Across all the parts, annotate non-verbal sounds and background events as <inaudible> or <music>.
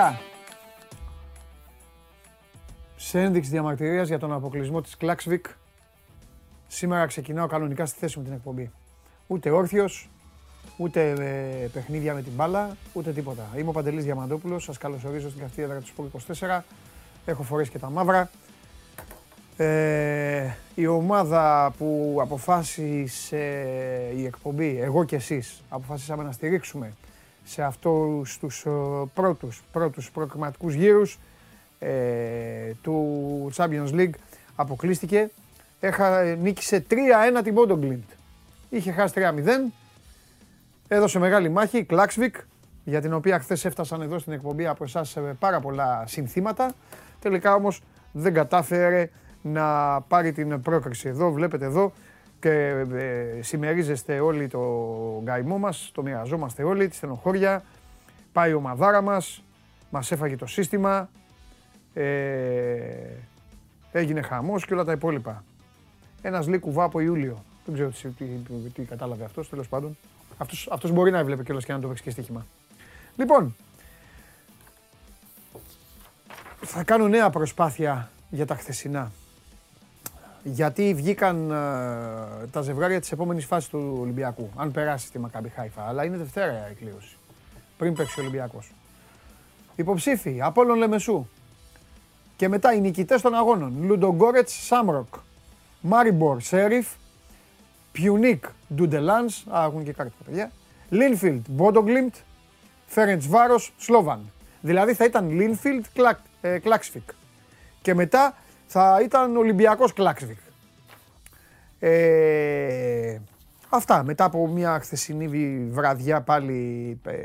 Καλημέρα. Σε ένδειξη διαμαρτυρίας για τον αποκλεισμό της Κλάξβικ, σήμερα ξεκινάω κανονικά στη θέση μου την εκπομπή. Ούτε όρθιος, ούτε ε, παιχνίδια με την μπάλα, ούτε τίποτα. Είμαι ο Παντελής Διαμαντόπουλος, σας καλωσορίζω στην καυτή έδρα του Σπορ 24. Έχω φορέσει και τα μαύρα. Ε, η ομάδα που αποφάσισε η εκπομπή, εγώ και εσείς, αποφασίσαμε να στηρίξουμε σε αυτούς τους ε, πρώτους, πρώτους προκριματικούς γύρους ε, του Champions League αποκλείστηκε. Έχα, νίκησε 3-1 την Bondoglit. Είχε χάσει 3-0. Έδωσε μεγάλη μάχη η Κλάξβικ, για την οποία χθες έφτασαν εδώ στην εκπομπή από εσάς πάρα πολλά συνθήματα. Τελικά όμως δεν κατάφερε να πάρει την πρόκριση. Εδώ βλέπετε εδώ και ε, συμμερίζεστε όλοι το γκαϊμό μας, το μοιραζόμαστε όλοι, τη στενοχώρια. Πάει η ομαδάρα μας, μας έφαγε το σύστημα, ε, έγινε χαμός και όλα τα υπόλοιπα. Ένας λέει κουβά από Ιούλιο. Δεν ξέρω τι, τι, τι κατάλαβε αυτός, τέλος πάντων. Αυτός, αυτός μπορεί να έβλεπε κιόλας και να το παίξει και στοίχημα. Λοιπόν, θα κάνω νέα προσπάθεια για τα χθεσινά γιατί βγήκαν ε, τα ζευγάρια της επόμενης φάσης του Ολυμπιακού, αν περάσει τη Μακάμπι Χάιφα. Αλλά είναι Δευτέρα η κλήρωση, πριν παίξει ο Ολυμπιακός. Υποψήφοι, Απόλλων Λεμεσού. Και μετά οι νικητές των αγώνων. Λουντογκόρετς Σάμροκ. Μάριμπορ Σέριφ. Πιουνίκ Ντουντελάνς. Α, έχουν και κάρτα παιδιά. Λίνφιλντ Μπόντο Γκλιμτ. Φερεντσβάρος Σλόβαν. Δηλαδή θα ήταν Λίνφιλντ Κλάξβικ. Και μετά θα ήταν Ολυμπιακός Κλάξβικ. Ε, αυτά, μετά από μια χθεσινή βραδιά πάλι ε,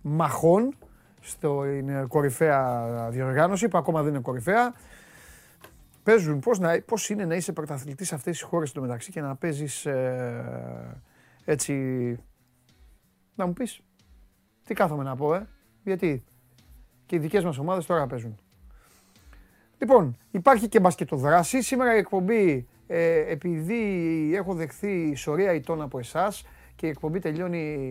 μαχών στην κορυφαία διοργάνωση, που ακόμα δεν είναι κορυφαία. Παίζουν πώς, να, πώς είναι να είσαι πρωταθλητής σε αυτές τις χώρες του μεταξύ και να παίζεις ε, έτσι... Να μου πεις, τι κάθομαι να πω, ε, γιατί και οι δικές μας ομάδες τώρα παίζουν. Λοιπόν, υπάρχει και μπασκετοδράση. Σήμερα η εκπομπή, ε, επειδή έχω δεχθεί σωρία ητών από εσάς και η εκπομπή τελειώνει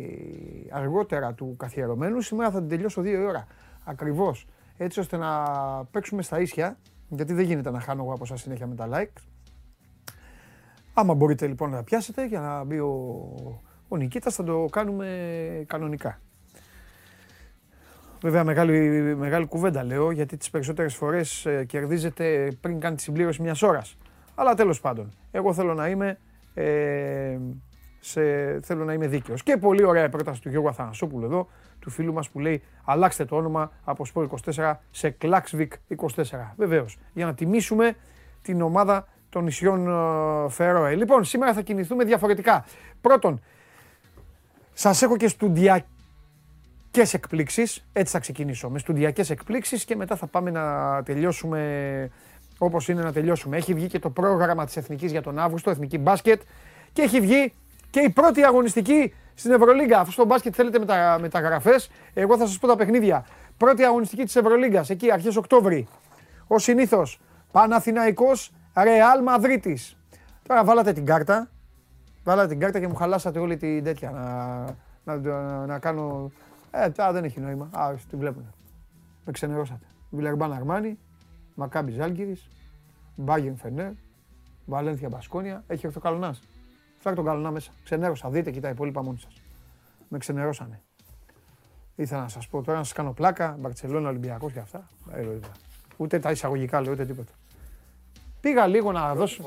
αργότερα του καθιερωμένου, σήμερα θα την τελειώσω δύο ώρα. Ακριβώς. Έτσι ώστε να παίξουμε στα ίσια, γιατί δεν γίνεται να χάνω εγώ από εσάς συνέχεια με τα like. Άμα μπορείτε λοιπόν να πιάσετε για να μπει ο, ο Νικήτας θα το κάνουμε κανονικά. Βέβαια, μεγάλη, μεγάλη κουβέντα λέω, γιατί τις περισσότερες φορές ε, κερδίζετε πριν κάνει τη συμπλήρωση μιας ώρας. Αλλά τέλος πάντων, εγώ θέλω να είμαι, ε, σε, θέλω να είμαι δίκαιος. Και πολύ ωραία πρόταση του Γιώργου Αθανασόπουλου εδώ, του φίλου μας που λέει αλλάξτε το όνομα από Σπορ 24 σε Κλάξβικ 24. Βεβαίως, για να τιμήσουμε την ομάδα των νησιών ε, Φερόε. Λοιπόν, σήμερα θα κινηθούμε διαφορετικά. Πρώτον, σας έχω και στουντιακή στουδιακές εκπλήξεις. Έτσι θα ξεκινήσω. Με στουδιακές εκπλήξεις και μετά θα πάμε να τελειώσουμε όπως είναι να τελειώσουμε. Έχει βγει και το πρόγραμμα της Εθνικής για τον Αύγουστο, Εθνική Μπάσκετ και έχει βγει και η πρώτη αγωνιστική στην Ευρωλίγκα. Αφού στο μπάσκετ θέλετε μετα, μεταγραφές, εγώ θα σας πω τα παιχνίδια. Πρώτη αγωνιστική της Ευρωλίγκας, εκεί αρχές Οκτώβρη. Ως συνήθως, Παναθηναϊκός Ρεάλ Μαδρίτης. Τώρα βάλατε την κάρτα, βάλατε την κάρτα και μου χαλάσατε όλη την τέτοια να, να, να κάνω ε, τώρα δεν έχει νόημα. Α, τη βλέπουν. Με ξενερώσατε. Βιλερμπάν Αρμάνι, Μακάμπι Ζάλγκυρης, Μπάγεν Φενέρ, Βαλένθια Μπασκόνια. Έχει έρθει ο Καλονά. Φέρτε τον Καλονά μέσα. Ξενέρωσα. Δείτε και τα υπόλοιπα μόνοι σας. Με ξενερώσανε. Ήθελα να σας πω τώρα να σας κάνω πλάκα. Μπαρσελόνα, Ολυμπιακός και αυτά. Ε, ούτε τα εισαγωγικά λέω, ούτε τίποτα. Πήγα λίγο να δώσω.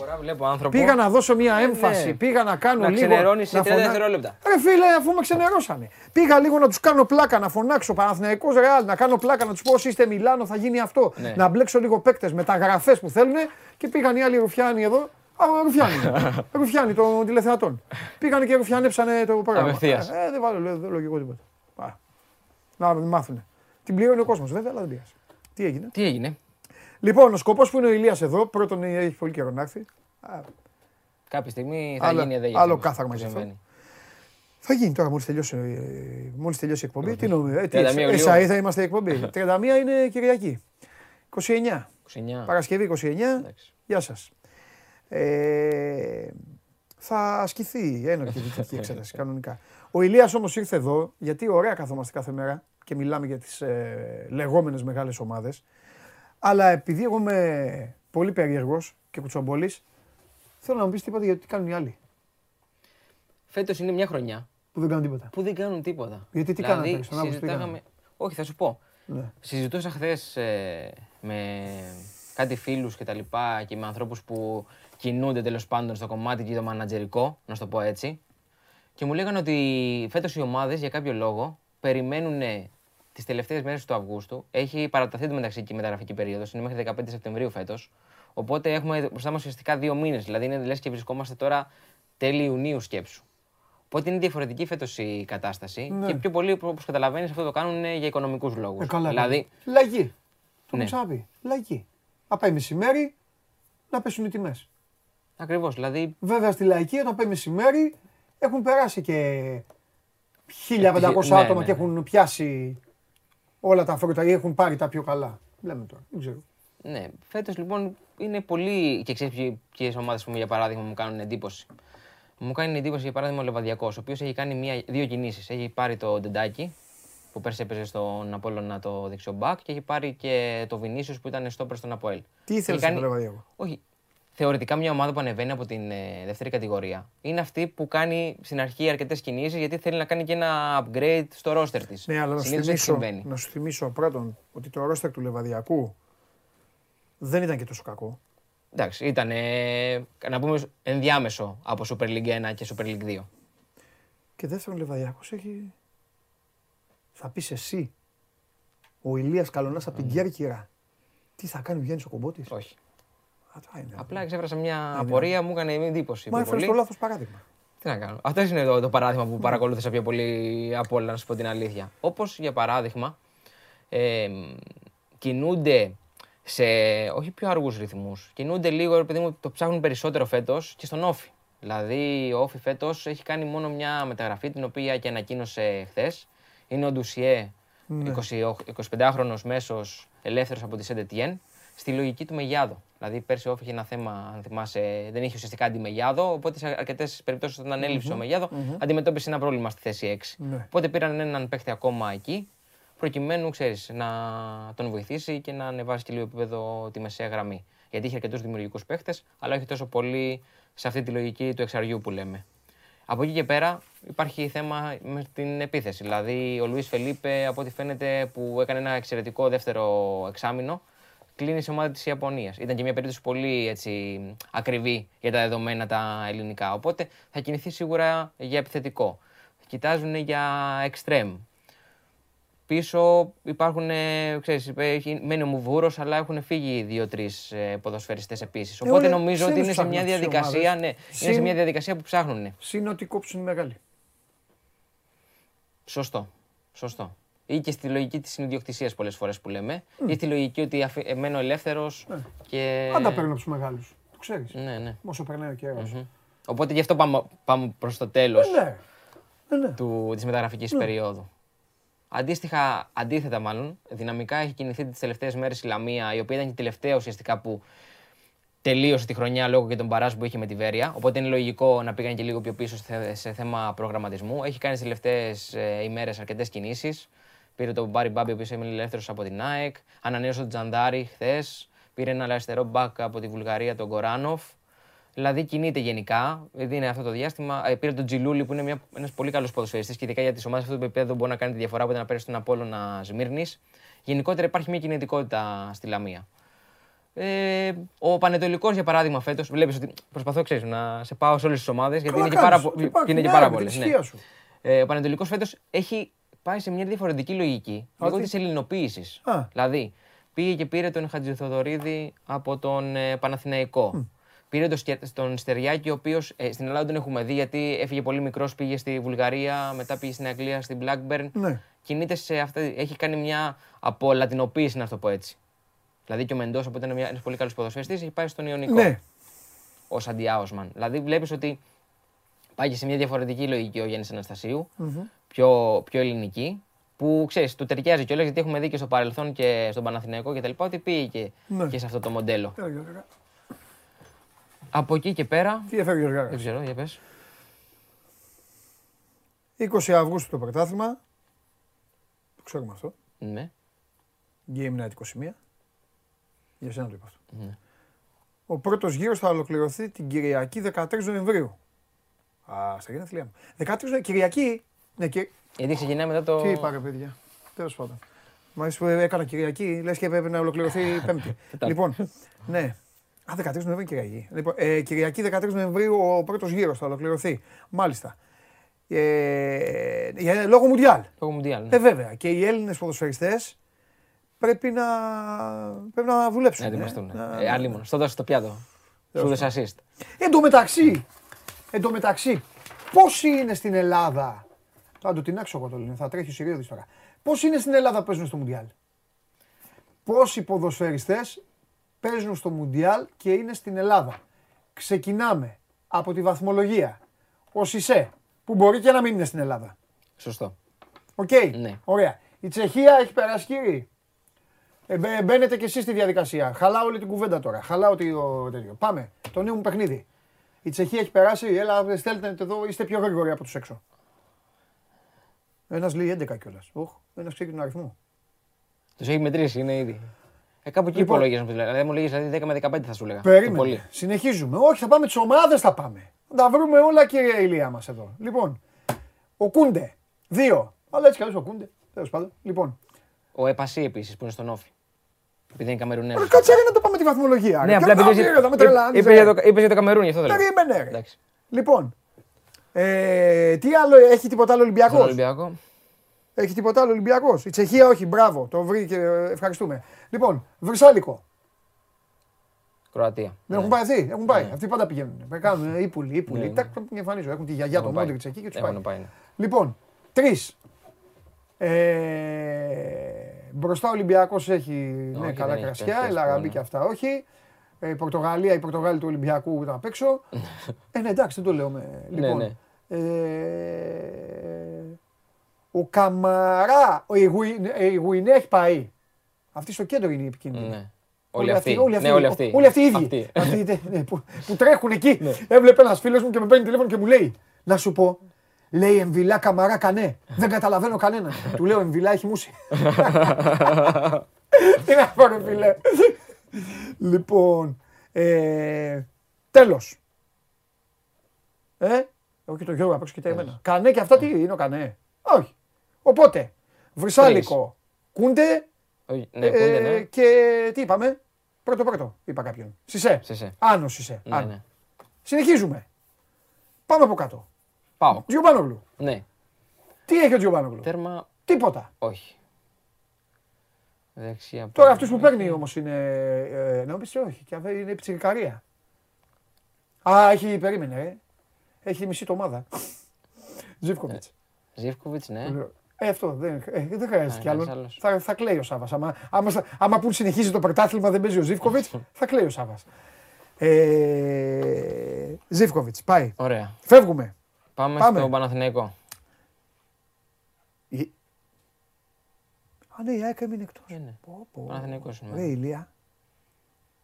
Πήγα να δώσω μια ε, έμφαση. Ναι. Πήγα να κάνω να λίγο. Ξενερώνεις σε 30 δευτερόλεπτα. Ρε φίλε, αφού με ξενερώσανε. Πήγα λίγο να τους κάνω πλάκα, να φωνάξω Παναθηναϊκός Ρεάλ, να κάνω πλάκα, να τους πω όσοι είστε Μιλάνο θα γίνει αυτό. Ναι. Να μπλέξω λίγο παίκτες με τα γραφές που θέλουν και πήγαν οι άλλοι ρουφιάνοι εδώ. Α, ρουφιάνοι. <laughs> ρουφιάνοι των τηλεθεατών. Πήγαν και ρουφιάνεψανε το πρόγραμμα. Ε, δεν βάλω δεν λογικό τίποτα. Να μάθουν. Την πληρώνει ο κόσμος βέβαια, αλλά δεν πειράζει. Τι έγινε; Τι έγινε; Λοιπόν, ο σκοπός που είναι ο Ηλίας εδώ, πρώτον έχει πολύ καιρό να έρθει. Κάποια στιγμή θα άλλο, γίνει εδώ. Άλλο κάθαρμα γι' αυτό. Θα γίνει τώρα μόλις τελειώσει, ε, μόλις τελειώσει η εκπομπή. Τι νομίζετε, ε, εσά θα είμαστε η εκπομπή. <laughs> 31 είναι Κυριακή. 29. 29. Παρασκευή 29. Γεια σας. Ε, θα ασκηθεί ένοχη δυτική <laughs> εξέταση κανονικά. Ο Ηλίας όμως ήρθε εδώ, γιατί ωραία καθόμαστε κάθε μέρα και μιλάμε για τις ε, λεγόμενες μεγάλες ομάδες. Αλλά επειδή εγώ είμαι πολύ περίεργος και κουτσομπολής, θέλω να μου πεις τίποτα γιατί τι κάνουν οι άλλοι. Φέτος είναι μια χρονιά Που δεν κάνουν τίποτα. που δεν κάνουν τίποτα. Γιατί τι δηλαδή, κάνανε στον Αύγουστο, τι συζητάγαμε... Όχι, θα σου πω. Ναι. Συζητούσα χθες με κάτι φίλους και τα λοιπά και με ανθρώπους που κινούνται τέλος πάντων στο κομμάτι και το μανατζερικό, να σου το πω έτσι. Και μου λέγανε ότι φέτος οι ομάδες για κάποιο λόγο περιμένουν τις τελευταίες μέρες του Αυγούστου. Έχει παραταθεί το μεταξύ και η μεταγραφική περίοδος, είναι μέχρι 15 Σεπτεμβρίου φέτος. Οπότε έχουμε μπροστά μας ουσιαστικά δύο μήνες, δηλαδή είναι λες και βρισκόμαστε τώρα τέλη Ιουνίου σκέψου. Οπότε είναι διαφορετική φέτος η κατάσταση Ναι. και πιο πολύ, όπως καταλαβαίνεις, αυτό το κάνουν για οικονομικούς λόγους. Ε, καλά, δηλαδή, καλά. Λαγή. Το Ναι. έχουμε ξαναπεί. Λαγή. Να πάει μεσημέρι, να πέσουν οι τιμές. ακριβώς. Δηλαδή, Βέβαια στη λαϊκή όταν πάει μεσημέρι έχουν περάσει και 1500 Ναι, άτομα ναι, και ναι. έχουν πιάσει όλα τα φρούτα ή έχουν πάρει τα πιο καλά. Λέμε τώρα, δεν ξέρω. ναι, φέτος λοιπόν είναι πολύ. και ξέρεις ποιες ομάδες που για παράδειγμα μου κάνουν εντύπωση. Μου κάνει εντύπωση για παράδειγμα ο Λεβαδιακός, ο οποίος έχει κάνει μία, δύο κινήσεις. Έχει πάρει το Ντεντάκι, που πέρσι έπαιζε στον Απόλλωνα το δεξιό μπακ, και έχει πάρει και το Βινίσιος που ήταν στο στον Αποέλ. Τι ήθελες Έχει να το Λεβαδιακό; Όχι. Θεωρητικά μια ομάδα που ανεβαίνει από την ε, δεύτερη κατηγορία είναι αυτή που κάνει στην αρχή αρκετές κινήσεις γιατί θέλει να κάνει και ένα upgrade στο roster της. Ναι, αλλά να σου, θυμίσω, να σου θυμίσω πρώτον ότι το ρόστερ του Λεβαδιακού δεν ήταν και τόσο κακό. Εντάξει, ήταν να πούμε ενδιάμεσο από Super League 1 και Super League 2. Και δεύτερον, ο Λεβαδιακός έχει. Θα πεις εσύ, ο Ηλίας Καλονάς από την Κέρκυρα, τι θα κάνει ο Γιάννης ο Κομπότης; Όχι. Α, τα είναι. Απλά εξέφρασα μια απορία, μου έκανε εντύπωση. Μα πιο έφερες πολύ. το λάθος παράδειγμα. Τι να κάνω. Αυτό είναι το, το παράδειγμα που παρακολούθησα πιο πολύ από όλα, να σου πω την αλήθεια. Όπως για παράδειγμα, ε, κινούνται σε όχι πιο αργούς ρυθμούς. Κινούνται λίγο, ρε παιδί μου, το ψάχνουν περισσότερο φέτος και στον Όφη. Δηλαδή, ο Όφη φέτος έχει κάνει μόνο μια μεταγραφή την οποία και ανακοίνωσε χθες. Είναι ο Ντουσιέ, 25χρονο μέσος ελεύθερος από τη Σεντετιέν, στη λογική του Μεγιάδο. Δηλαδή, πέρσι ο Όφη είχε ένα θέμα, αν θυμάσαι, δεν είχε ουσιαστικά αντιμεγιάδο. Οπότε σε αρκετές περιπτώσεις, όταν έλειψε ο Μεγιάδο, αντιμετώπισε ένα πρόβλημα στη θέση 6. Ναι. Οπότε πήραν έναν παίχτη ακόμα εκεί, προκειμένου, ξέρεις, να τον βοηθήσει και να ανεβάσει και λίγο επίπεδο τη μεσαία γραμμή. Γιατί είχε αρκετούς δημιουργικούς παίχτε, αλλά όχι τόσο πολύ σε αυτή τη λογική του εξαριού που λέμε. Από εκεί και πέρα υπάρχει θέμα με την επίθεση. Δηλαδή, ο Λουίς Φελίπε, από ό,τι φαίνεται, που έκανε ένα εξαιρετικό δεύτερο εξάμεινο, κλείνει σε ομάδα της Ιαπωνίας. Ήταν και μια περίπτωση πολύ έτσι, ακριβή για τα δεδομένα τα ελληνικά. Οπότε θα κινηθεί σίγουρα για επιθετικό. Κοιτάζουν για extreme. Πίσω υπάρχουν, ε, ξέρεις, έχει- μένει ο Μουβούρος, αλλά έχουν φύγει δύο-τρεις ε, ποδοσφαιριστές επίσης. Οπότε όλοι νομίζω ότι ξένους είναι σε ψάχνουν μια τις διαδικασία, ομάδες. ναι, είναι Συν- σε μια διαδικασία που ψάχνουν. Συν ότι κόψουν οι μεγάλοι. Σωστό. Σωστό. Ή και στη λογική της ιδιοκτησία πολλές φορές που λέμε, ή στη λογική ότι αφι... ε, μένω ελεύθερο και. Αν τα παίρνουν από τους μεγάλους. Το ξέρεις. Ναι, ναι. Όσο περνάει ο καιρός. Οπότε γι' αυτό πάμε, πάμε προς το τέλος Ναι. Ναι, ναι. του, της μεταγραφικής περίοδου. Αντίστοιχα, αντίθετα μάλλον, δυναμικά έχει κινηθεί τις τελευταίες μέρες η Λαμία, η οποία ήταν και η τελευταία ουσιαστικά που τελείωσε τη χρονιά λόγω και των παράς που είχε με τη Βέρεια. Οπότε είναι λογικό να πήγαν και λίγο πιο πίσω σε, σε θέμα προγραμματισμού. Έχει κάνει τις τελευταίες ε, ημέρες αρκετές κινήσεις. Πήρε τον Μπάρι Μπάμπη, ο οποίος έμεινε ελεύθερος από την ΑΕΚ. Ανανέωσε τον Τζαντάρι χθες. Πήρε ένα αριστερό μπακ από τη Βουλγαρία, τον Κοράνοφ. Δηλαδή κινείται γενικά, επειδή είναι αυτό το διάστημα. Ε, πήρε τον Τζιλούλη που είναι ένας πολύ καλός ποδοσφαιριστής και ειδικά για τις ομάδες αυτού του επίπεδου μπορεί να κάνει τη διαφορά. Οπότε να παίρνει τον Απόλωνα Σμύρνης. Γενικότερα υπάρχει μια κινητικότητα στη Λαμία. Ε, ο Πανετολικός για παράδειγμα φέτος, βλέπεις ότι προσπαθώ ξέρεις, να σε πάω σε όλες τις ομάδες γιατί Καλά είναι και πάρα, κάνεις. πο- Υπάρχει, και είναι και ναι, πάρα με την πολλέ. ησυχία σου. Ε, ο Πανετολικός φέτος έχει πάει σε μια διαφορετική λογική λόγω τι; της ελληνοποίησης. Α. Δηλαδή, πήγε και πήρε τον Χατζηθοδωρίδη από τον ε, Παναθηναϊκό. Πήρε τον, Σκε- τον Στεριάκη, ο οποίος στην Ελλάδα τον έχουμε δει γιατί έφυγε πολύ μικρός, πήγε στη Βουλγαρία, μετά πήγε στην Αγγλία, στην Blackburn. Ναι. Κινείται σε αυτή, έχει κάνει μια απολατινοποίηση, να το πω έτσι. Δηλαδή και ο Μεντός, που ήταν ένας πολύ καλός ποδοσφαιριστής, έχει πάει στον Ιωνικό Ναι. ως αντιάοσμαν. Δηλαδή βλέπεις ότι πάει και σε μια διαφορετική λογική ο Γιάννης Αναστασίου, πιο, πιο ελληνική, που ξέρεις, του ταιριάζει κιόλας γιατί έχουμε δει και στο παρελθόν και στον Παναθηναϊκό και τα λοιπά ότι πήγε και, Ναι. και σε αυτό το μοντέλο. Έλα, Γιώργα. Από εκεί και πέρα. Τι έφερε ο Γιώργα; Δεν ξέρω, για πες. 20 Αυγούστου το πρωτάθλημα. Το ξέρουμε αυτό. Ναι. Game Night 21. Για σένα το είπα αυτό. Ναι. Ο πρώτος γύρος θα ολοκληρωθεί την Κυριακή 13 Νοεμβρίου. Α, στα γενέθλιά μου. 13 Νοεμβρίου, Κυριακή. Ναι, και... Γιατί ξεκινάει μετά το. Τι είπα ρε παιδιά. Τέλος πάντων. Μα που έκανα Κυριακή, λες και έπρεπε να ολοκληρωθεί Πέμπτη. <laughs> λοιπόν, ναι. Α, 13 Νοεμβρίου Κυριακή. Λοιπόν, ε, Κυριακή 13 Νοεμβρίου ο πρώτος γύρος θα ολοκληρωθεί. Μάλιστα. Ε, για, λόγω Μουντιάλ. Λόγω Μουντιάλ. Ναι. Ε, βέβαια. Και οι Έλληνες ποδοσφαιριστές πρέπει να, πρέπει να δουλέψουν. Να ετοιμαστούν. Ε, Ε, Αλλήμον. Στο δώσει το πιάτο. Σου δώσει assist. Εν τω μεταξύ, εν τω μεταξύ, πόσοι είναι στην Ελλάδα. Θα το τεινάξω εγώ το λέω, θα τρέχει ο Σιριώδης τώρα. Πόσοι είναι στην Ελλάδα που παίζουν στο Μουντιάλ; Πόσοι ποδοσφαιριστές παίζουν στο Μουντιάλ και είναι στην Ελλάδα; Ξεκινάμε από τη βαθμολογία. Ο Σισε, που μπορεί και να μην είναι στην Ελλάδα. Σωστό. Οκ. Ναι. Ωραία. Η Τσεχία έχει περάσει κύριοι. Ε, μπε- μπαίνετε κι εσείς στη διαδικασία. Χαλάω όλη την κουβέντα τώρα. Χαλάω το τέτοιο. Πάμε. Το νέο μου παιχνίδι. Η Τσεχία έχει περάσει. Έλα, στέλνετε εδώ. Είστε πιο γρήγοροι από τους έξω. Ένας λέει 11 κιόλας. Οχ, ένας ξέρει τον αριθμό. Τους έχει μετρήσει, είναι ήδη. Ε, κάπου εκεί Λοιπόν. υπολογίζεις. Δηλαδή, μου λέγεις δηλαδή 10 με 15 θα σου λέγα. Το Περίμενε. Πολύ. Συνεχίζουμε. Όχι, θα πάμε τις ομάδες θα πάμε. Θα τα βρούμε όλα κύριε Ηλία μας εδώ. Λοιπόν, ο Κούντε. Δύο. Αλλά έτσι κι αλλιώς ο Κούντε. Τέλος πάντων. Λοιπόν, Ο Επασί επίσης που είναι στον Όφη. Επειδή είναι Καμερουνέζο. Ρε, κάτσε ρε, να το πάμε τη βαθμολογία. Ναι, ρε. απλά Και- επειδή. Α, ρε, με τρελάνεις, Είπε ρε. για το- είπε για το Καμερούν, γι' αυτό το λέω. Περίμενε. ρε. Εντάξει. Λοιπόν, ε, τι άλλο, έχει τίποτα άλλο Στον Ολυμπιακός. Ολυμπιακό. Έχει τίποτα άλλο Ολυμπιακός; Η Τσεχία όχι, μπράβο, το βρήκε, ευχαριστούμε. Λοιπόν, Βρυσάλικο. Κροατία. Δεν Ναι. έχουν πάει αυτοί, έχουν πάει. Αυτοί πάντα πηγαίνουν. Ε, Κάνουν ε, ύπουλοι, ύπουλοι. Ναι, Τάκ, τάκ, εμφανίζω. Έχουν τη γιαγιά, τον Έχουν πάει. Μόντριτς εκεί και τους Έχουν πάει. πάει. ναι. Λοιπόν, τρεις. Ε, μπροστά ο Ολυμπιακός έχει ναι, Όχι, καλά δεν έχει κρασιά, τέτοιο η Λαραμπή σπόρο, και αυτά όχι. Ε, η Πορτογαλία, η Πορτογάλη του Ολυμπιακού ήταν απ' έξω. <laughs> ε, ναι, εντάξει, δεν το λέω με. Λοιπόν, ναι. Ε, ο Καμαρά, ο Ιγουιν- ε, η Γουινέ έχει πάει. Αυτή στο κέντρο είναι η επικίνδυνη. Ναι. Όλοι αυτοί. Όλοι αυτοί, Ναι, όλοι αυτοί. όλοι αυτοί οι ίδιοι. Αυτοί. Αυτοί, ναι, <laughs> ναι, που, που τρέχουν εκεί. Έβλεπε ένας φίλος μου και με παίρνει τηλέφωνο και μου λέει: Να σου πω, λέει Εμβιλά Καμαρά Κανέ. Δεν καταλαβαίνω κανέναν. Του λέω Εμβιλά έχει μουσι. <laughs> Τι να πω, ρε φίλε. Λοιπόν, ε, τέλος. Ε, εγώ και το Γιώργο απ' έξω κοιτάει εμένα. Κανέ και αυτά τι είναι ο Κανέ; Όχι. Οπότε, Βρυσάλικο, Κούντε, Όχι, Ναι, ε, κούντε, ναι. και τι είπαμε; Πρώτο πρώτο, είπα κάποιον. Σισε. Σισε. Άνω Σισε. Ναι, Άνω. ναι. Συνεχίζουμε. Πάμε από κάτω. Πάω. Τζιομπάνογλου. Ναι. Τι έχει ο Τζιομπάνογλου; Τέρμα. Τίποτα. Όχι. Δεξιά. Τώρα αυτός που παίρνει όμως είναι. Ε, νόμιζε όχι. Και αυτό είναι πιτσιρικαρία. Α, έχει. Περίμενε. Ε. Έχει μισή το ομάδα. Ζήφκοβιτς. Ζήφκοβιτς, ναι. Ε, αυτό δεν, ε, δεν χρειάζεται Α, κι άλλο. κανείς άλλος. Θα, θα κλαίει ο Σάβα. Άμα, άμα, στα- άμα που συνεχίζει το πρωτάθλημα δεν παίζει ο Ζήφκοβιτς, <laughs> θα κλαίει ο Σάβα. Ε, Ζήφκοβιτς, πάει. Ωραία. Φεύγουμε. Πάμε, Πάμε. στο Παναθηναϊκό. Η- Α, ναι, η ΑΕΚ έμεινε εκτός. Ε, ναι. Παναθηναϊκός είναι. Ρε ηλία.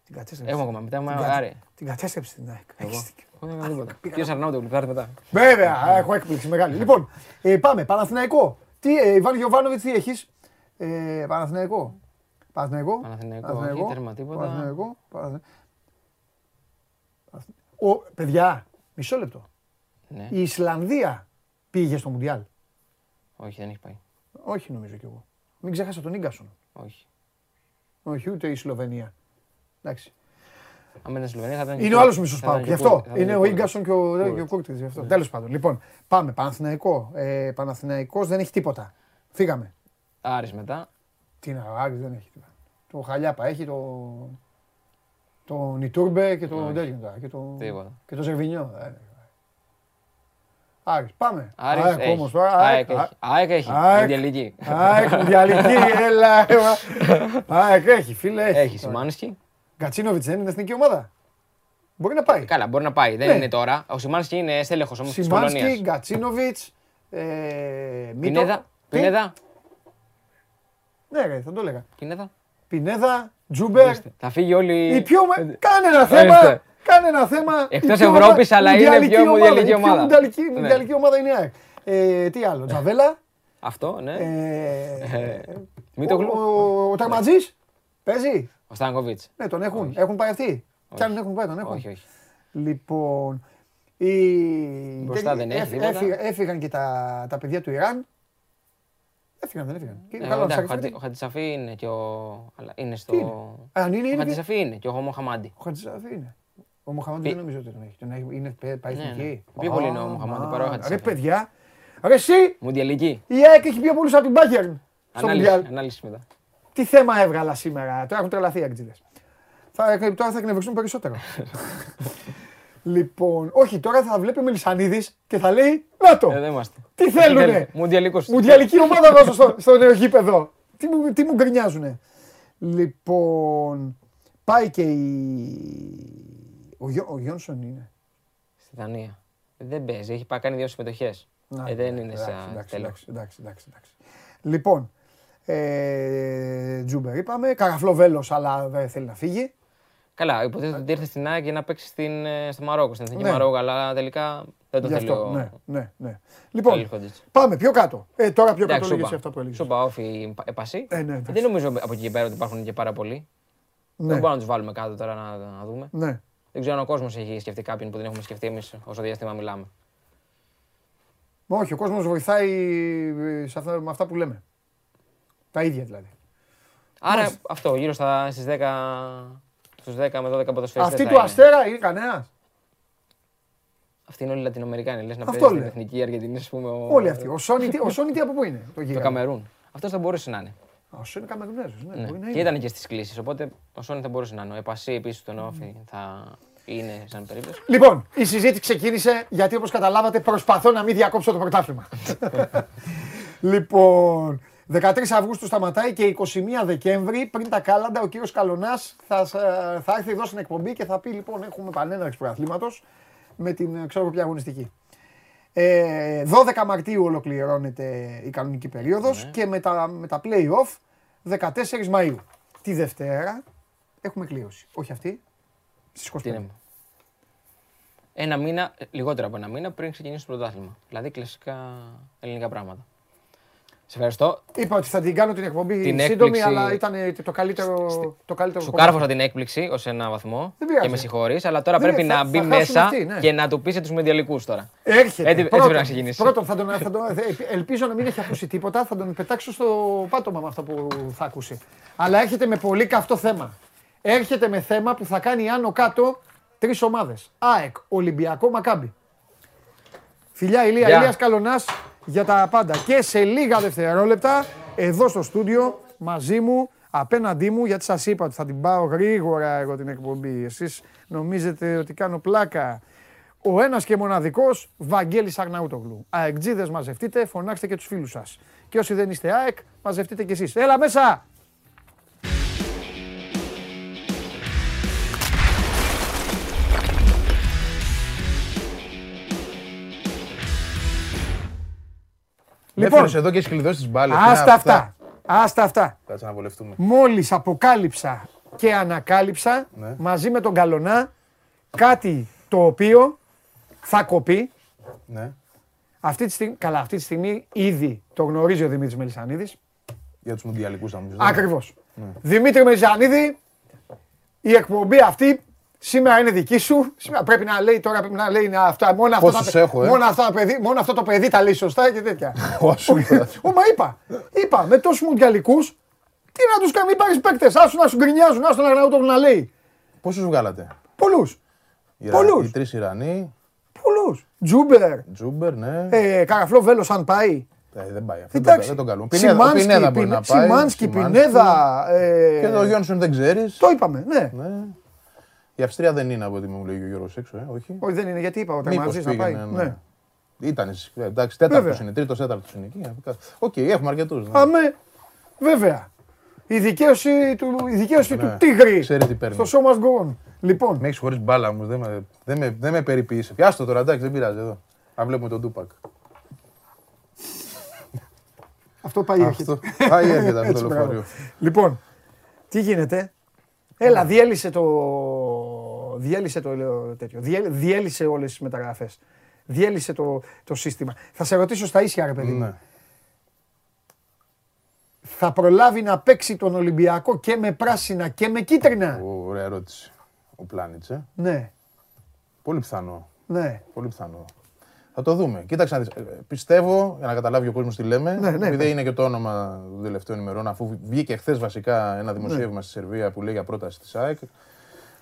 Την κατέστρεψε. Έχουμε ακόμα. Μετά Την, με κα- άρε. την κατέστρεψε την ΑΕΚ. Εγώ. Έχεις δίκιο. Εγώ δεν έκανα τίποτα. Ποιος Αρναούτογλου, πάρτε μετά. Βέβαια, α, έχω έκπληξη μεγάλη. λοιπόν, ε, πάμε. Παναθηναϊκό. Τι, ε, Ιβάν Γιωβάνοβιτς, τι έχεις; Ε, Παναθηναϊκό. Παναθηναϊκό. Παναθηναϊκό, όχι, τέρμα, τίποτα. Παναθηναϊκό. Παναθη- Ο, παιδιά, μισό λεπτό. Ναι. Η Ισλανδία πήγε στο Μουντιάλ. Όχι, δεν έχει πάει. Όχι, νομίζω κι εγώ. Μην ξέχασα τον Ίγκασον. Όχι. Όχι, ούτε η Σλοβενία. Εντάξει. Αν ήταν στη Σλοβενία θα ήταν. Είναι ο άλλος μισός θα πάω. ήταν Γι' και αυτό. Κούρ- θα ήταν Είναι και ο Κούρτιτς. Ίγκασον και ο, και ο Κούρτιτς, γι' αυτό. Τέλος πάντων. Λοιπόν, πάμε. Παναθηναϊκό. Ε, Παναθηναϊκός δεν έχει τίποτα. Φύγαμε. Άρης μετά. Τι να, ο Άρης δεν έχει τίποτα. Το Χαλιάπα έχει το. Το Νιτούρμπε και το Όχι. τέτοιο τώρα, Και το, Τίποτα. και το Ζερβινιό. Ε, Άρης, πάμε. Άρης ΑΕΚ έχει. όμως τώρα. ΑΕΚ ΑΕΚ, έχει. ΑΕΚ έχει. ΑΕΚ. Μουντιαλική. ΑΕΚ, διαλυκή, <laughs> έλα. έλα. ΑΕΚ έχει, φίλε. Έχει, Έχει Σιμάνσκι. Γκατσίνοβιτς δεν είναι εθνική ομάδα. Μπορεί να πάει. Καλά, μπορεί να πάει. Δεν Ναι. είναι τώρα. Ο Σιμάνσκι είναι στέλεχος όμως της Σιμάνσκι, Πολωνίας. Γκατσίνοβιτς, ε, Μίτο. Πινέδα. Τι; Πινέδα. Ναι, ρε, θα το έλεγα. Πινέδα. Πινέδα, Τζούμπερ. Θα φύγει όλη. Η πιο... με- Κάνε ένα θέμα. Ορίστε. Κάνε ένα θέμα. Εκτός η πιο Ευρώπης, ομα- αλλά είναι μουντιαλική πιο μουντιαλική Η πιο ομάδα. μουντιαλική, Ναι. μουντιαλική ομάδα είναι η ΑΕΚ. Ε, τι άλλο, Τζαβέλα. Αυτό, ναι. Ε, Μην το ο, γλου. ο, ο Τερματζής παίζει. Ο Στάνκοβιτς. Ναι, τον έχουν. Έχουν πάει αυτοί. Κι αν έχουν πάει, τον έχουν. Όχι, όχι. Λοιπόν, οι... Μπροστά δεν έχει έφυ- τίποτα. έφυγα- έφυγαν και τα, τα παιδιά του Ιράν. Έφυγαν, δεν έφυγαν. Και Ε, καλά, εντάξει, ψάχνεις, ο Χατζη- δεν- Ο Χατζησαφή είναι και ο. αλλά είναι στο. Τι είναι; Αν είναι, Ο είναι. Χατζησαφή είναι και ο Μοχαμάντι. Ο Χατζησαφή είναι. Ο Μοχαμάντη δεν νομίζω ότι τον έχει. Τον έχει είναι, πέ- πάει Ναι, εθνική. ναι. Πιο πολύ είναι ο Α, Μοχαμάντη μα, παρά ο Ρε Χατζησαφή. παιδιά, ρε εσύ, Μουντιαλική. η ΑΕΚ έχει πιο πολλούς από την Bayern στο Ανάλυση, Μουντιάλ. ανάλυση μετά. Τι θέμα έβγαλα σήμερα, τώρα έχουν τρελαθεί οι αγκτζίδες. Θα, τώρα θα εκνευριστούν περισσότερο. <laughs> λοιπόν, όχι, τώρα θα βλέπει ο Μελισανίδης και θα λέει, να το, Ε, δεν είμαστε. τι θέλουνε; Μουντιαλικός. Μουντιαλική ομάδα βάζω στο, στο νέο γήπεδο. Τι μου, τι μου γκρινιάζουνε; Λοιπόν, πάει και η... Ο, Γιώ- ο Γιόνσον είναι. Στη Δανία. Δεν παίζει, έχει πάει κάνει δύο συμμετοχές. Να, Ε, δεν είναι εντάξει, σε εντάξει, τέλος. εντάξει, εντάξει, εντάξει, εντάξει. Λοιπόν, ε, Τζούμπερ είπαμε, καραφλό βέλος, αλλά δεν θέλει να φύγει. Καλά, υποτίθεται ότι ήρθε στην ΑΕΚ για να παίξει στην, ε, στο Μαρόκο, στην Εθνική Ναι. Μαρόκο, αλλά τελικά δεν το Γι' θέλει αυτό, ο ναι, ναι, ναι. Λοιπόν, Χαλίλχοντιτς. πάμε πιο κάτω. Ε, τώρα πιο κάτω Εντάξει, λέγες σούπα. αυτά που έλεγες. Σούπα, όφη, επασί. Ε, ναι, εντάξει. Δεν νομίζω από εκεί και πέρα ότι υπάρχουν και πάρα πολλοί. Ναι, Δεν μπορούμε να τους βάλουμε κάτω τώρα να, να δούμε. ναι. Δεν ξέρω αν ο κόσμος έχει σκεφτεί κάποιον που δεν έχουμε σκεφτεί εμείς όσο διάστημα μιλάμε. Όχι, ο κόσμος βοηθάει ε, σε αυτά, με αυτά που λέμε. Τα ίδια δηλαδή. Άρα αυτό, γύρω στα, στις 10, στους 10 με 12 ποδοσφαιριστές Αυτή θα του είναι. Αστέρα είναι κανένας; Αυτοί είναι όλοι Λατινοαμερικάνοι. Λες να Αυτό παίζεις στην λέω. Εθνική Αργεντινή, ας πούμε, ο, Όλοι αυτοί. Ο Σόνι, τι- ο Σόνι τι από πού είναι. Το, το γίγαντα; Καμερούν. Αυτός θα μπορούσε να είναι. Α, Ο Σόνι Καμερουνέζος. Ναι, Ναι. μπορεί να Και είναι. ήταν και στις κλήσεις. Οπότε ο Σόνι θα μπορούσε να είναι. Ο Επασί επίσης τον Όφη θα είναι σαν περίπτωση. Λοιπόν, η συζήτηση ξεκίνησε γιατί όπως καταλάβατε προσπαθώ να μην διακόψω το πρωτάθλημα. <laughs> λοιπόν, 13 Αυγούστου σταματάει και 21 Δεκέμβρη πριν τα κάλαντα ο κύριος Καλονάς θα, σ- ε, θα έρθει εδώ στην εκπομπή και θα πει λοιπόν έχουμε πανέναρξη πρωταθλήματος με την ε, ξέρω ποια αγωνιστική. Ε, 12 Μαρτίου ολοκληρώνεται η κανονική περίοδος και με τα, με τα play-off 14 Μαΐου. Τη Δευτέρα έχουμε κλήρωση. Όχι αυτή, στις 25. Τι είναι. Ένα μήνα, ε, λιγότερο από ένα μήνα πριν ξεκινήσει το πρωτάθλημα. Δηλαδή κλασικά ελληνικά πράγματα. Σε ευχαριστώ. Είπα ότι θα την κάνω την εκπομπή Την σύντομη, έκπληξη- αλλά ήταν ε, το καλύτερο, το καλύτερο Σου κομμάτι. κάρφωσα την έκπληξη ως ένα βαθμό Δεν πειράζει. και με συγχωρείς, αλλά τώρα Δεν πρέπει θα- να θα μπει χάσουμε μέσα αυτή, ναι. και να του πείσει τους μεντιαλικού τώρα. Έρχεται. Έτσι- έτσι πρώτον, πρέπει να ξεκινήσει. Πρώτον, θα τον, θα τον, θα- ελπίζω να μην έχει ακούσει τίποτα. Θα τον πετάξω στο πάτωμα με αυτό που θα ακούσει. Αλλά έρχεται με πολύ καυτό θέμα. Έρχεται με θέμα που θα κάνει άνω κάτω τρεις ομάδες. ΑΕΚ, Ολυμπιακό, Μακάμπι. Φιλιά Ηλία, Γεια. Ηλίας Καλονάς για τα πάντα. Και σε λίγα δευτερόλεπτα, εδώ στο στούντιο, μαζί μου, απέναντί μου, γιατί σας είπα ότι θα την πάω γρήγορα εγώ την εκπομπή. Εσείς νομίζετε ότι κάνω πλάκα. Ο ένας και μοναδικός, Βαγγέλης Αρναούτογλου. αεκτζίδες μαζευτείτε, φωνάξτε και τους φίλους σας. Και όσοι δεν είστε ΑΕΚ, μαζευτείτε κι εσείς. Έλα μέσα! Λοιπόν, Λοιπόν, εδώ και έχεις κλειδώσει τις μπάλες. άστα αυτά. Άστα αυτά. Κάτσε να βολευτούμε. Μόλις αποκάλυψα και ανακάλυψα Ναι. μαζί με τον Καλονά κάτι το οποίο θα κοπεί. Ναι. Αυτή τη στιγμή, καλά, αυτή τη στιγμή ήδη το γνωρίζει ο Δημήτρης Μελισανίδης. Για τους μουντιαλικούς θα νομίζω. Ακριβώς. Ναι. Δημήτρη Μελισανίδη, η εκπομπή αυτή σήμερα είναι δική σου. Σήμερα πρέπει να λέει τώρα πρέπει να λέει να αυτά, μόνο, αυτό, Πόσους τα- έχω, ε; μόνο, αυτά, τα παιδί, μόνο αυτό το παιδί τα λέει σωστά και τέτοια. Όσο <laughs> είπα. Ω, μα είπα, είπα, με τόσους μουντιαλικούς, τι να τους κάνει, μην πάρεις παίκτες, άσου να σου γκρινιάζουν, άσου τον Αγναούτογλου να λέει. Πόσους βγάλατε; Πολλούς, Ιρα... Πολλούς. Οι τρεις Ιρανοί. πολλούς. Τζούμπερ, Τζούμπερ, ναι. ε, Καραφλό Βέλος αν πάει. Ε, δεν πάει. Αυτό δεν, Εντάξει. δεν τον καλούν. Πινέδα, ο Σιμάνσκι, Πινέδα μπορεί Πινέ- να πάει. Σιμάνσκι, Σιμάνσκι. Πινέδα. ε, Και το Γιόνσον δεν ξέρεις. Το είπαμε, ναι. Ναι. Η Αυστρία δεν είναι από ό,τι μου λέει ο Γιώργος έξω, ε, όχι. Όχι δεν είναι γιατί είπα ο Μήπως Τερματζής να πάει. πήγαινε, Ναι. Ήταν, ε, εντάξει, τέταρτος Βέβαια. είναι, τρίτος, τέταρτος είναι εκεί. Οκ, έχουμε αρκετούς. Ναι. Αμέ, βέβαια. Η δικαίωση του, η δικαίωση του Ναι. τίγρη Ξέρει τι παίρνει. στο show must go on. Λοιπόν, Με έχεις χωρίς μπάλα μου, δεν με, δεν με, δεν με περιποίησε. Πιάστο τώρα, εντάξει, δεν πειράζει εδώ. Αν βλέπουμε τον Τούπακ. αυτό πάει έρχεται. Αυτό. Πάει έρχεται αυτό Έτσι, το μπράβο. λεωφορείο. Λοιπόν, τι γίνεται; Έλα, διέλυσε το. Διέλυσε το λέω, τέτοιο. Διέλυ- Διέλυσε όλες τις μεταγραφές. Διέλυσε το, το σύστημα. Θα σε ρωτήσω στα ίσια, ρε παιδί μου. Ναι. Θα προλάβει να παίξει τον Ολυμπιακό και με πράσινα και με κίτρινα; Ω, Ωραία ερώτηση. Ο Πλάνιτς, ε. Ναι, Πολύ πιθανό. ναι. Πολύ πιθανό. Θα το δούμε. Κοίταξε να δεις. Ε, Πιστεύω, για να καταλάβει ο κόσμος τι λέμε, Ναι, ναι, επειδή ναι. είναι και το όνομα των τελευταίων ημερών, αφού βγήκε χθες βασικά ένα Ναι. δημοσίευμα στη Σερβία που λέει για πρόταση της ΑΕΚ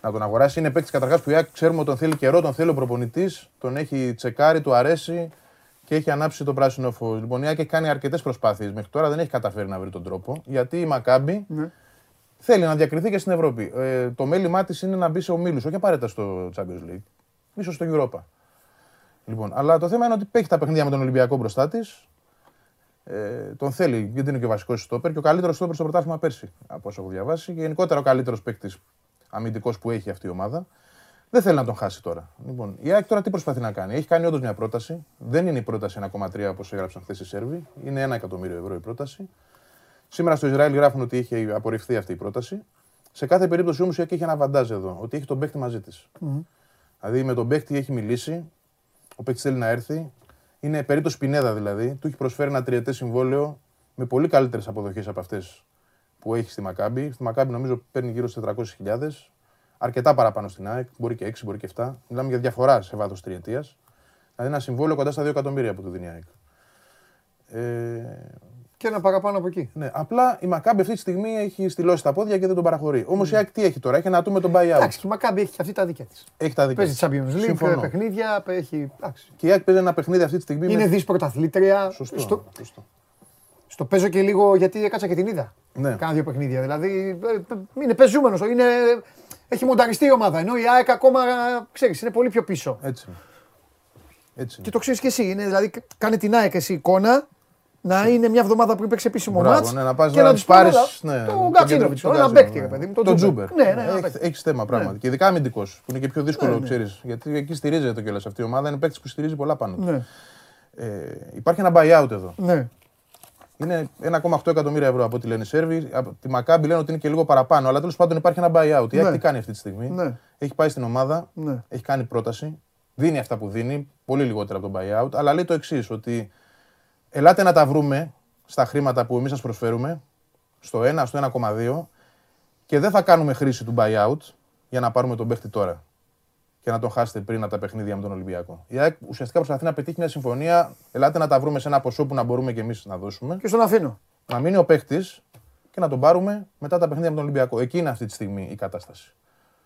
να τον αγοράσει. Είναι παίκτης καταρχάς που η ΑΕΚ ξέρουμε ότι τον θέλει καιρό, τον θέλει ο προπονητής, τον έχει τσεκάρει, του αρέσει και έχει ανάψει το πράσινο φως. Λοιπόν, η ΑΕΚ έχει κάνει αρκετές προσπάθειες μέχρι τώρα, δεν έχει καταφέρει να βρει τον τρόπο, γιατί η Μακάμπη Ναι. θέλει να διακριθεί και στην Ευρώπη. Ε, το μέλημά της είναι να μπει σε ομίλους, όχι απαραίτητα στο Champions League, ίσως στο Europa. Λοιπόν, αλλά το θέμα είναι ότι παίχει τα παιχνίδια με τον Ολυμπιακό μπροστά της. Ε, τον θέλει, γιατί είναι και ο βασικός στόπερ και ο καλύτερος στόπερ στο πρωτάθλημα πέρσι, από όσο έχω διαβάσει. Και γενικότερα ο καλύτερος παίκτης αμυντικός που έχει αυτή η ομάδα. Δεν θέλει να τον χάσει τώρα. Λοιπόν, η ΑΕΚ τώρα τι προσπαθεί να κάνει; Έχει κάνει όντως μια πρόταση. Δεν είναι η πρόταση 1,3 όπως έγραψαν χθες οι Σέρβοι. Είναι 1 εκατομμύριο ευρώ η πρόταση. Σήμερα στο Ισραήλ γράφουν ότι έχει απορριφθεί αυτή η πρόταση. Σε κάθε περίπτωση όμως η ΑΕΚ έχει ένα βαντάζ εδώ, ότι έχει τον παίκτη μαζί της. Δηλαδή με τον παίκτη έχει μιλήσει, ο παίκτης θέλει να έρθει. Είναι περίπτωση Πινέδα δηλαδή. Του έχει προσφέρει ένα τριετές συμβόλαιο με πολύ καλύτερες αποδοχές από αυτές που έχει στη Μακάμπη. Στη Μακάμπη νομίζω παίρνει γύρω στις 400.000. Αρκετά παραπάνω στην ΑΕΚ. Μπορεί και 6, μπορεί και 7. Μιλάμε για διαφορά σε βάθος τριετίας. Δηλαδή ένα συμβόλαιο κοντά στα 2 εκατομμύρια που του δίνει η ΑΕΚ. Ε, Και ένα παραπάνω από εκεί. ναι, απλά η Μακάμπη αυτή τη στιγμή έχει στυλώσει τα πόδια και δεν τον παραχωρεί. Όμως η ΑΕΚ τι έχει τώρα, έχει ένα του με τον buyout. Εντάξει, και η Μακάμπη έχει και αυτή τα δίκια της. Έχει τα δικά Παίζει της. Champions League, Συμφωνώ. παιχνίδια, έχει. εντάξει. Και η ΑΕΚ παίζει ένα παιχνίδι αυτή τη στιγμή. Είναι με... δι πρωταθλήτρια. Σωστό. Στο, σωστό. Στο παίζω και λίγο γιατί έκατσα και την είδα. Ναι. Κάνα δύο παιχνίδια. Δηλαδή ε, ε, είναι πεζούμενος. Είναι, έχει μονταριστεί η ομάδα. Ενώ η ΑΕΚ ακόμα ξέρεις, είναι πολύ πιο πίσω. Έτσι. είναι. Έτσι. είναι. Και το ξέρεις και εσύ. Είναι, δηλαδή, κάνε την ΑΕΚ εσύ εικόνα να είναι μια εβδομάδα πριν παίξει επίσημο Μπράβο, μάτς ναι, να πας και να να τους τους πάρεις πάρεις, ναι, τον τον Γκατσίνοβιτ. τον Ένα Γκατσίνοβιτ, παίκτη, ρε ναι. παιδί μου. Τον Τον Τζούμπερ. Ναι, ναι, ένα Έχει- παίκτη. Έχεις θέμα πράγματι. Και ειδικά αμυντικός, που είναι και πιο δύσκολο, ξέρεις. Γιατί εκεί στηρίζεται κιόλας αυτή η ομάδα. Είναι παίκτης που στηρίζει πολλά πάνω. του. Ναι, Ε, υπάρχει ένα buyout εδώ. ναι. Είναι 1,8 εκατομμύρια ευρώ από ό,τι λένε οι Σέρβοι. Από τη Μακάμπη λένε ότι είναι και λίγο παραπάνω. Αλλά τέλος πάντων υπάρχει ένα buyout. Η ΑΕΚ Ναι. τι κάνει αυτή τη στιγμή; Ναι. Έχει πάει στην ομάδα, Ναι. έχει κάνει πρόταση. Δίνει αυτά που δίνει, πολύ λιγότερα από τον buyout. Αλλά λέει το εξής, ότι ελάτε να τα βρούμε στα χρήματα που εμείς σας προσφέρουμε, στο 1, στο 1,2 και δεν θα κάνουμε χρήση του buyout για να πάρουμε τον παίχτη τώρα και να τον χάσετε πριν από τα παιχνίδια με τον Ολυμπιακό. Η ΑΕΚ ουσιαστικά προσπαθεί να πετύχει μια συμφωνία. Ελάτε να τα βρούμε σε ένα ποσό που να μπορούμε και εμείς να δώσουμε. Και στον αφήνω. Να μείνει ο παίχτη και να τον πάρουμε μετά τα παιχνίδια με τον Ολυμπιακό. Εκεί είναι αυτή τη στιγμή η κατάσταση.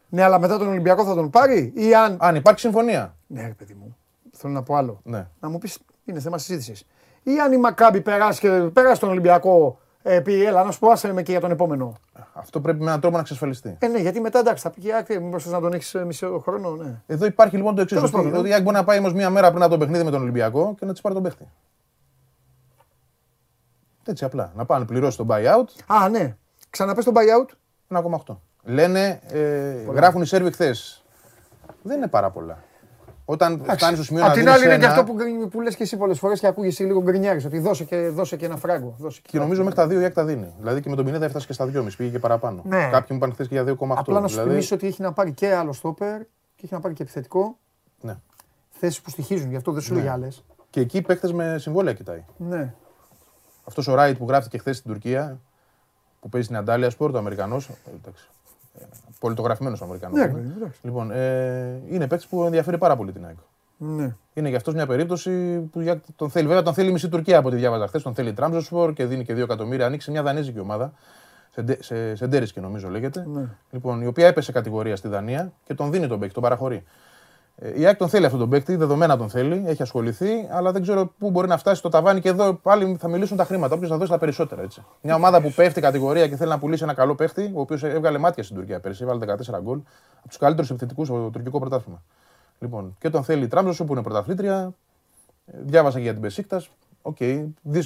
Ναι, αλλά μετά τον Ολυμπιακό θα τον πάρει ή αν. Αν υπάρχει συμφωνία. Ναι, ρε παιδί μου. Θέλω να πω άλλο. Ναι. Να μου πεις, είναι θέμα συζήτησης. Ή αν η Μακάμπη περάσει, και, περάσει τον Ολυμπιακό, ε, πει, έλα να σου πω, άσε με και για τον επόμενο. Αυτό πρέπει με έναν τρόπο να εξασφαλιστεί. Ε, ναι, γιατί μετά εντάξει, θα πει και άκρη, μήπως θες να τον έχεις μισό χρόνο, ναι. Εδώ υπάρχει λοιπόν το εξής. Τέλος Ότι, πάντων, ότι η ΑΕΚ μπορεί να πάει όμως μία μέρα πριν από το παιχνίδι με τον Ολυμπιακό και να της πάρει τον παίχτη. Έτσι απλά. Να πάνε να πληρώσει τον buyout Α, ναι. Ξαναπες τον buyout. 1,8. Λένε, ε, γράφουν οι Σέρβοι χθες. Δεν είναι πάρα πολλά. Όταν φτάνεις στο σημείο να Απ' την δίνεις άλλη είναι και ένα, αυτό που, γκρι- που λες και εσύ πολλές φορές και ακούγεσαι λίγο γκρινιάρης. Ότι δώσε και, δώσε και ένα φράγκο. Δώσε και Και νομίζω μέχρι τα 2 η ΑΕΚ τα δίνει. Δηλαδή και με τον Πινέδα έφτασε και στα 2,5, πήγε και παραπάνω. Ναι. Κάποιοι μου είπαν χθες και για 2,8. Απλά να σου δηλαδή, θυμίσω ότι έχει να πάρει και άλλο στόπερ και έχει να πάρει και επιθετικό. Ναι. Θέσεις που στοιχίζουν, γι' αυτό δεν σου λέει άλλες. Και εκεί παίχτε με συμβόλαια κοιτάει. Ναι. Αυτός ο Ράιτ που γράφτηκε χθες στην Τουρκία, που παίζει στην Αντάλια Σπορ, ο Αμερικανός. Πολιτογραφημένος Αμερικανό. Ναι, εντάξει. Λοιπόν, ε, είναι παίκτης που ενδιαφέρει πάρα πολύ την ΑΕΚ. ναι. Είναι για αυτός μια περίπτωση που για- τον θέλει. Βέβαια, τον θέλει η μισή Τουρκία από ό,τι διάβαζα χθες. Τον θέλει η Τραμζοσπορ και δίνει και 2 εκατομμύρια. Ανοίξει μια δανέζικη ομάδα. Σεντε- σε- Σεντέρισκε νομίζω λέγεται. Ναι. Λοιπόν, η οποία έπεσε κατηγορία στη Δανία και τον δίνει τον παίκτη, τον παραχωρεί. Ε, Η ΑΕΚ τον θέλει αυτόν τον παίκτη, δεδομένα τον θέλει, έχει ασχοληθεί, αλλά δεν ξέρω πού μπορεί να φτάσει το ταβάνι και εδώ πάλι θα μιλήσουν τα χρήματα. Όποιος θα δώσει τα περισσότερα. Έτσι. Μια ομάδα που πέφτει κατηγορία και θέλει να πουλήσει ένα καλό παίκτη, ο οποίος έβγαλε μάτια στην Τουρκία πέρσι, έβαλε 14 γκολ, από τους καλύτερους επιθετικούς στο τουρκικό πρωτάθλημα. Λοιπόν, και τον θέλει η Τράμπζο που είναι πρωταθλήτρια. Ε, Διάβασα και για την Πεσίκτα. Οκ,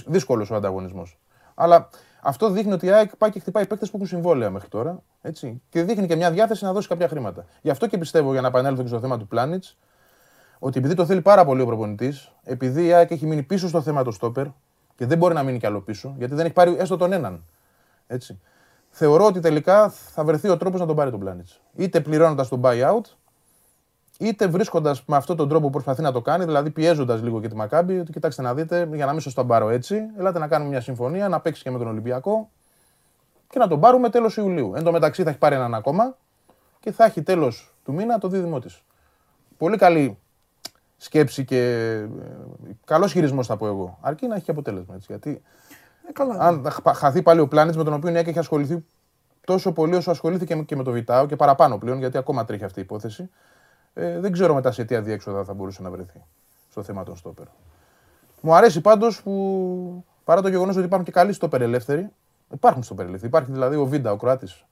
δύσκολος ο ανταγωνισμός. Αλλά αυτό δείχνει ότι η ΑΕΚ πάει και χτυπάει παίκτες που έχουν συμβόλαια μέχρι τώρα. Έτσι, και δείχνει και μια διάθεση να δώσει κάποια χρήματα. Γι' αυτό και πιστεύω, για να επανέλθω και στο θέμα του Πλάνιτς, ότι επειδή το θέλει πάρα πολύ ο προπονητής, επειδή η ΑΕΚ έχει μείνει πίσω στο θέμα του στόπερ και δεν μπορεί να μείνει κι άλλο πίσω, γιατί δεν έχει πάρει έστω τον έναν. Έτσι. Θεωρώ ότι τελικά θα βρεθεί ο τρόπος να τον πάρει τον Πλάνιτς. Είτε πληρώνοντας τον buyout, είτε βρίσκοντας με αυτόν τον τρόπο που προσπαθεί να το κάνει, δηλαδή πιέζοντας λίγο και τη Μακάμπη, ότι κοιτάξτε να δείτε, για να μην σας τον πάρω έτσι, ελάτε να κάνουμε μια συμφωνία, να παίξει και με τον Ολυμπιακό και να τον πάρουμε τέλος Ιουλίου. Εν τω μεταξύ θα έχει πάρει έναν ακόμα και θα έχει τέλος του μήνα το δίδυμό της. Πολύ καλή σκέψη και καλός χειρισμός θα πω εγώ. Αρκεί να έχει και αποτέλεσμα έτσι. Γιατί Ε, καλά. αν χα- χαθεί πάλι ο πλάνης με τον οποίο η ΑΕΚ έχει ασχοληθεί τόσο πολύ όσο ασχολήθηκε και με το Βιτάο και παραπάνω πλέον, γιατί ακόμα τρέχει αυτή η υπόθεση. Ε, δεν ξέρω μετά σε τι αδιέξοδα θα μπορούσε να βρεθεί στο θέμα των στόπερ. Μου αρέσει πάντως που παρά το γεγονός ότι υπάρχουν και καλοί στόπερ ελεύθεροι, υπάρχουν στόπερ ελεύθεροι. Υπάρχει δηλαδή ο Βίντα, ο Κροάτης.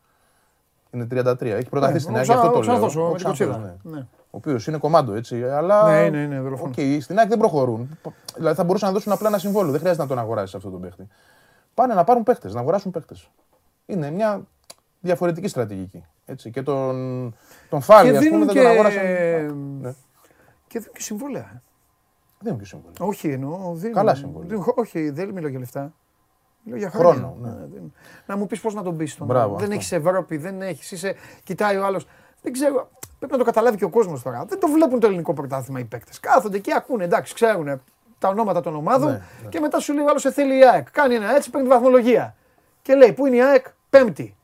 Είναι 33. Έχει προταθεί Ναι, στην ο ΑΕΚ, γι' αυτό το Ξα- λέω. ο Ξανθός, ο Ο Ξανθός, Κοτσίδα. ναι. Ναι. Ο οποίος είναι κομμάτι έτσι. Αλλά. Ναι, είναι, είναι, δολοφόνο. Οκ, στην ΑΕΚ δεν προχωρούν. Δηλαδή θα μπορούσαν να δώσουν απλά ένα συμβόλαιο. Δεν χρειάζεται να τον αγοράσει αυτό τον παίχτη. Πάνε να πάρουν παίχτες, να αγοράσουν παίχτες. Είναι μια διαφορετική στρατηγική. Έτσι. Και τον, τον Φάλι, Και ας πούμε, δίνουν δεν και, τον αγόρασαν. Ναι. και δίνουν και συμβόλαια. ε. Δεν είναι και συμβόλαιο. Όχι εννοώ. Δίνουν, Καλά συμβόλαια. δίνουν- όχι, δεν μιλώ για λεφτά. Μιλώ για χρόνια. Χρόνο, ναι. δίνουν. Να μου πεις πώς να τον πεις τον Μπράβο, άλλον. Δεν αυτό. έχεις Ευρώπη, δεν έχεις. Είσαι... Κοιτάει ο άλλος. Δεν ξέρω. Πρέπει να το καταλάβει και ο κόσμος τώρα. Δεν το βλέπουν το ελληνικό πρωτάθλημα οι παίκτες. Κάθονται εκεί, ακούνε, εντάξει, ξέρουν τα ονόματα των ομάδων Ναι, και μετά σου λέει ο άλλος σε θέλει η ΑΕΚ. Κάνει ένα έτσι, παίρνει τη βαθμολογία. Και λέει, Πού είναι η ΑΕΚ, Πέμπτη.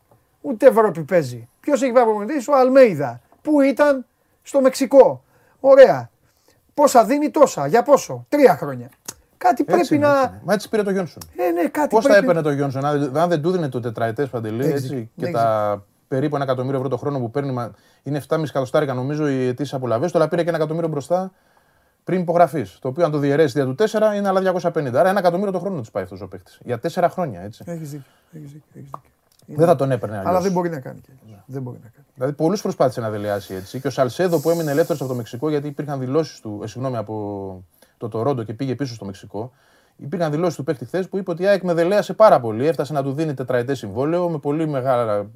Ούτε Ευρώπη παίζει. Ποιος έχει πάει προπονητή, ο Αλμέιδα. Πού ήταν, στο Μεξικό. Ωραία. Πόσα δίνει τόσα, για πόσο, τρία χρόνια. Κάτι Έτσι πρέπει είναι, να. έτσι είναι. Μα έτσι πήρε το Γιόνσον. Ε, ναι, κάτι Πώς θα πρέπει... έπαιρνε το Γιόνσον, αν αν δεν του δίνει το τετραετές παντελή Έχεις έτσι, δίκιο, και έχεις τα περίπου ένα εκατομμύριο ευρώ το χρόνο που παίρνει, μα- είναι 7,5 εκατοστάρικα νομίζω οι αιτήσεις απολαυέ. Τώρα πήρε και ένα εκατομμύριο μπροστά πριν υπογραφής. Το οποίο αν το διαιρέσει δια του 4 είναι άλλα 250. Άρα ένα εκατομμύριο το χρόνο του πάει αυτός ο παίχτη. Για 4 χρόνια έτσι. Έχεις δίκιο, έχεις δίκιο, έχεις δίκιο. Δεν θα τον έπαιρνε αλλιώς. Αλλά δεν μπορεί να κάνει και αλλιώς. Δεν μπορεί να κάνει. Δηλαδή, πολλούς προσπάθησε να δελεάσει έτσι. Και ο Σαλσέδο που έμεινε ελεύθερος από το Μεξικό, γιατί υπήρχαν δηλώσεις του, ε, συγγνώμη, από το Τορόντο και πήγε πίσω στο Μεξικό. Υπήρχαν δηλώσεις του παίχτη χθες που είπε ότι η ΑΕΚ με δελέασε πάρα πολύ. Έφτασε να του δίνει τετραετές συμβόλαιο με πολύ μεγάλα, ε,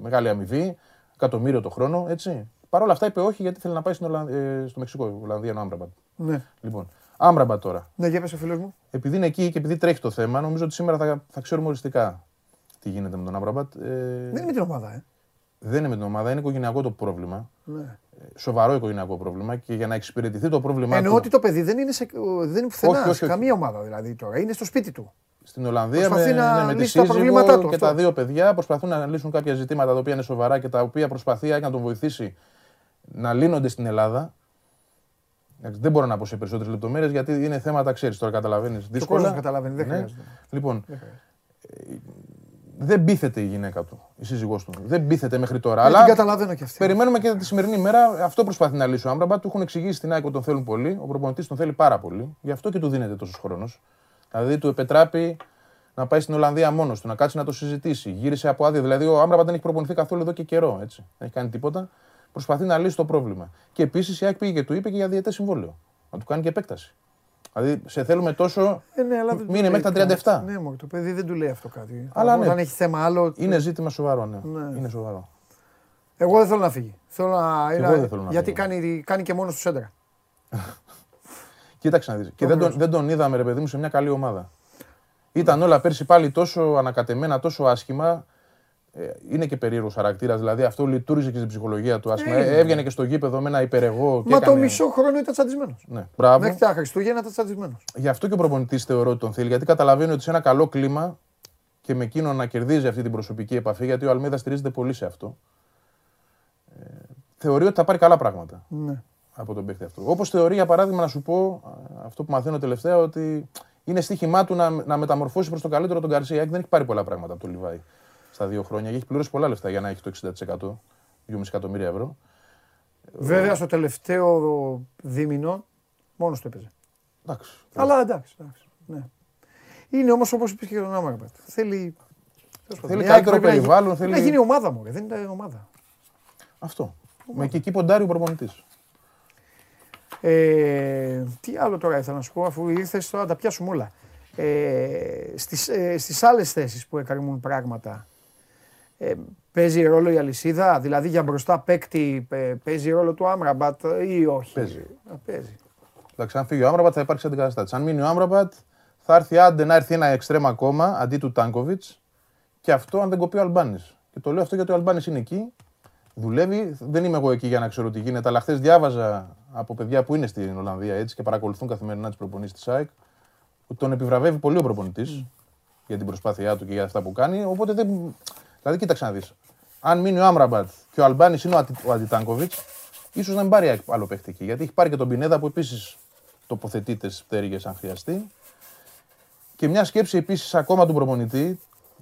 μεγάλη αμοιβή, εκατομμύριο το χρόνο. Έτσι. Παρ' όλα αυτά είπε όχι γιατί θέλει να πάει στην Ολλαν- ε, στο Μεξικό, Ολλανδία, Άμραμπατ. Ναι, Λοιπόν, Άμραμπατ τώρα. ναι για πες ο φίλος μου. Επειδή είναι εκεί και επειδή τρέχει το θέμα, νομίζω ότι σήμερα θα, θα ξέρουμε οριστικά τι γίνεται με τον Άμραμπατ. Ε, Δεν είναι με την ομάδα, ε. δεν είναι με την ομάδα, είναι οικογενειακό το πρόβλημα Ναι. σοβαρό οικογενειακό πρόβλημα και για να εξυπηρετηθεί το πρόβλημά Εννοώ του ότι το παιδί δεν είναι, σε, δεν είναι πουθενά, Όχι, όχι, σε όχι. καμία ομάδα δηλαδή τώρα. Είναι στο σπίτι του. στην Ολλανδία με, προσπαθεί να ναι, με τη λύσει τα σύζυγο προβλήματά του, και αυτό. τα δύο παιδιά προσπαθούν να λύσουν κάποια ζητήματα τα οποία είναι σοβαρά και τα οποία προσπαθεί να τον βοηθήσει να λύνονται στην Ελλάδα. Εντάξει, Δεν μπορώ να πω σε περισσότερες λεπτομέρειες γιατί είναι θέματα, ξέρεις τώρα, καταλαβαίνεις. Ο κόσμος καταλαβαίνει, δεν Ναι. χρειάζεται. Λοιπόν, ε, δεν πείθεται η γυναίκα του, η σύζυγός του. Δεν πείθεται μέχρι τώρα. Αλλά... Αλλά Την καταλαβαίνω και αυτή. Περιμένουμε και τη σημερινή μέρα. Αυτό προσπαθεί να λύσει ο Άμπραμπατ. Του έχουν εξηγήσει στην ΑΕΚ ότι τον θέλουν πολύ. Ο προπονητής τον θέλει πάρα πολύ. Γι' αυτό και του δίνεται τόσος χρόνος. Δηλαδή του επετράπει να πάει στην Ολλανδία μόνος του, να κάτσει να το συζητήσει. Γύρισε από άδεια. Δηλαδή ο Άμπραμπατ δεν έχει προπονηθεί καθόλου εδώ και καιρό. Έτσι. Δεν έχει κάνει τίποτα. Προσπαθεί να λύσει το πρόβλημα. Και επίσης η ΑΕΚ πήγε και του είπε και για διαιτές συμβόλαιο. Να του κάνει και επέκταση. Δηλαδή σε θέλουμε τόσο. Ε, ναι, αλλά δεν του Μείνε λέει μέχρι τα κάτι. 37. Ναι, μόνο το παιδί δεν του λέει αυτό κάτι. Αλλά ναι. Όταν έχει θέμα άλλο. Είναι ζήτημα σοβαρό, ναι. Ναι. Είναι σοβαρό. Εγώ δεν θέλω να φύγει. Θέλω να, εγώ είναι- δεν θέλω να γιατί φύγω. κάνει, κάνει και μόνος τους έντρα. <laughs> Κοίταξε να δεις. Και δεν τον, δεν τον είδαμε, ρε παιδί μου, σε μια καλή ομάδα. Ήταν όλα πέρσι πάλι τόσο ανακατεμένα, τόσο άσχημα. Ε, είναι και περίεργος χαρακτήρας. Δηλαδή αυτό λειτουργήσε και στην ψυχολογία του άσχημα. Ε, Ε, έβγαινε και στο γήπεδο με ένα υπερεγώ. Και Μα το έκανε- μισό χρόνο ήταν τσαντισμένο. Ναι, μπράβο. Μέχρι τα Χριστούγεννα ήταν τσαντισμένο. Γι' αυτό και ο προπονητής θεωρώ ότι τον θέλει. Γιατί καταλαβαίνει ότι σε ένα καλό κλίμα και με εκείνον να κερδίζει αυτή την προσωπική επαφή, γιατί ο Αλμίδας στηρίζεται πολύ σε αυτό. Ε, θεωρεί ότι θα πάρει καλά πράγματα Ναι. από τον παίχτη αυτό. Όπως θεωρεί, για παράδειγμα, να σου πω α, αυτό που μαθαίνω τελευταία, ότι είναι στοίχημά του να, να μεταμορφώσει προς το καλύτερο τον Καρσία. Γιατί δεν έχει πάρει πολλά πράγματα από τον Λιβάη στα δύο χρόνια και έχει πληρώσει πολλά λεφτά για να έχει το 60%, 2,5 εκατομμύρια ευρώ. Βέβαια στο τελευταίο δίμηνο μόνος του έπαιζε. Εντάξει. Αλλά εντάξει. εντάξει ναι. Είναι όμως όπως είπες και για τον Άμαρμπατ. Θέλει. τέλος πάντων, Θέλει η καλύτερο ΑΕΚ πρέπει να γι- περιβάλλον, πρέπει θέλει- Να γίνει ομάδα μου, ρε. δεν είναι ομάδα. Αυτό. Με και εκεί ποντάρει ο προπονητής. Ε, τι άλλο τώρα ήθελα να σου πω, αφού ήρθες τώρα να τα πιάσουμε όλα. Ε, στις, ε, στις άλλες θέσεις που έκαναν πράγματα, ε, παίζει ρόλο η αλυσίδα, δηλαδή για μπροστά παίκτη ε, παίζει ρόλο του Άμραμπατ ή όχι; Παίζει. Α, παίζει. Εντάξει, αν φύγει ο Άμραμπατ θα υπάρξει αντικαταστάτης. Αν μείνει ο Άμραμπατ, θα έρθει άντε να έρθει ένα εξτρέμα ακόμα αντί του Τάνκοβιτς και αυτό αν δεν κοπεί ο Αλμπάνης. Και το λέω αυτό γιατί ο Αλμπάνης είναι εκεί δουλεύει. Δεν είμαι εγώ εκεί για να ξέρω τι γίνεται, αλλά χθες διάβαζα από παιδιά που είναι στην Ολλανδία έτσι και παρακολουθούν καθημερινά τις προπονήσεις της ΑΕΚ ότι τον επιβραβεύει πολύ ο προπονητής για την προσπάθειά του και για αυτά που κάνει. Οπότε δεν. Δηλαδή, κοίταξε να δεις. Αν μείνει ο Άμραμπατ και ο Αλμπάνης είναι ο, Ατι... ο Αντιτάνκοβιτς, ίσως να μην πάρει άλλο παίχτη εκεί. Γιατί έχει πάρει και τον Πινέδα που επίσης τοποθετείται στι πτέρυγες αν χρειαστεί. Και μια σκέψη επίσης ακόμα του προπονητή,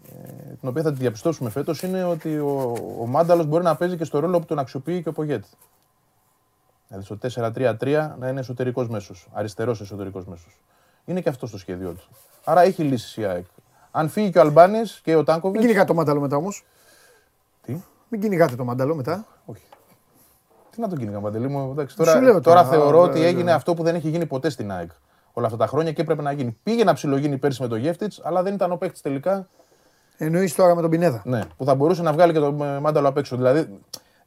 ε, την οποία θα τη διαπιστώσουμε φέτος, είναι ότι ο, ο Μάνταλος μπορεί να παίζει και στο ρόλο που τον αξιοποιεί και ο Πογέτη. Δηλαδή στο 4-3-3 να είναι εσωτερικός μέσος, αριστερός εσωτερικός μέσος. Είναι και αυτό στο σχέδιό του. Άρα έχει λύσεις η ΑΕΚ. Αν φύγει και ο Αλμπάνης και ο Τάνκοβιτ. Μην κυνηγάτε το μάνταλο μετά όμως. Τι, Μην κυνηγάτε το μάνταλο μετά. όχι. Τι να τον κυνηγά, Παντελή μου. Εντάξει, τώρα, Σου λέω τώρα τώρα, θεωρώ α, ότι ε, έγινε ε. αυτό που δεν έχει γίνει ποτέ στην ΑΕΚ όλα αυτά τα χρόνια και έπρεπε να γίνει. Πήγε να ψιλογίνει πέρσι με το Γεύτιτς, αλλά δεν ήταν ο παίκτης τελικά Εννοείς τώρα με τον Πινέδα. ναι, που θα μπορούσε να βγάλει και τον ε, Μάνταλο απ' έξω. Δηλαδή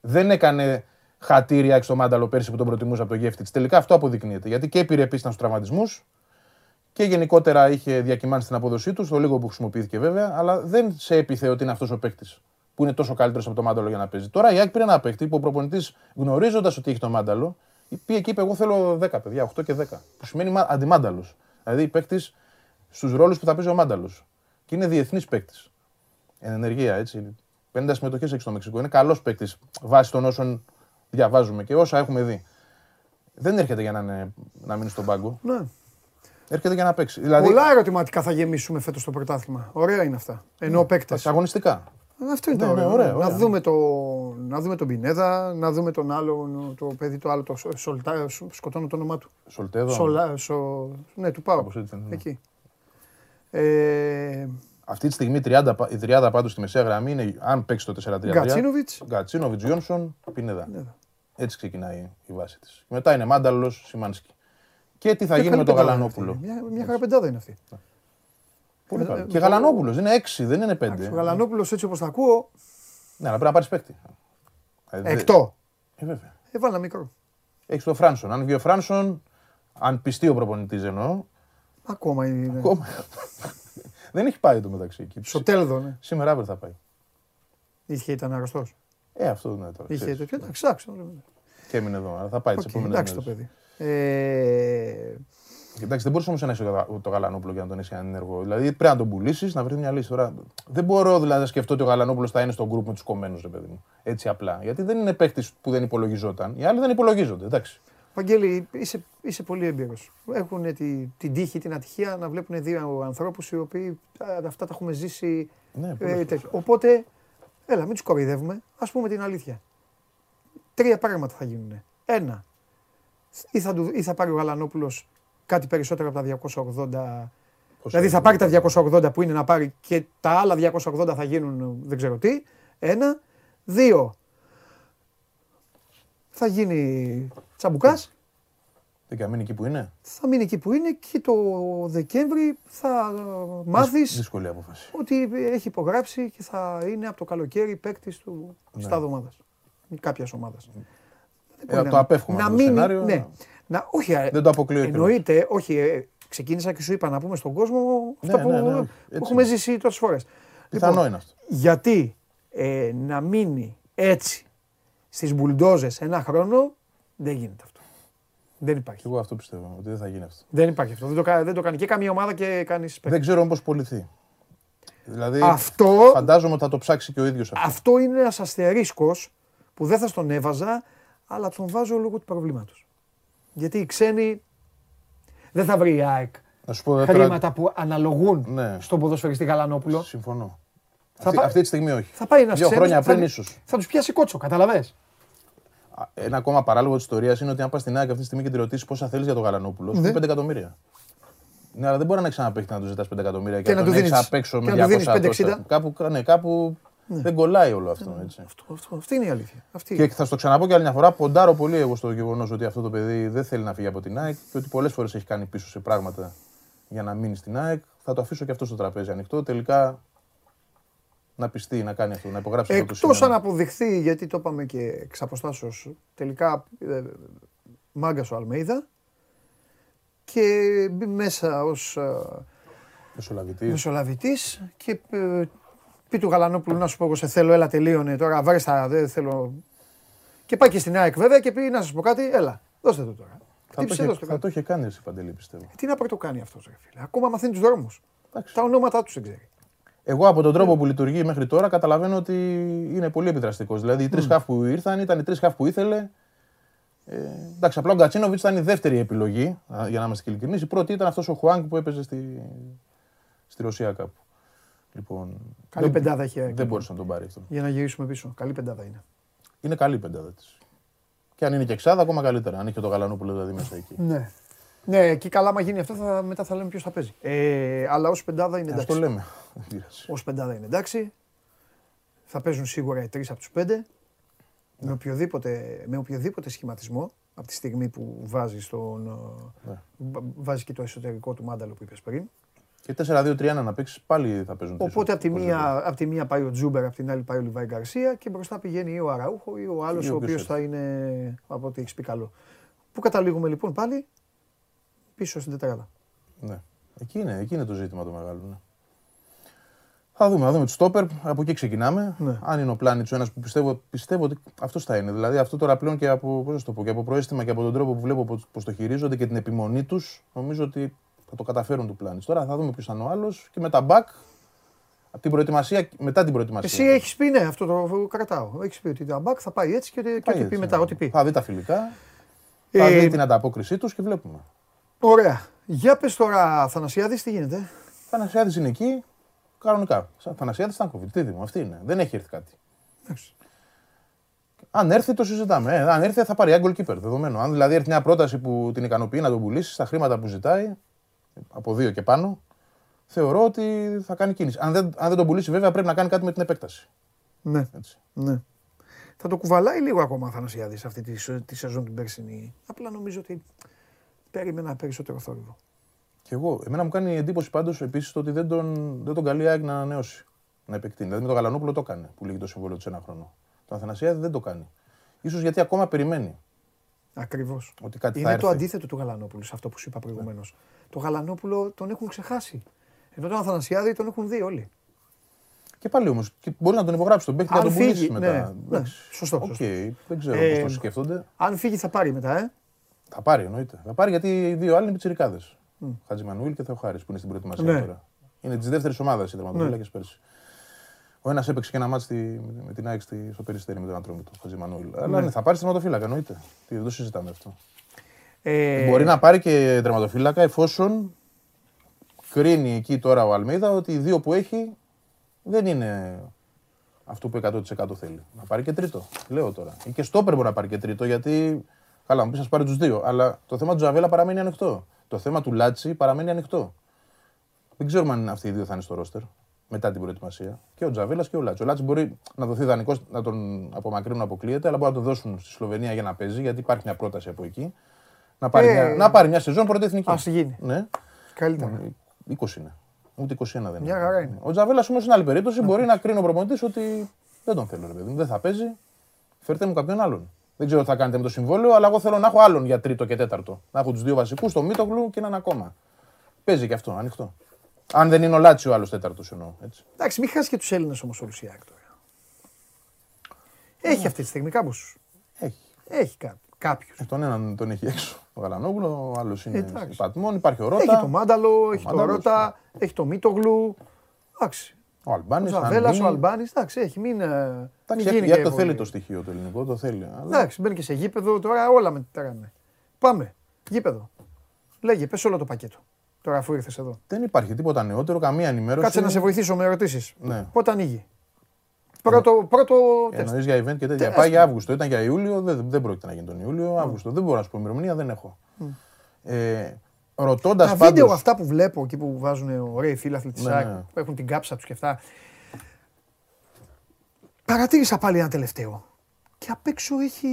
δεν έκανε χατήρια έξω το Μάνταλο πέρσι που τον προτιμούσε από το Γεύτιτς. Τελικά αυτό αποδεικνύεται. Γιατί και πήρε επίση στους τραυματισμούς και γενικότερα είχε διακυμάνσει την απόδοσή του, στο λίγο που χρησιμοποιήθηκε βέβαια, αλλά δεν σε έπιθε ότι είναι αυτός ο παίκτης που είναι τόσο καλύτερος από το Μάνταλο για να παίζει. Τώρα η Άκη πήρε ένα παίκτη που ο προπονητής γνωρίζοντας ότι έχει το Μάνταλο, πήγε και είπε: Εγώ θέλω 10 παιδιά, 8 και 10. Που σημαίνει μα- αντιμάνταλος. Δηλαδή παίκτης στους ρόλους που θα παίζει ο Μάνταλος. Και είναι διεθνής παίκτης. Εν ενεργεία έτσι. 50 συμμετοχές έχει στο Μεξικό. Είναι καλός παίκτης βάσει των όσων διαβάζουμε και όσα έχουμε δει. Δεν έρχεται για να, είναι, να μείνει στον πάγκο. Ναι. Έρχεται για να παίξει. Δηλαδή, Πολλά ερωτηματικά θα γεμίσουμε φέτος το πρωτάθλημα. Ωραία είναι αυτά. Ενώ παίκτες. αγωνιστικά. Αυτό είναι Ναι, το ναι, ωραίο. ωραία, Να, ωραία. δούμε το, να δούμε τον Πινέδα, να δούμε τον άλλο, το παιδί το άλλο, το Σο- Σολτά, Σο- σκοτώνω το όνομά του. Σολτέδο. Σολά, σο, ναι, του πάω. Κάπως έτσι είναι, ναι. Εκεί. Ε, Αυτή τη στιγμή 30, πα- η τριάδα πάντως στη μεσαία γραμμή είναι αν παίξει το 4-3-3. Γκατσίνοβιτς. Γκατσίνοβιτς, Γιόνσον, Πινέδα. Ναι. Έτσι ξεκινάει η βάση της. Μετά είναι Μάνταλος, Σιμάνσκι. Και τι θα μια γίνει με καλή τον πεντάδα είναι Γαλανόπουλο; αυτή. Μια, μια χαρά πεντάδα είναι αυτή. Πολύ Ε, καλό. ε, Και το- Γαλανόπουλος είναι 6, δεν είναι 5. Ο Γαλανόπουλος έτσι όπως τα ακούω, Ναι, αλλά πρέπει να πάρεις παίκτη. Ε, δε- εκτό. Ε, βέβαια. Έβαλα μικρό. Έχεις το Φράνσον. Αν βγει ο Φράνσον, αν πειστεί ο προπονητής εννοώ. Ακόμα είναι. Ακόμα. δεν έχει πάει το μεταξύ εκεί. Στο Ντέλντεν, ναι. Σήμερα αύριο θα πάει. Είχε, ήταν αρρωστός. Ε, αυτό είναι τώρα. Είχε ξέρεις. τέτοιο. Εντάξει, εντάξει. ωραία. Και έμεινε εδώ, αλλά θα πάει τις Οκ, επόμενες Εντάξει το παιδί. Ε, Εντάξει, δεν μπορούσε όμως να έχεις το, Γαλα- το Γαλανόπουλο για να τον έχεις ανενεργό. Δηλαδή πρέπει να τον πουλήσεις, να βρεις μια λύση. Τώρα, δεν μπορώ δηλαδή να σκεφτώ ότι ο Γαλανόπουλος θα είναι στον γκρουπ με τους κομμένους, ρε παιδί μου. Έτσι απλά. Γιατί δεν είναι παίκτης που δεν υπολογιζόταν. Οι άλλοι δεν υπολογίζονται. Εντάξει. Βαγγέλη, είσαι, είσαι πολύ έμπειρος. Έχουν τη, την τύχη, την ατυχία να βλέπουν δύο ανθρώπους οι οποίοι α, αυτά τα έχουμε ζήσει. Ναι, πολλές ε, φορές. τέτοιο. Οπότε, έλα, μην τους κοροϊδεύουμε. Α πούμε την αλήθεια. Τρία πράγματα θα γίνουν. Ένα, ή θα, του, ή θα πάρει ο Γαλανόπουλος κάτι περισσότερο από τα 280. Δηλαδή θα πάρει τα 280 που είναι να πάρει και τα άλλα 280 θα γίνουν δεν ξέρω τι. Ένα. Δύο. Θα γίνει τσαμπουκάς Δεν και να μείνει εκεί που είναι. θα μείνει εκεί που είναι και το Δεκέμβρη θα μάθεις Δύσκολη απόφαση. ότι έχει υπογράψει και θα είναι από το καλοκαίρι παίκτης του Ναι. στα ομάδας. Κάποιας ομάδας. Ε, το απέφχομαι να αυτό το μείνει. σενάριο. Ναι. Να, όχι, ε, Δεν το αποκλείω κιόλας. εννοείται, όχι. ε, ξεκίνησα και σου είπα να πούμε στον κόσμο αυτά Ναι, που, ναι, ναι, που έτσι έχουμε είναι. ζήσει τόσες φορές. Πιθανό είναι αυτό. Γιατί ε, να μείνει έτσι στις μπουλντόζες ένα χρόνο δεν γίνεται αυτό. Δεν υπάρχει. Και εγώ αυτό πιστεύω, ότι δεν θα γίνει αυτό. Δεν υπάρχει αυτό. Δεν το, κα- δεν το κάνει και καμία ομάδα και κάνει Δεν ξέρω όμως πολιθεί. Δηλαδή, Αυτό, φαντάζομαι ότι θα το ψάξει και ο ίδιος αυτό. αυτό είναι ένας αστερίσκος που δεν θα στον έβαζα, αλλά τον βάζω λόγω του προβλήματος. Γιατί οι ξένοι δεν θα βρει η ΑΕΚ Να σου πω τώρα- χρήματα που αναλογούν Ναι. στον ποδοσφαιριστή Γαλανόπουλο. Συμφωνώ. Θα αυτή, πά- αυτή τη στιγμή όχι. Θα πάει ένας Δύο χρόνια πριν ίσως. Θα τους πιάσει κότσο, καταλαβες; Ένα ακόμα παράλογο της ιστορίας είναι ότι αν πας στην ΑΕΚ αυτή τη στιγμή και τη ρωτήσεις πόσα θέλεις για τον Γαλανόπουλο, σου Ναι. πει 5 εκατομμύρια. Ναι, αλλά δεν μπορεί να έχει ένα παίχτη να τους ζητά 5 εκατομμύρια και, Και να να του τον έχεις δίνεις- απ' έξω και με να του δίνεις 200 5,60. τόσα. Κάπου, ναι, κάπου δεν κολλάει όλο αυτό. Έτσι. Αυτό, αυτό, αυτή είναι η αλήθεια. Αυτή. Και θα στο ξαναπώ και άλλη μια φορά, ποντάρω πολύ εγώ στο γεγονός ότι αυτό το παιδί δεν θέλει να φύγει από την ΑΕΚ και ότι πολλές φορές έχει κάνει πίσω σε πράγματα για να μείνει στην ΑΕΚ. Θα το αφήσω και αυτό στο τραπέζι ανοιχτό. Τελικά να πιστεί, να κάνει αυτό, να υπογράψει αυτό το Εκτός σημείο. αν αποδειχθεί, γιατί το είπαμε και εξ αποστάσεως, τελικά ε, μάγκας ο Αλμέιδα και μπει μέσα ως ε, Μεσολαβητής. μεσολαβητής και ε, πει του Γαλανόπουλου να σου πω εγώ σε θέλω, έλα τελείωνε τώρα, βάρες τα, δεν θέλω, Και πάει και στην ΑΕΚ βέβαια και πει να σας πω κάτι, έλα, δώστε το τώρα. Θα το, Χτύπησε, είχε, δώστε θα το. το είχε κάνει εσύ Παντελή, πιστεύω. Τι να πρώτο κάνει αυτός, ρε φίλε. Ακόμα μαθαίνει τους δρόμους. Εντάξει. Τα ονόματά τους δεν ξέρει. Εγώ από τον τρόπο που λειτουργεί μέχρι τώρα καταλαβαίνω ότι είναι πολύ επιδραστικός. Δηλαδή οι τρεις χαφ που ήρθαν ήταν οι τρεις χαφ που ήθελε. Ε, εντάξει, απλά ο Γκατσίνοβιτς ήταν η δεύτερη επιλογή, α, για να είμαστε και ειλικρινείς. Η πρώτη ήταν αυτός ο Χουάνκ που έπαιζε στη, στη Ρωσία κάπου. Λοιπόν, Καλή δεν, πεντάδα έχει η ΑΕΚ. δεν μπορούσε να τον πάρει αυτό. Για να γυρίσουμε πίσω. Καλή πεντάδα είναι. Είναι καλή η πεντάδα της. Και αν είναι και εξάδα, ακόμα καλύτερα. Αν έχει και το Γαλανόπουλο δηλαδή μέσα εκεί. Ναι. Ναι, εκεί καλά, άμα γίνει αυτό, θα, μετά θα λέμε ποιος θα παίζει. Ε, αλλά ως πεντάδα είναι Αυτό εντάξει. λέμε. Δεν πειράζει. Ω πεντάδα είναι εντάξει. Θα παίζουν σίγουρα οι τρεις από τους πέντε. Με, οποιοδήποτε, με οποιοδήποτε σχηματισμό από τη στιγμή που βάζει τον. Ναι. βα- Βάζει και το εσωτερικό του μάνταλο που είπες πριν. Και 4-2-3-1 να παίξεις πάλι θα παίζουν. τρεις Οπότε από τη, οπωσδήποτε. μία, απ' τη μία πάει ο Τζούμπερ, από την άλλη πάει ο Λιβάη Γκαρσία και μπροστά πηγαίνει ή ο Αραούχο ή ο άλλος Ή ο όποιος οποίος έρθει. θα είναι από ό,τι έχεις πει καλό. Πού καταλήγουμε λοιπόν πάλι; Πίσω στην τετράδα. Ναι. Εκεί είναι, εκεί είναι το ζήτημα το μεγάλο. Ναι. Θα δούμε, θα δούμε τους στόπερ. Από εκεί ξεκινάμε. Ναι. Αν είναι ο πλάνη ο ένας που πιστεύω, πιστεύω ότι αυτός θα είναι. Δηλαδή αυτό τώρα πλέον και από, πώς να σου το πω, και από προέστημα και από τον τρόπο που βλέπω πώς το χειρίζονται και την επιμονή τους, νομίζω ότι θα το καταφέρουν του πλάνης. Τώρα θα δούμε ποιος θα είναι ο άλλος και με τα back. Από την προετοιμασία, μετά την προετοιμασία. Εσύ έχεις πει, ναι, αυτό το κρατάω. Έχεις πει ότι τα μπακ θα πάει έτσι και, και Πάει ό,τι πει έτσι, μετά, ναι. ό,τι πει. Θα δει τα φιλικά. Ε, Θα δει την ανταπόκρισή τους και βλέπουμε. Ωραία. Για πες τώρα, Θανασιάδη, τι γίνεται; Θανασιάδη είναι εκεί, κανονικά. Σαν Θανασιάδη ήταν COVID. Τι δούμε, αυτή είναι. Δεν έχει έρθει κάτι. Εντάξει. Αν έρθει, το συζητάμε. Ε, αν έρθει, θα πάρει goalkeeper. Δεδομένο. Αν δηλαδή έρθει μια πρόταση που την ικανοποιεί να τον πουλήσει στα χρήματα που ζητάει, από δύο και πάνω, θεωρώ ότι θα κάνει κίνηση. Αν δεν, αν δεν τον πουλήσει, βέβαια, πρέπει να κάνει κάτι με την επέκταση. Ναι, Έτσι. ναι. Θα το κουβαλάει λίγο ακόμα ο Θανασιάδης αυτή τη, σε- τη σεζόν την περσινή. Απλά νομίζω ότι περίμενα περισσότερο θόρυβο. Και εγώ, εμένα μου κάνει εντύπωση πάντως επίσης το ότι δεν τον, δεν τον καλεί η ΑΕΚ να ανανεώσει. Να επεκτείνει. Δηλαδή με τον Γαλανόπουλο το έκανε που λύγει το συμβόλαιο του ένα χρόνο. Τον Αθανασιάδη δεν το κάνει. σω γιατί ακόμα περιμένει Ακριβώς. ότι κάτι θα Είναι έρθει. το αντίθετο του Γαλανόπουλου σε αυτό που σου είπα προηγουμένως. Το Γαλανόπουλο τον έχουν ξεχάσει. Ενώ τον Αθανασιάδη τον έχουν δει όλοι. Και πάλι όμως, μπορεί να τον υπογράψει τον παίκτη και να Αν τον πουλήσει φύγει, μετά. ναι, ναι, Εντάξει. σωστό, Οκ, σωστό. δεν ξέρω Ε, πώς το σκέφτονται. Αν φύγει θα πάρει μετά, ε. Θα πάρει εννοείται. Θα πάρει γιατί οι δύο άλλοι είναι πιτσιρικάδες. Χατζημανουήλ και Θεοχάρης που είναι στην προετοιμασία Ναι. τώρα. Είναι της δεύτερης ομάδας οι τερματοφύλακες πέρσι. Ο ένας έπαιξε και ένα ματς στη, με την ΑΕΚ στη- στο περιστέρι με τον Ατρόμητο, ο Χατζημανουήλ. Αλλά ναι, θα πάρει τερματοφύλακα εννοείται. Τι, δεν το συζητάμε αυτό. ε Μπορεί να πάρει και τερματοφύλακα εφόσον κρίνει εκεί τώρα ο Αλμέιδα ότι οι δύο που έχει δεν είναι αυτό που 100% θέλει. Να πάρει και τρίτο. Λέω τώρα. Ή και στόπερ μπορεί να πάρει και τρίτο γιατί. Καλά, μου πεις, ας πάρει τους δύο. Αλλά το θέμα του Τζαβέλα παραμένει ανοιχτό. Το θέμα του Λάτσι παραμένει ανοιχτό. Δεν ξέρουμε αν αυτοί οι δύο θα είναι στο ρόστερ μετά την προετοιμασία. Και ο Τζαβέλας και ο Λάτσι. Ο Λάτσι μπορεί να δοθεί δανεικός, να τον απομακρύνουν, να αποκλείεται, αλλά μπορεί να τον δώσουν στη Σλοβενία για να παίζει, γιατί υπάρχει μια πρόταση από εκεί. Να πάρει, Ε, μια, να πάρει μια σεζόν πρώτη εθνική. ας γίνει. Ναι. Καλύτερα. 20 είναι. Ούτε 21 δεν είναι. Μια χαρά είναι. Ο Τζαβέλας όμως είναι άλλη περίπτωση. Μπορεί να κρίνει ο προπονητής ότι δεν τον θέλω, ρε παιδί μου. Δεν θα παίζει. Φέρτε μου κάποιον άλλον. Δεν ξέρω τι θα κάνετε με το συμβόλαιο, αλλά εγώ θέλω να έχω άλλον για τρίτο και τέταρτο. Να έχω τους δύο βασικούς, το Μίτογλου και έναν ακόμα. Παίζει και αυτό, ανοιχτό. Αν δεν είναι ο Λάτσι ο άλλος τέταρτος εννοώ. Έτσι. Εντάξει, μην χάσεις και τους Έλληνες όμω όλου η ΑΕΚ τώρα. Έχει αυτή τη στιγμή κάπως. Έχει. Έχει κά, κάποιου. Ε, Τον έναν τον έχει έξω ο Γαλανόπουλο, ο άλλος είναι Εντάξει. στην Πατμόν, υπάρχει ο Ρότα. Έχει το Μάνταλο, έχει το Μάνταλος, Ρότα, έχει το Μίτογλου. Εντάξει. Ο Ο Αλμπάνη. Ζαβέλα, ο Αλμπάνης. Εντάξει, έχει. Μην, ε, μην Εντάξει, γίνει γιατί και το θέλει πολύ. το στοιχείο το ελληνικό, το θέλει. Αλλά... Εντάξει, μπαίνει και σε γήπεδο τώρα όλα μετράνε. Πάμε. Γήπεδο. Λέγε, πες όλο το πακέτο. Τώρα αφού ήρθες εδώ. Δεν υπάρχει τίποτα νεότερο, καμία ενημέρωση. Κάτσε να σε βοηθήσω με ερωτήσεις. Ναι. Πότε ανοίγει; Πρώτο, πρώτο τεστ. Εννοεί για event και τέτοια. Τε- Πάει ας για Αύγουστο. Ήταν για Ιούλιο, δεν, δεν πρόκειται να γίνει τον Ιούλιο. Αύγουστο. Δεν μπορώ να σου πω ημερομηνία, δεν έχω. Ε, Ρωτώντας Τα πάντως... βίντεο αυτά που βλέπω εκεί που βάζουν ωραίοι φίλαθλοι τη Ναι, ΑΕΚ ναι. που έχουν την κάψα τους και αυτά. Παρατήρησα πάλι ένα τελευταίο. Και απ' έξω έχει.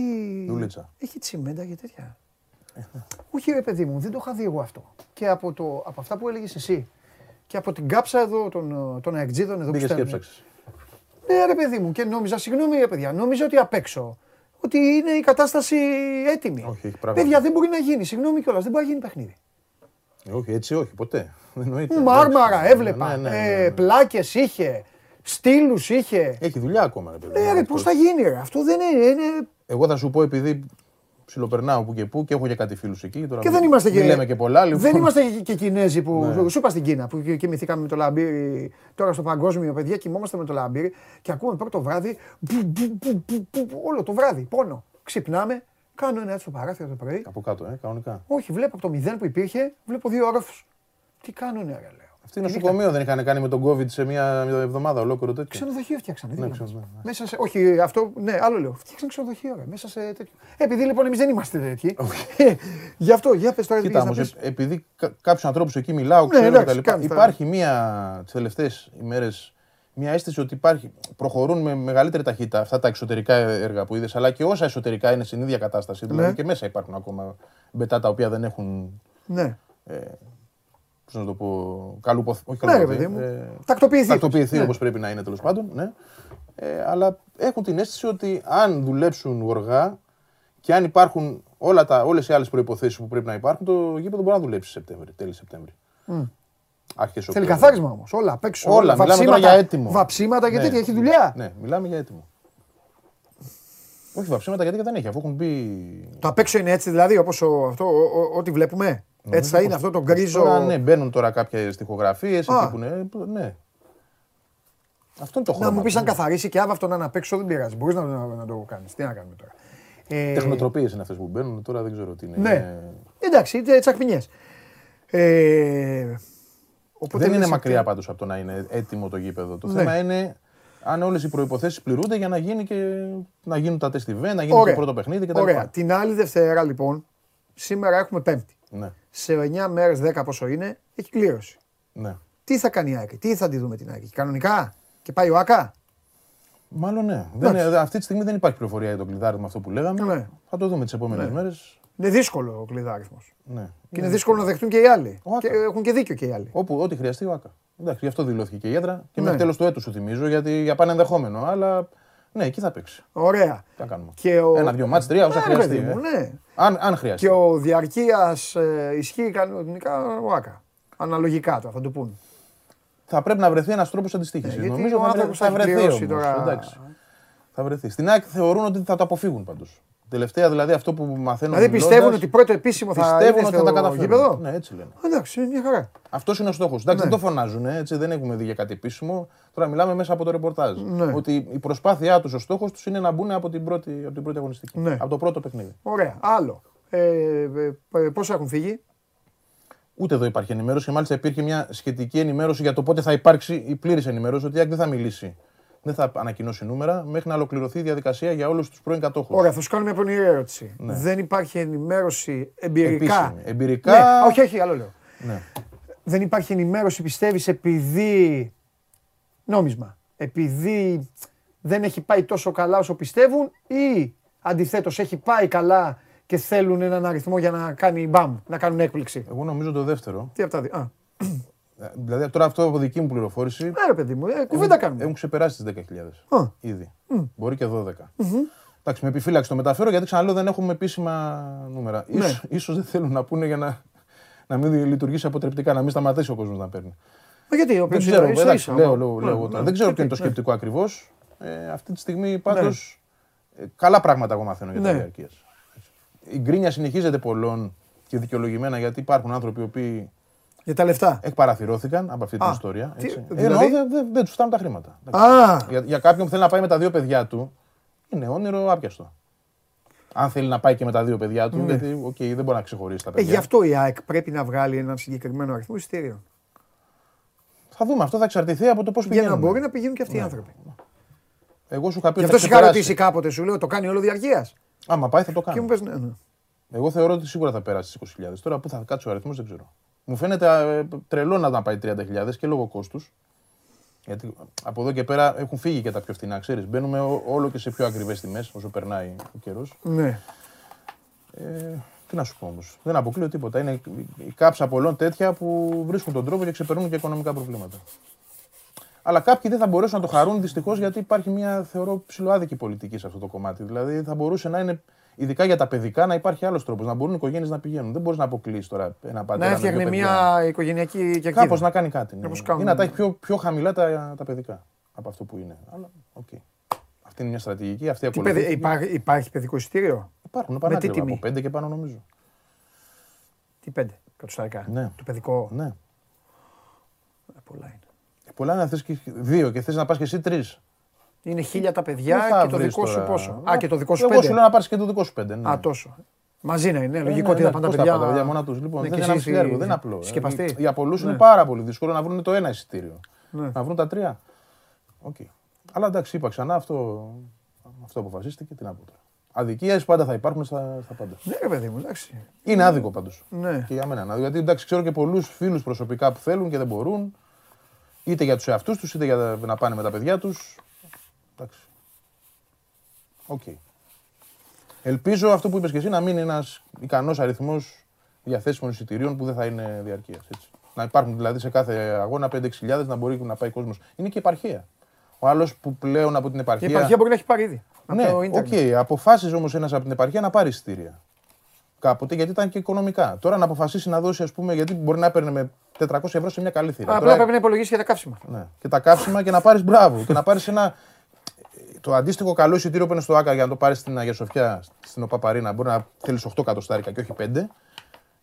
Δουλίτσα. Έχει τσιμέντα και τέτοια. Όχι ρε παιδί μου, δεν το είχα δει εγώ αυτό. Και από, το, από αυτά που έλεγες εσύ. Και από την κάψα εδώ των, των αεκτζίδων εδώ που Μπήκε και στέλνουν. έψαξε. Ναι, ρε παιδί μου, και νόμιζα, συγγνώμη ρε παιδιά, νόμιζα ότι απ' έξω. Ότι είναι η κατάσταση έτοιμη. Όχι, έχει πράγματα. παιδιά, δεν μπορεί να γίνει. Συγγνώμη κιόλας, δεν μπορεί να γίνει παιχνίδι. Ε, όχι, έτσι όχι, ποτέ. <laughs> Δεν εννοείται. Μάρμαρα Εντάξει. έβλεπα. Ναι, ναι, ναι, ε, ναι. Πλάκες είχε. Στήλους είχε. Έχει δουλειά ακόμα, ρε παιδί. Ναι, ρε, πώς θα γίνει, ρε. Αυτό δεν είναι. είναι Εγώ θα σου πω επειδή ψιλοπερνάω που και που και έχω και κάτι φίλους εκεί. Τώρα Και μην- δεν είμαστε μην και, λέμε και πολλά. Λοιπόν. δεν είμαστε και- και Κινέζοι που. Ναι. Σου είπα στην Κίνα που κι- κοιμηθήκαμε με το λαμπύρι. Τώρα στο παγκόσμιο, παιδιά, κοιμόμαστε με το λαμπύρι και ακούμε πρώτο βράδυ. μπου, μπου, μπου, μπου, μπου, όλο το βράδυ. Πόνο. Ξυπνάμε, κάνω ένα έτσι στο παράθυρο το πρωί. Από κάτω, ε, κανονικά. Όχι, βλέπω από το μηδέν που υπήρχε, βλέπω δύο όροφους. Τι κάνουνε, ρε, λέω. Αυτή νοσοκομείο δεν είχαν κάνει με τον COVID σε μια εβδομάδα ολόκληρο τέτοιο. Ξενοδοχείο φτιάξανε. τι Ναι, να κάνεις. ξενοδοχείο, ναι. Μέσα σε. Όχι, αυτό. Ναι, άλλο λέω. Φτιάξανε ξενοδοχείο, ρε, μέσα σε τέτοιο. Ε, επειδή λοιπόν εμείς δεν είμαστε τέτοιοι. ε, Γι' αυτό, για πες τώρα τι Κοίτα πήγες να όμω, πεις. επειδή κάποιους ανθρώπους εκεί μιλάω, Ναι, ξέρω εντάξει, κτλ. κάνεις τα- Υπάρχει μία τις τελευταίες ημέρες μια αίσθηση ότι υπάρχει, προχωρούν με μεγαλύτερη ταχύτητα αυτά τα εξωτερικά έργα που είδες, αλλά και όσα εσωτερικά είναι στην ίδια κατάσταση. Δηλαδή Ναι. και μέσα υπάρχουν ακόμα μπετά τα οποία δεν έχουν. Ναι. Πώς να το πω, καλουπο, όχι Ναι, ρε καλουποθεί, παιδί μου. ε, Τακτοποιηθεί. τακτοποιηθεί Ναι. όπως πρέπει να είναι τέλο πάντων. Ναι. Ε, αλλά έχουν την αίσθηση ότι αν δουλέψουν γοργά και αν υπάρχουν όλα τα, όλες οι άλλες προϋποθέσεις που πρέπει να υπάρχουν, το γήπεδο μπορεί να δουλέψει Σεπτέμβρη, τέλη Σεπτέμβρη. Άρχες Θέλει Οκτώβρη. καθάρισμα όμω. Όλα απ' έξω. Όλα, μιλάμε τώρα βαψίματα, για έτοιμο. Βαψίματα και Ναι. τέτοια. Έχει δουλειά. Ναι, μιλάμε για έτοιμο. Όχι βαψίματα γιατί δεν έχει, αφού έχουν μπει. Το απ' έξω είναι έτσι δηλαδή, όπω αυτό, ο- ο- ό,τι βλέπουμε. Έτσι θα είναι αυτό το γκρίζο. Τώρα, ναι, μπαίνουν τώρα κάποιες τοιχογραφίε εκεί Α. που είναι. Ναι. Αυτό είναι το Να χρώμα. μου πεις του. αν καθαρίσει και άβαυτο να είναι απ' έξω δεν πειράζει. Μπορείς να, να, να το κάνεις. Τι να κάνουμε τώρα. Ε, Τεχνοτροπίες είναι αυτές που μπαίνουν, τώρα δεν ξέρω τι είναι. Ναι. Είναι- Εντάξει, τσακμινιέ. Ε, οπότε Δεν είναι λες μακριά ότι- πάντως από το να είναι έτοιμο το γήπεδο. Το Ναι. θέμα είναι αν όλες οι προποθέσει πληρούνται για να, γίνει και, να γίνουν τα τεστ event, να γίνει Ωραία. το πρώτο παιχνίδι κτλ. Ωραία. Την άλλη Δευτέρα λοιπόν, σήμερα έχουμε Πέμπτη. Ναι, Σε 9 μέρες, 10 πόσο είναι, έχει κλήρωση. ναι. Τι θα κάνει η Άκη, τι θα τη δούμε την Άκη, κανονικά; Και πάει ο Άκα. Μάλλον ναι. Δεν, Εντάξει. αυτή τη στιγμή δεν υπάρχει πληροφορία για το κλειδάρισμα αυτό που λέγαμε. Ναι. Θα το δούμε τις επόμενες Ναι. μέρες. Είναι δύσκολο ο κλειδάριθμο. Ναι. Και είναι δύσκολο να δεχτούν και οι άλλοι. Ο Άκα. Και έχουν και δίκιο και οι άλλοι. Όπου, ό,τι χρειαστεί ο ΑΚΑ. Εντάξει, γι' αυτό δηλώθηκε και η έδρα και Ναι. μέχρι τέλο του έτους σου θυμίζω, γιατί για πάνε ενδεχόμενο. Αλλά ναι, εκεί θα παίξει. Ωραία. Τι θα κάνουμε. Και ο... Ένα-δυο μάτς, τρία, όσα Ναι, ρε χρειαστεί, παιδί μου, ε. ναι. Αν, αν χρειαστεί. Και ο διαρκείας ε, ισχύει κανονικά ο Άκα. Αναλογικά τώρα θα του πούν. Θα πρέπει να βρεθεί ένας τρόπος αντιστοίχησης. Ναι, γιατί Νομίζω ο θα, βρε- άνθρωπος θα έχει βρεθεί. πληρώσει Όμως. τώρα. Εντάξει. Θα βρεθεί. Στην ΑΕΚ θεωρούν ότι θα το αποφύγουν πάντως. Τελευταία δηλαδή αυτό που μαθαίνω. Δηλαδή μιλώντας, πιστεύουν ότι πρώτο επίσημο θα πιστεύουν είναι ότι θα τα στο καταφέρουν. γήπεδο; Ναι, έτσι λένε. Εντάξει, είναι μια χαρά. Αυτός είναι ο στόχος. Εντάξει, Ναι. δεν το φωνάζουν, ε, έτσι, δεν έχουμε δει για κάτι επίσημο. Τώρα μιλάμε μέσα από το ρεπορτάζ. Ναι. Ότι η προσπάθειά τους, ο στόχος τους είναι να μπουν από την πρώτη, από την πρώτη αγωνιστική. Ναι. Από το πρώτο παιχνίδι. Ωραία. Άλλο. Ε, ε, ε, πόσο έχουν φύγει; Ούτε εδώ υπάρχει ενημέρωση και μάλιστα υπήρχε μια σχετική ενημέρωση για το πότε θα υπάρξει η πλήρης ενημέρωση ότι η ΑΕΚ δεν θα μιλήσει. Δεν θα ανακοινώσει νούμερα μέχρι να ολοκληρωθεί η διαδικασία για όλους τους πρώην κατόχους. Ωραία, θα σου κάνω μια πονηρή ερώτηση. Δεν υπάρχει ενημέρωση εμπειρικά; Ναι. Επίσημη. Εμπειρικά- Ναι, όχι, όχι, άλλο λέω. Ναι. Δεν υπάρχει ενημέρωση, πιστεύεις, επειδή. νόμισμα. Επειδή δεν έχει πάει τόσο καλά όσο πιστεύουν ή αντιθέτως έχει πάει καλά και θέλουν έναν αριθμό για να κάνει μπαμ, να κάνουν έκπληξη; Εγώ νομίζω το δεύτερο. Τι από τα δύο. Α, Ε, Δηλαδή τώρα αυτό από δική μου πληροφόρηση. ναι, ρε παιδί μου, ε, κουβέντα κάνουμε. Έχουν ξεπεράσει τις 10.000. Α. Ήδη. Μπορεί και 12. Εντάξει, με επιφύλαξη το μεταφέρω γιατί ξαναλέω δεν έχουμε επίσημα νούμερα. Ναι. Ίσως, ίσως δεν θέλουν να πούνε για να, να μην λειτουργήσει αποτρεπτικά, να μην σταματήσει ο κόσμος να παίρνει. Μα γιατί, ο Δεν οποίος ξέρω, ίσα εντάξει, ίσα, λέω, μα- λέω, ναι, λέω εγώ ναι, τώρα. Δεν ξέρω ναι, ποιο είναι το ναι. σκεπτικό ακριβώς. Ε, αυτή τη στιγμή πάντως. καλά πράγματα εγώ μαθαίνω για τα Ναι. διαρκείας. Η γκρίνια συνεχίζεται πολλών και δικαιολογημένα γιατί υπάρχουν άνθρωποι οι οποίοι Για τα λεφτά. εκπαραθυρώθηκαν από αυτή την Α, ιστορία. τι- έτσι. Ε, δηλαδή; εννοώ δεν δεν- δεν τους φτάνουν τα χρήματα. Α, Για, για κάποιον που θέλει να πάει με τα δύο παιδιά του, είναι όνειρο άπιαστο. Αν θέλει να πάει και με τα δύο παιδιά του, γιατί οκ, δεν μπορεί να ξεχωρίσει τα Ναι. ε, παιδιά. γι' αυτό η ΑΕΚ πρέπει να βγάλει έναν συγκεκριμένο αριθμό εισιτήριων. Θα δούμε, αυτό θα εξαρτηθεί από το πώς Για να πηγαίνουν. μπορεί να πηγαίνουν και Ναι. αυτοί οι άνθρωποι. Εγώ σου είχα πει Γι' ότι αυτό θα σε είχα ξεπεράσει. ρωτήσει κάποτε, σου λέω, το κάνει όλο διαρκείας. Άμα πάει θα το Και κάνει. μου πες, ναι, ναι. Εγώ θεωρώ ότι σίγουρα θα περάσει τι 20.000. Τώρα που θα κάτσει ο αριθμός δεν ξέρω. Μου φαίνεται ε, τρελό να να πάει 30.000 και λόγω κόστους. Γιατί από εδώ και πέρα έχουν φύγει και τα πιο φθηνά, ξέρεις. Μπαίνουμε ό- όλο και σε πιο ακριβές τιμές όσο περνάει ο καιρός. ναι. Ε, τι να σου πω όμως. Δεν αποκλείω τίποτα. Είναι η- η κάψα πολλών τέτοια που βρίσκουν τον τρόπο και ξεπερνούν και οικονομικά προβλήματα. Αλλά κάποιοι δεν θα μπορέσουν να το χαρούν δυστυχώς γιατί υπάρχει μια θεωρώ ψιλοάδικη πολιτική σε αυτό το κομμάτι. Δηλαδή θα μπορούσε να είναι, ειδικά για τα παιδικά, να υπάρχει άλλος τρόπος. Να μπορούν οι οικογένειες να πηγαίνουν. Δεν μπορείς να αποκλείσεις τώρα ένα πατέρα. Να με έφτιαχνε δύο παιδιά. μια οικογενειακή κερκίδα. Κάπως να κάνει κάτι. Ναι. Όπως Ή κάνουν. να τα έχει πιο, πιο χαμηλά τα, τα παιδικά από αυτό που είναι. Αλλά οκ. Αυτή είναι μια στρατηγική. Αυτή Τι παιδι- υπάρχει, υπάρχει παιδικό εισιτήριο; Υπάρχουν τι πανάτριβα τιμή; από πέντε και πάνω νομίζω. Τι πέντε κατοσταρικά. Ναι. Το παιδικό; Ναι. Ε, Πολλά είναι. Πολλά είναι αυτέ και δύο και θες να πας και εσύ τρεις. Είναι χίλια τα παιδιά και το δικό σου πόσο. Α, και το δικό σου Εγώ σου πέντε. λέω να πάρεις και το δικό σου πέντε. ναι. Α, τόσο. Μαζί να είναι. Ε, Λογικό ναι, ότι ναι, θα πάνε τα πώς παιδιά. πάνε τα παιδιά μόνα τους. Λοιπόν, Ναι, δεν και είναι ένα εσύ έργο, δεν είναι απλό. συσκευαστή. Ε, Για πολλούς είναι Ναι. πάρα πολύ δύσκολο να βρουν το ένα εισιτήριο. Ναι. Να βρουν τα τρία. Οκ. Αλλά εντάξει, είπα ξανά αυτό, αυτό αποφασίστηκε. Τι να πω τώρα. Αδικίες πάντα θα υπάρχουν στα, στα πάντα. Ναι, ρε παιδί μου, εντάξει. Είναι άδικο πάντως. Ναι. Και για μένα. είναι άδικο. Γιατί εντάξει, ξέρω και πολλούς φίλους προσωπικά που θέλουν και δεν μπορούν. Είτε για τους εαυτούς τους, είτε για τα- να πάνε με τα παιδιά τους. Εντάξει. Οκ. Ελπίζω αυτό που είπες και εσύ να μείνει ένας ικανός αριθμός διαθέσιμων εισιτηρίων που δεν θα είναι διαρκείας. Να υπάρχουν δηλαδή σε κάθε αγώνα 5-6 να μπορεί να πάει κόσμος. Είναι και επαρχία. Ο άλλος που πλέον από την Η επαρχία. επαρχία μπορεί να έχει πάρει ήδη. Από Ναι, το οκ. ίντερνετ. Αποφάσιζε όμως ένας από την επαρχία να πάρει εισιτήρια. Κάποτε γιατί ήταν και οικονομικά. Τώρα να αποφασίσει να δώσει, ας πούμε, γιατί μπορεί να παίρνει με 400 ευρώ σε μια καλή θύρα. Απλά Τώρα- πρέπει να υπολογίσει για τα καύσιμα. ναι. Και τα καύσιμα και να πάρεις μπράβο. και να πάρεις ένα. Το αντίστοιχο καλό εισιτήριο που είναι στο ΑΚΑ για να το πάρεις στην Αγία Σοφιά, στην ΟΠΑΠΑΡΗΝΑ, μπορεί να θέλεις 8 κατοστάρικα και όχι 5.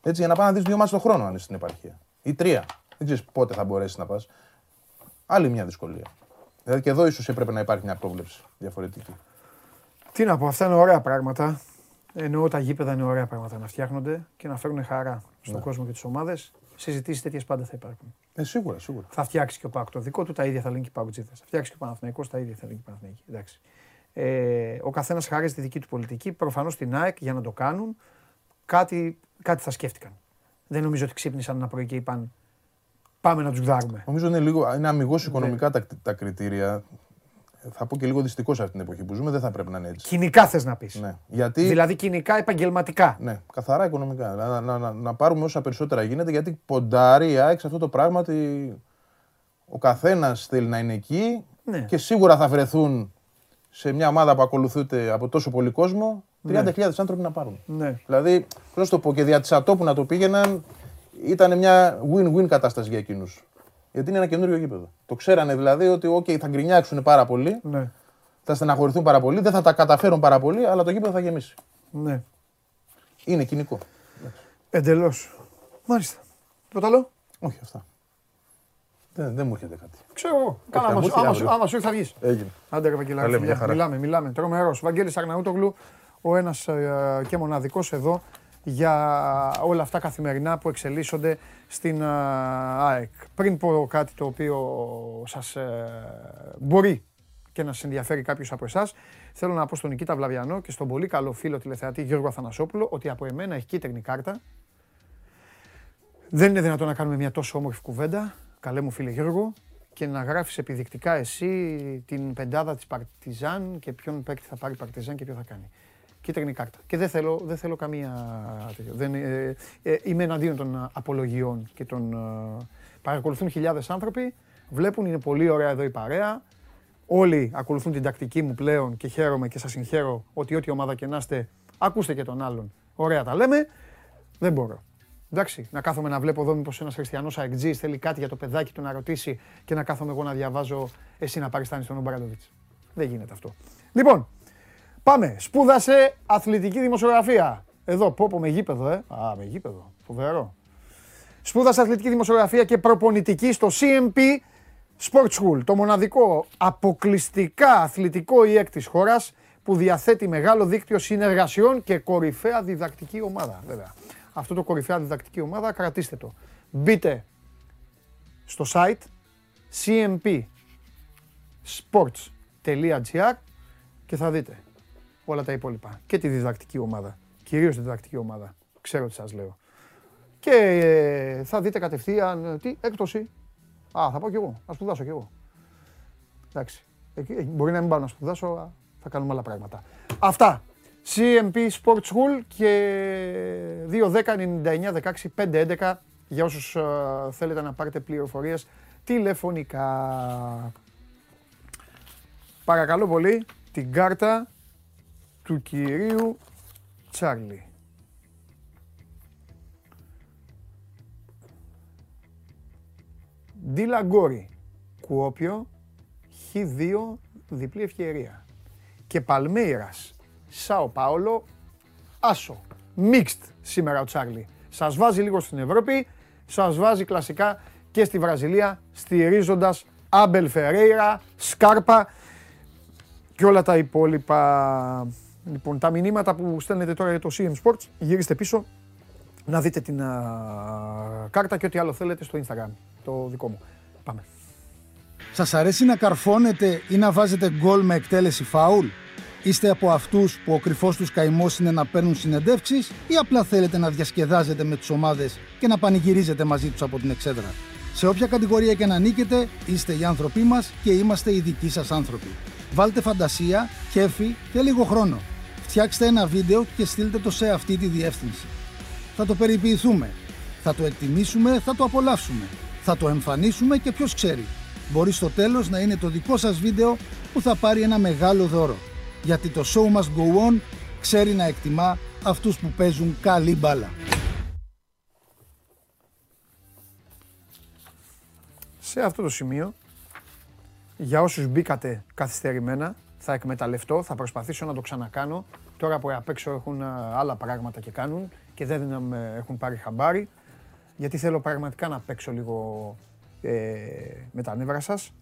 Έτσι, για να πάει να δεις δύο μάτια το χρόνο αν είσαι στην επαρχία. Ή τρία. Δεν ξέρεις πότε θα μπορέσεις να πας. Άλλη μια δυσκολία. Δηλαδή και εδώ ίσως έπρεπε να υπάρχει μια πρόβλεψη διαφορετική. Τι να πω, αυτά είναι ωραία πράγματα. Εννοώ τα γήπεδα είναι ωραία πράγματα να φτιάχνονται και να φέρουν χαρά στον Ναι. κόσμο και τις ομάδες. Συζητήσεις τέτοιες πάντα θα υπάρχουν. Ε, σίγουρα, σίγουρα. Θα φτιάξει και ο Πάκ το δικό του, τα ίδια θα λένε και οι Παγκοτζίδε. Θα φτιάξει και ο Παναθηναϊκός, τα ίδια θα λένε και οι Παναθηναϊκοί. Εντάξει. Ε, ο καθένας χαρίζει τη δική του πολιτική. Προφανώς στην ΑΕΚ για να το κάνουν κάτι, κάτι θα σκέφτηκαν. Δεν νομίζω ότι ξύπνησαν ένα πρωί και είπαν Πάμε να τους γδάρουμε. Νομίζω είναι, λίγο, είναι αμυγός Ναι. οικονομικά τα, τα κριτήρια. Θα πω και λίγο δυστυχώς σε αυτή την εποχή που ζούμε, δεν θα πρέπει να είναι έτσι. Κοινικά θες να πεις. Ναι. Γιατί. Δηλαδή κοινικά επαγγελματικά. Ναι, καθαρά οικονομικά. Να, να, να, να πάρουμε όσα περισσότερα γίνεται γιατί ποντάρει η ΑΕΚ σε αυτό το πράγμα ότι ο καθένας θέλει να είναι εκεί Ναι. και σίγουρα θα βρεθούν σε μια ομάδα που ακολουθούνται από τόσο πολύ κόσμο 30.000 άνθρωποι να πάρουν. Ναι. Δηλαδή, πώς να το πω, και δια της ατόπου να το πήγαιναν ήταν μια win-win κατάσταση για εκείνους. Γιατί είναι ένα καινούριο γήπεδο. Το ξέρανε δηλαδή ότι okay, θα γκρινιάξουν πάρα πολύ, Ναι. θα στεναχωρηθούν πάρα πολύ, δεν θα τα καταφέρουν πάρα πολύ, αλλά το γήπεδο θα γεμίσει. ναι. Είναι κοινικό. Εντελώς. Μάλιστα. Τίποτα άλλο; Όχι αυτά. Δεν, δεν μου έρχεται κάτι. Ξέρω εγώ. Καλά, θα άμα, μου σου- έρθει άμα, αύριο. σου- άμα σου ήρθε θα βγεις. Έγινε. Άντε ρε Βαγγελάκη, Τα λέμε, φιλιά. μια χαρά. μιλάμε, μιλάμε. Τρομερός. Βαγγέλης Αγναούτογλου, ο ένας ε, και μοναδικός εδώ για όλα αυτά καθημερινά που εξελίσσονται στην ε, ΑΕΚ. Πριν πω κάτι το οποίο σας ε, μπορεί και να σας ενδιαφέρει κάποιος από εσάς, θέλω να πω στον Νικήτα Βλαβιανό και στον πολύ καλό φίλο τηλεθεατή Γιώργο Αθανασόπουλο ότι από εμένα έχει κίτρινη κάρτα. Δεν είναι δυνατόν να κάνουμε μια τόσο όμορφη κουβέντα, καλέ μου φίλε Γιώργο, και να γράφεις επιδεικτικά εσύ την πεντάδα της Παρτιζάν και ποιον παίκτη θα πάρει Παρτιζάν και ποιο θα κάνει. Κίτρινη κάρτα. Και δεν θέλω, δεν θέλω καμία τέτοιο. Δεν, ε, ε, είμαι εναντίον των ε, απολογιών και των... ε, παρακολουθούν χιλιάδες άνθρωποι, βλέπουν, είναι πολύ ωραία εδώ η παρέα. Όλοι ακολουθούν την τακτική μου πλέον και χαίρομαι και σας συγχαίρω ότι ό,τι ομάδα και να είστε, ακούστε και τον άλλον. Ωραία τα λέμε. Δεν μπορώ. Εντάξει, να κάθομαι να βλέπω εδώ μήπως ένας χριστιανός αεκτζή θέλει κάτι για το παιδάκι του να ρωτήσει και να κάθομαι εγώ να διαβάζω εσύ να παριστάνει τον Ομπράντοβιτ. Δεν γίνεται αυτό. Λοιπόν, πάμε. Σπούδασε αθλητική δημοσιογραφία. Εδώ, πω πω με γήπεδο, ε. Α, με γήπεδο. Φοβερό. Σπούδασε αθλητική δημοσιογραφία και προπονητική στο CMP Sport School, το μοναδικό αποκλειστικά αθλητικό ΙΕΚ της χώρας που διαθέτει μεγάλο δίκτυο συνεργασιών και κορυφαία διδακτική ομάδα. Βέβαια. Αυτό το κορυφαία διδακτική ομάδα κρατήστε το. Μπείτε στο site cmpsports.gr και θα δείτε όλα τα υπόλοιπα. Και τη διδακτική ομάδα. Κυρίως τη διδακτική ομάδα. Ξέρω τι σας λέω. Και ε, θα δείτε κατευθείαν ε, τι έκπτωση. Α, θα πάω κι εγώ. Να σπουδάσω κι εγώ. Εντάξει. Εκεί, εκεί μπορεί να μην πάω να σπουδάσω, α, θα κάνουμε άλλα πράγματα. Αυτά. CMP Sport School και 2-10-99-16-5-11 για όσους ε, θέλετε να πάρετε πληροφορίες τηλεφωνικά. Παρακαλώ πολύ την κάρτα του κυρίου Τσάρλι. Ντίλα Γκόρι, Κουόπιο, Χ2, διπλή ευκαιρία. και Παλμέιρας. Σάο Πάολο, άσο. Mixed σήμερα ο Τσάρλι. Σας βάζει λίγο στην Ευρώπη, σας βάζει κλασικά και στη Βραζιλία, στηρίζοντας Άμπελ Φερέιρα, Σκάρπα και όλα τα υπόλοιπα. Λοιπόν, τα μηνύματα που στέλνετε τώρα για το CM Sports, γυρίστε πίσω να δείτε την α, κάρτα και ό,τι άλλο θέλετε στο Instagram, το δικό μου. Πάμε. Σας αρέσει να καρφώνετε ή να βάζετε γκολ με εκτέλεση φάουλ; Είστε από αυτούς που ο κρυφός τους καημός είναι να παίρνουν συνεντεύξεις ή απλά θέλετε να διασκεδάζετε με τις ομάδες και να πανηγυρίζετε μαζί τους από την εξέδρα; Σε όποια κατηγορία και να νίκετε, είστε οι άνθρωποι μας και είμαστε οι δικοί σας άνθρωποι. Βάλτε φαντασία, κέφι και λίγο χρόνο. Φτιάξτε ένα βίντεο και στείλτε το σε αυτή τη διεύθυνση. Θα το περιποιηθούμε. Θα το εκτιμήσουμε, θα το απολαύσουμε. Θα το εμφανίσουμε και ποιος ξέρει. Μπορεί στο τέλος να είναι το δικό σας βίντεο που θα πάρει ένα μεγάλο δώρο. Γιατί το show must go on ξέρει να εκτιμά αυτούς που παίζουν καλή μπάλα. Σε αυτό το σημείο, για όσους μπήκατε καθυστερημένα, θα εκμεταλλευτώ, θα προσπαθήσω να το ξανακάνω. Τώρα που απ' έξω έχουν α, άλλα πράγματα και κάνουν και δεν με έχουν πάρει χαμπάρι, γιατί θέλω πραγματικά να παίξω λίγο ε, με τα νεύρα σας.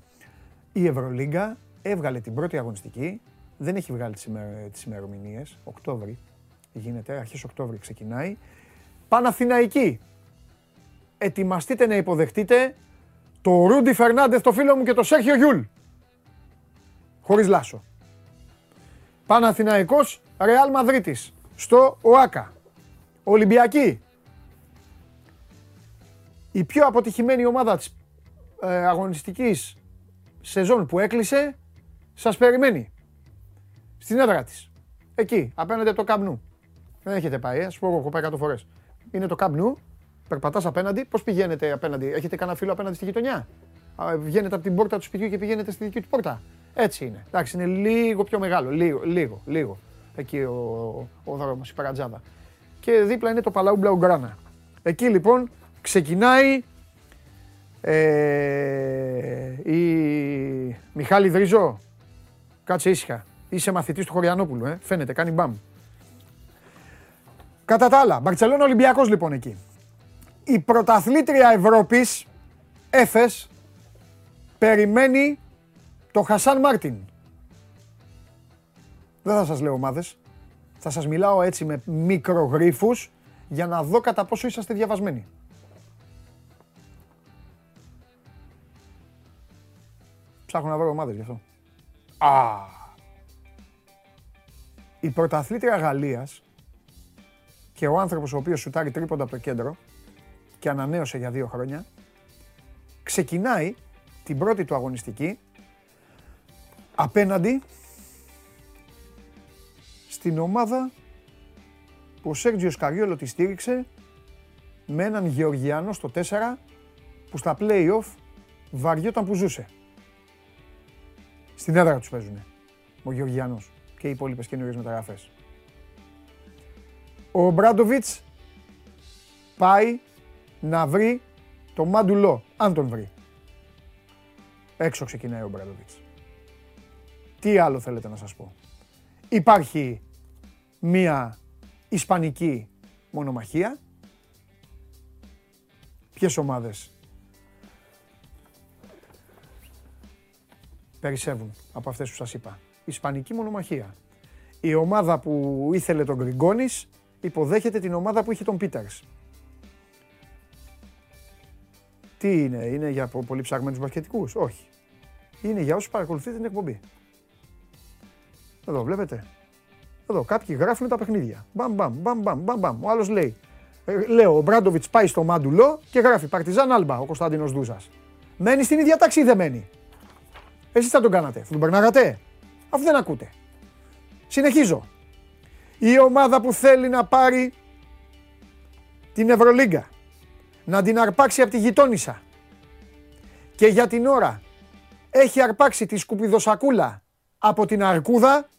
Η Ευρωλίγκα έβγαλε την πρώτη αγωνιστική, δεν έχει βγάλει τις, ημερ, τις ημερομηνίες, Οκτώβρη γίνεται, αρχές Οκτώβρη ξεκινάει. Παναθηναϊκή, ετοιμαστείτε να υποδεχτείτε το Ρούντι Φερνάντεθ, το φίλο μου και το Σέρχιο Γιούλ. Χωρίς λάσο. Παναθηναϊκός Ρεάλ Μαδρίτης στο ΟΑΚΑ. Ολυμπιακή. Η πιο αποτυχημένη ομάδα της ε, αγωνιστικής σεζόν που έκλεισε σας περιμένει. Στην έδρα της. Εκεί, απέναντι από το Καμπνού. Δεν έχετε πάει, ε, σου πω εγώ, έχω πάει 100 φορές. Είναι το Καμπνού, περπατάς απέναντι, πώς πηγαίνετε απέναντι, έχετε κανένα φίλο απέναντι στη γειτονιά; Α, Βγαίνετε από την πόρτα του σπιτιού και πηγαίνετε στη δική του πόρτα; Έτσι είναι. Εντάξει, είναι λίγο πιο μεγάλο. Λίγο, λίγο, λίγο. Εκεί ο, ο δρόμος, η Παρατζάδα. Και δίπλα είναι το Παλαού Μπλαουγκράνα. Εκεί λοιπόν ξεκινάει ε, η Μιχάλη Δρίζο. Κάτσε ήσυχα. Είσαι μαθητής του Χωριανόπουλου, ε. φαίνεται, κάνει μπαμ. Κατά τα άλλα, Μπαρτσελώνα Ολυμπιακός λοιπόν εκεί. Η πρωταθλήτρια Ευρώπης, Έφες, περιμένει το Χασάν Μάρτιν. Δεν θα σας λέω ομάδες. Θα σας μιλάω έτσι με μικρογρίφους για να δω κατά πόσο είσαστε διαβασμένοι. Ψάχνω να βρω ομάδες γι' αυτό. Α. Η πρωταθλήτρια Γαλλίας και ο άνθρωπος ο οποίος σουτάρει τρίποντα από το κέντρο και ανανέωσε για δύο χρόνια, ξεκινάει την πρώτη του αγωνιστική απέναντι στην ομάδα που ο Σέργιο Καριόλο τη στήριξε με έναν Γεωργιανό στο 4 που στα play-off βαριόταν που ζούσε. Στην έδρα τους παίζουνε. Ο Γεωργιανός και οι υπόλοιπες καινούριες μεταγραφές. Ο Μπράντοβιτς πάει να βρει το Μάντουλο, αν τον βρει. Έξω ξεκινάει ο Μπράντοβιτς. Τι άλλο θέλετε να σας πω; Υπάρχει μία ισπανική μονομαχία. Ποιες ομάδες περισσεύουν από αυτές που σας είπα; Ισπανική μονομαχία. Η ομάδα που ήθελε τον Γκριγκόνης υποδέχεται την ομάδα που είχε τον Πίτερς. Τι είναι, είναι για πολύ ψαγμένους μπασκετικούς, όχι. Είναι για όσους παρακολουθείτε την εκπομπή. Εδώ βλέπετε. Εδώ κάποιοι γράφουν τα παιχνίδια. Μπαμ, μπαμ, μπαμ, μπαμ, μπαμ, μπαμ. Ο άλλος λέει. Ε, λέω, ο Μπράντοβιτς πάει στο Μάντουλο και γράφει Παρτιζάν Άλμπα, ο Κωνσταντίνος Δούζας. Μένει στην ίδια τάξη ή δεν μένει; Εσείς θα τον κάνατε, θα τον περνάγατε; Αφού δεν ακούτε. Συνεχίζω. Η ομάδα που θέλει να πάρει την Ευρωλίγκα, να την αρπάξει από τη γειτόνισσα και για την ώρα έχει αρπάξει τη σκουπιδοσακούλα από την Αρκούδα,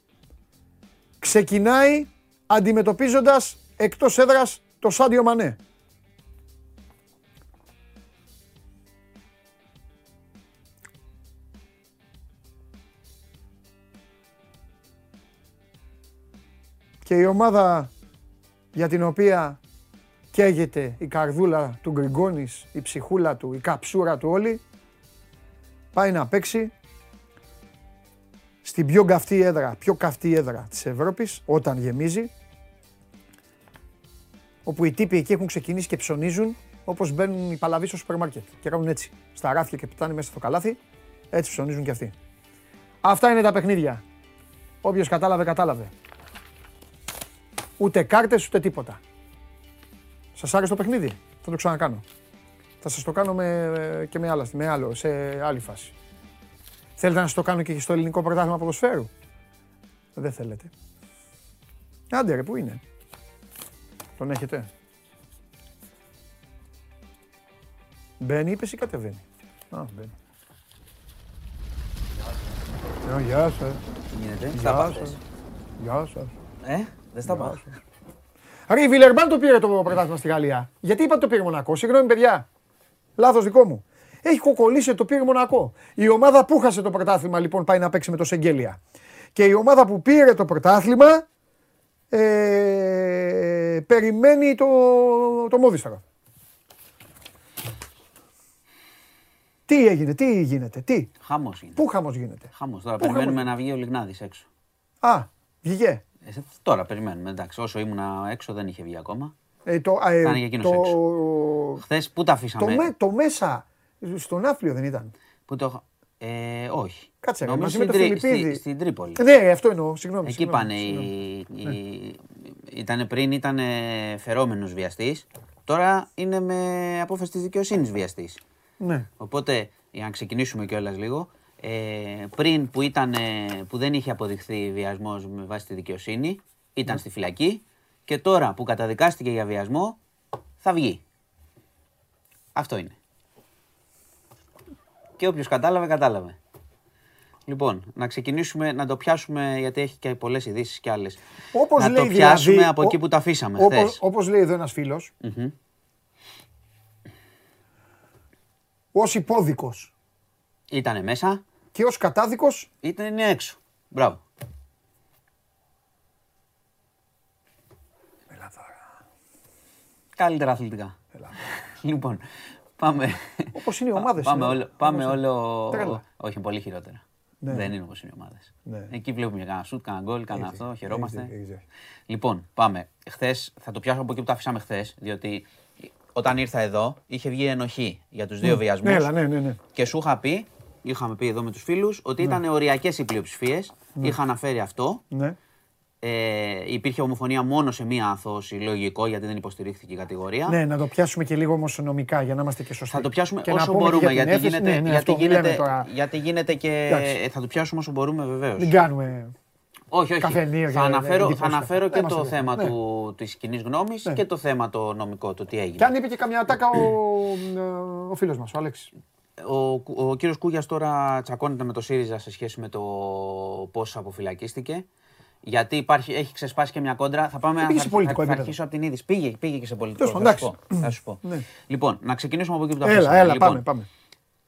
ξεκινάει αντιμετωπίζοντας εκτός έδρας το Σάντιο Μανέ. και η ομάδα για την οποία καίγεται η καρδούλα του Γκριγκόνης, η ψυχούλα του, η καψούρα του όλη, πάει να παίξει στην πιο καυτή έδρα, πιο καυτή έδρα της Ευρώπης, όταν γεμίζει, όπου οι τύποι εκεί έχουν ξεκινήσει και ψωνίζουν όπως μπαίνουν οι παλαβοί στο σούπερ μάρκετ και κάνουν έτσι, στα ράφια και πετάνε μέσα στο καλάθι, έτσι ψωνίζουν και αυτοί. Αυτά είναι τα παιχνίδια. Όποιος κατάλαβε, κατάλαβε. Ούτε κάρτες, ούτε τίποτα. Σας άρεσε το παιχνίδι; Θα το ξανακάνω. Θα σας το κάνω με, και με, άλλα, με άλλο, σε άλλη φάση. Θέλετε να σας το κάνω και στο ελληνικό πρωτάθλημα ποδοσφαίρου; Δεν θέλετε. Άντε ρε, πού είναι; Τον έχετε; Μπαίνει, είπες ή κατεβαίνει; Α, μπαίνει. Ε, Γεια σας. Τι γίνεται, στα Γεια πάθες. σας. Γεια σας. Ε, δεν στα πάθες. Ρε, η Βιλερμπάν το πήρε το πρωτάθλημα στη Γαλλία. Γιατί είπα το πήρε Μονακό; Συγγνώμη, παιδιά. Λάθος δικό μου. Έχει κοκολίσει το πήρε Μονακό. Η ομάδα που χάσε το πρωτάθλημα λοιπόν πάει να παίξει με το Σεγγέλια. Και η ομάδα που πήρε το πρωτάθλημα ε, περιμένει το, το Μόδισταρο. Τι έγινε, τι γίνεται, τι, Χάμος είναι. πού χαμός γίνεται; Χάμος. Τώρα Πού περιμένουμε χαμός; να βγει ο Λιγνάδης έξω. Α, βγήκε. Ε, σε- τώρα περιμένουμε. Εντάξει, όσο ήμουνα έξω δεν είχε βγει ακόμα. Ε, το, ε, Θα είναι και εκείνος το, Χθες πού τα το, αφήσαμε. με- το μέσα, στον Άφλιο δεν ήταν. Πού το... Ε, όχι. Κάτσε, ρε, Νομίζω μαζί με στην, το Τρι- Φιλιππίδη. στη- στην Τρίπολη. Ναι, αυτό εννοώ, συγγνώμη. Εκεί συγγνώμη, πάνε συγγνώμη. οι... οι... Ήτανε πριν ήταν φερόμενος βιαστής. Τώρα είναι με απόφαση της δικαιοσύνης βιαστής. Ναι. Οπότε, για να ξεκινήσουμε κιόλας λίγο, ε, πριν που, ήταν, ε, που δεν είχε αποδειχθεί βιασμός με βάση τη δικαιοσύνη, ήταν Ναι. στη φυλακή και τώρα που καταδικάστηκε για βιασμό, θα βγει. Αυτό είναι. Και όποιος κατάλαβε, κατάλαβε. Λοιπόν, να ξεκινήσουμε, να το πιάσουμε, γιατί έχει και πολλές ειδήσεις κι άλλες. Όπως να λέει το πιάσουμε δηλαδή, από ο- εκεί που τα αφήσαμε Όπως, χθες. όπως λέει εδώ ένας φίλος, Μμμ. ως υπόδικος Ήτανε μέσα, και ως κατάδικος, ήταν έξω. Μπράβο. Καλύτερα αθλητικά. Λοιπόν, πάμε. όπως είναι οι ομάδες. Πάμε είναι. όλο. Πάμε Όπως είναι. όλο... Τρέλα. Όχι, πολύ χειρότερα. Ναι. Δεν είναι όπως είναι οι ομάδες. Ναι. Εκεί βλέπουμε κανένα σουτ, κανένα γκολ, κανένα Έχεις αυτό, δίκιο, χαιρόμαστε. έχεις δίκιο, έχεις δίκιο. Λοιπόν, πάμε. Χθες θα το πιάσω από εκεί που το αφήσαμε χθες, διότι όταν ήρθα εδώ είχε βγει ενοχή για τους δύο βιασμούς. Ναι, έλα, ναι, ναι, ναι. Και σου είχα πει, είχαμε πει εδώ με τους φίλους, ότι ήταν οριακέ οι πλειοψηφίες. Είχα αναφέρει αυτό. ναι. Ε, υπήρχε ομοφωνία μόνο σε μία αθώωση, λογικό, γιατί δεν υποστηρίχθηκε η κατηγορία. Ναι, να το πιάσουμε και λίγο όμως νομικά για να είμαστε και σωστοί. Θα το πιάσουμε Και να όσο πούμε και μπορούμε, για την γιατί έφεση. γίνεται, Ναι, ναι, γιατί, αυτό λέμε γίνεται, τώρα. γιατί γίνεται και. Εντάξει. ε, Θα το πιάσουμε όσο μπορούμε, βεβαίως. Μην κάνουμε... Όχι, όχι. καφενείο θα και αναφέρω, θα εντυπώσεις. αναφέρω και Δεν μας το ενδιαφέρει. θέμα Ναι. του, της κοινής γνώμης Ναι. και το θέμα το νομικό, το τι έγινε. Και αν είπε και καμιά ατάκα ο, ε, ο φίλος μας, ο Αλέξης. Ο, ο κύριος Κούγιας τώρα τσακώνεται με το ΣΥΡΙΖΑ σε σχέση με το πώς αποφυλακίστηκε. Γιατί υπάρχει, έχει ξεσπάσει και μια κόντρα. Θα πάμε πήγε θα, σε πολιτικό θα, θα επίπεδο. αρχίσω από την είδηση. Πήγε, πήγε και σε πολιτικό. Τέλος Θα πάντων, σου, πω, θα σου πω. Ναι. Λοιπόν, να ξεκινήσουμε από εκεί που το Έλα, αφήσαμε. έλα, λοιπόν, πάμε, πάμε.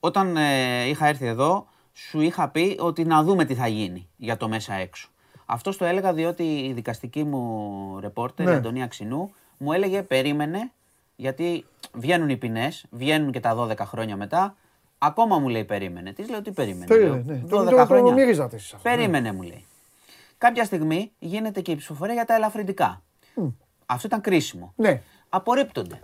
Όταν ε, είχα έρθει εδώ, σου είχα πει ότι να δούμε τι θα γίνει για το μέσα έξω. Αυτό το έλεγα διότι η δικαστική μου ρεπόρτερ, Ναι. η Αντωνία Ξινού, μου έλεγε περίμενε, γιατί βγαίνουν οι ποινές, βγαίνουν και τα 12 χρόνια μετά. Ακόμα μου λέει περίμενε. Της λέω τι περίμενε. Περίμενε, λέω, ναι. 12 Το- το- το χρόνια. μύριζατε εσείς αυτό, ναι. Περίμενε, μου λέει. Κάποια στιγμή γίνεται και η ψηφοφορία για τα ελαφρυντικά. Αυτό ήταν κρίσιμο. Ναι. Απορρίπτονται.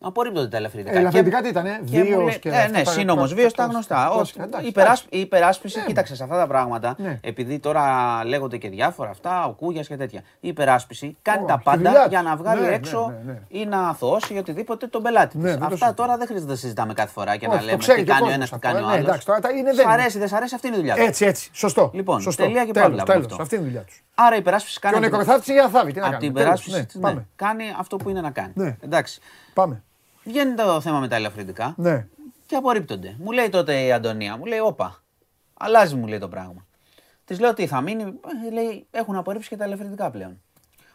Απορρίπτονται τα ελαφρυντικά. Ε, ελαφρυντικά Και- τι ήτανε, και μου βίος λέει- και ε, αυτά ναι, τα- σύνομο τα- βίος, τα- τα γνωστά. τα- Ο- εντάξει, η υπεράσ- εντάξει. Η υπεράσπιση, Ναι. κοίταξε σε αυτά τα πράγματα, Ναι. επειδή τώρα λέγονται και διάφορα αυτά, ο Κούγια και τέτοια. Η υπεράσπιση κάνει Ω, τα στη πάντα δουλειάς για της. να βγάλει Ναι, ναι, έξω ναι, ναι. ή να αθώσει ή οτιδήποτε τον πελάτη Ναι, της. δεν το Αυτά συζητάω. τώρα δεν χρειάζεται να τα συζητάμε κάθε φορά και Όχι, να το λέμε ξέρει τι και ο κάνει ο κόσμος ένας, τι αυτό, κάνει ο ε, ναι, άλλος. εντάξει, τώρα τα είναι, Σ' δεν είναι. αρέσει, δεν σ' αρέσει, αυτή είναι η δουλειά τους. Έτσι, έτσι. Σωστό. Λοιπόν, Σωστό. τελεία και Τέλος, παύλα από τέλος. αυτό. Αυτή είναι η δουλειά τους. Άρα η υπεράσπιση Και ο κάνει. νεκροθάφτη για θάβει. Τι να Από κάνει. την Τέλος, υπεράσπιση ναι, της, ναι. Πάμε. κάνει αυτό που είναι να κάνει. Ναι. Εντάξει. Πάμε. Βγαίνει το θέμα με τα ελαφρυντικά Ναι. και απορρίπτονται. Μου λέει τότε η Αντωνία, μου λέει, Όπα, αλλάζει μου λέει το πράγμα. Της λέω τι θα μείνει, Ε, λέει, έχουν απορρίψει και τα ελαφρυντικά πλέον.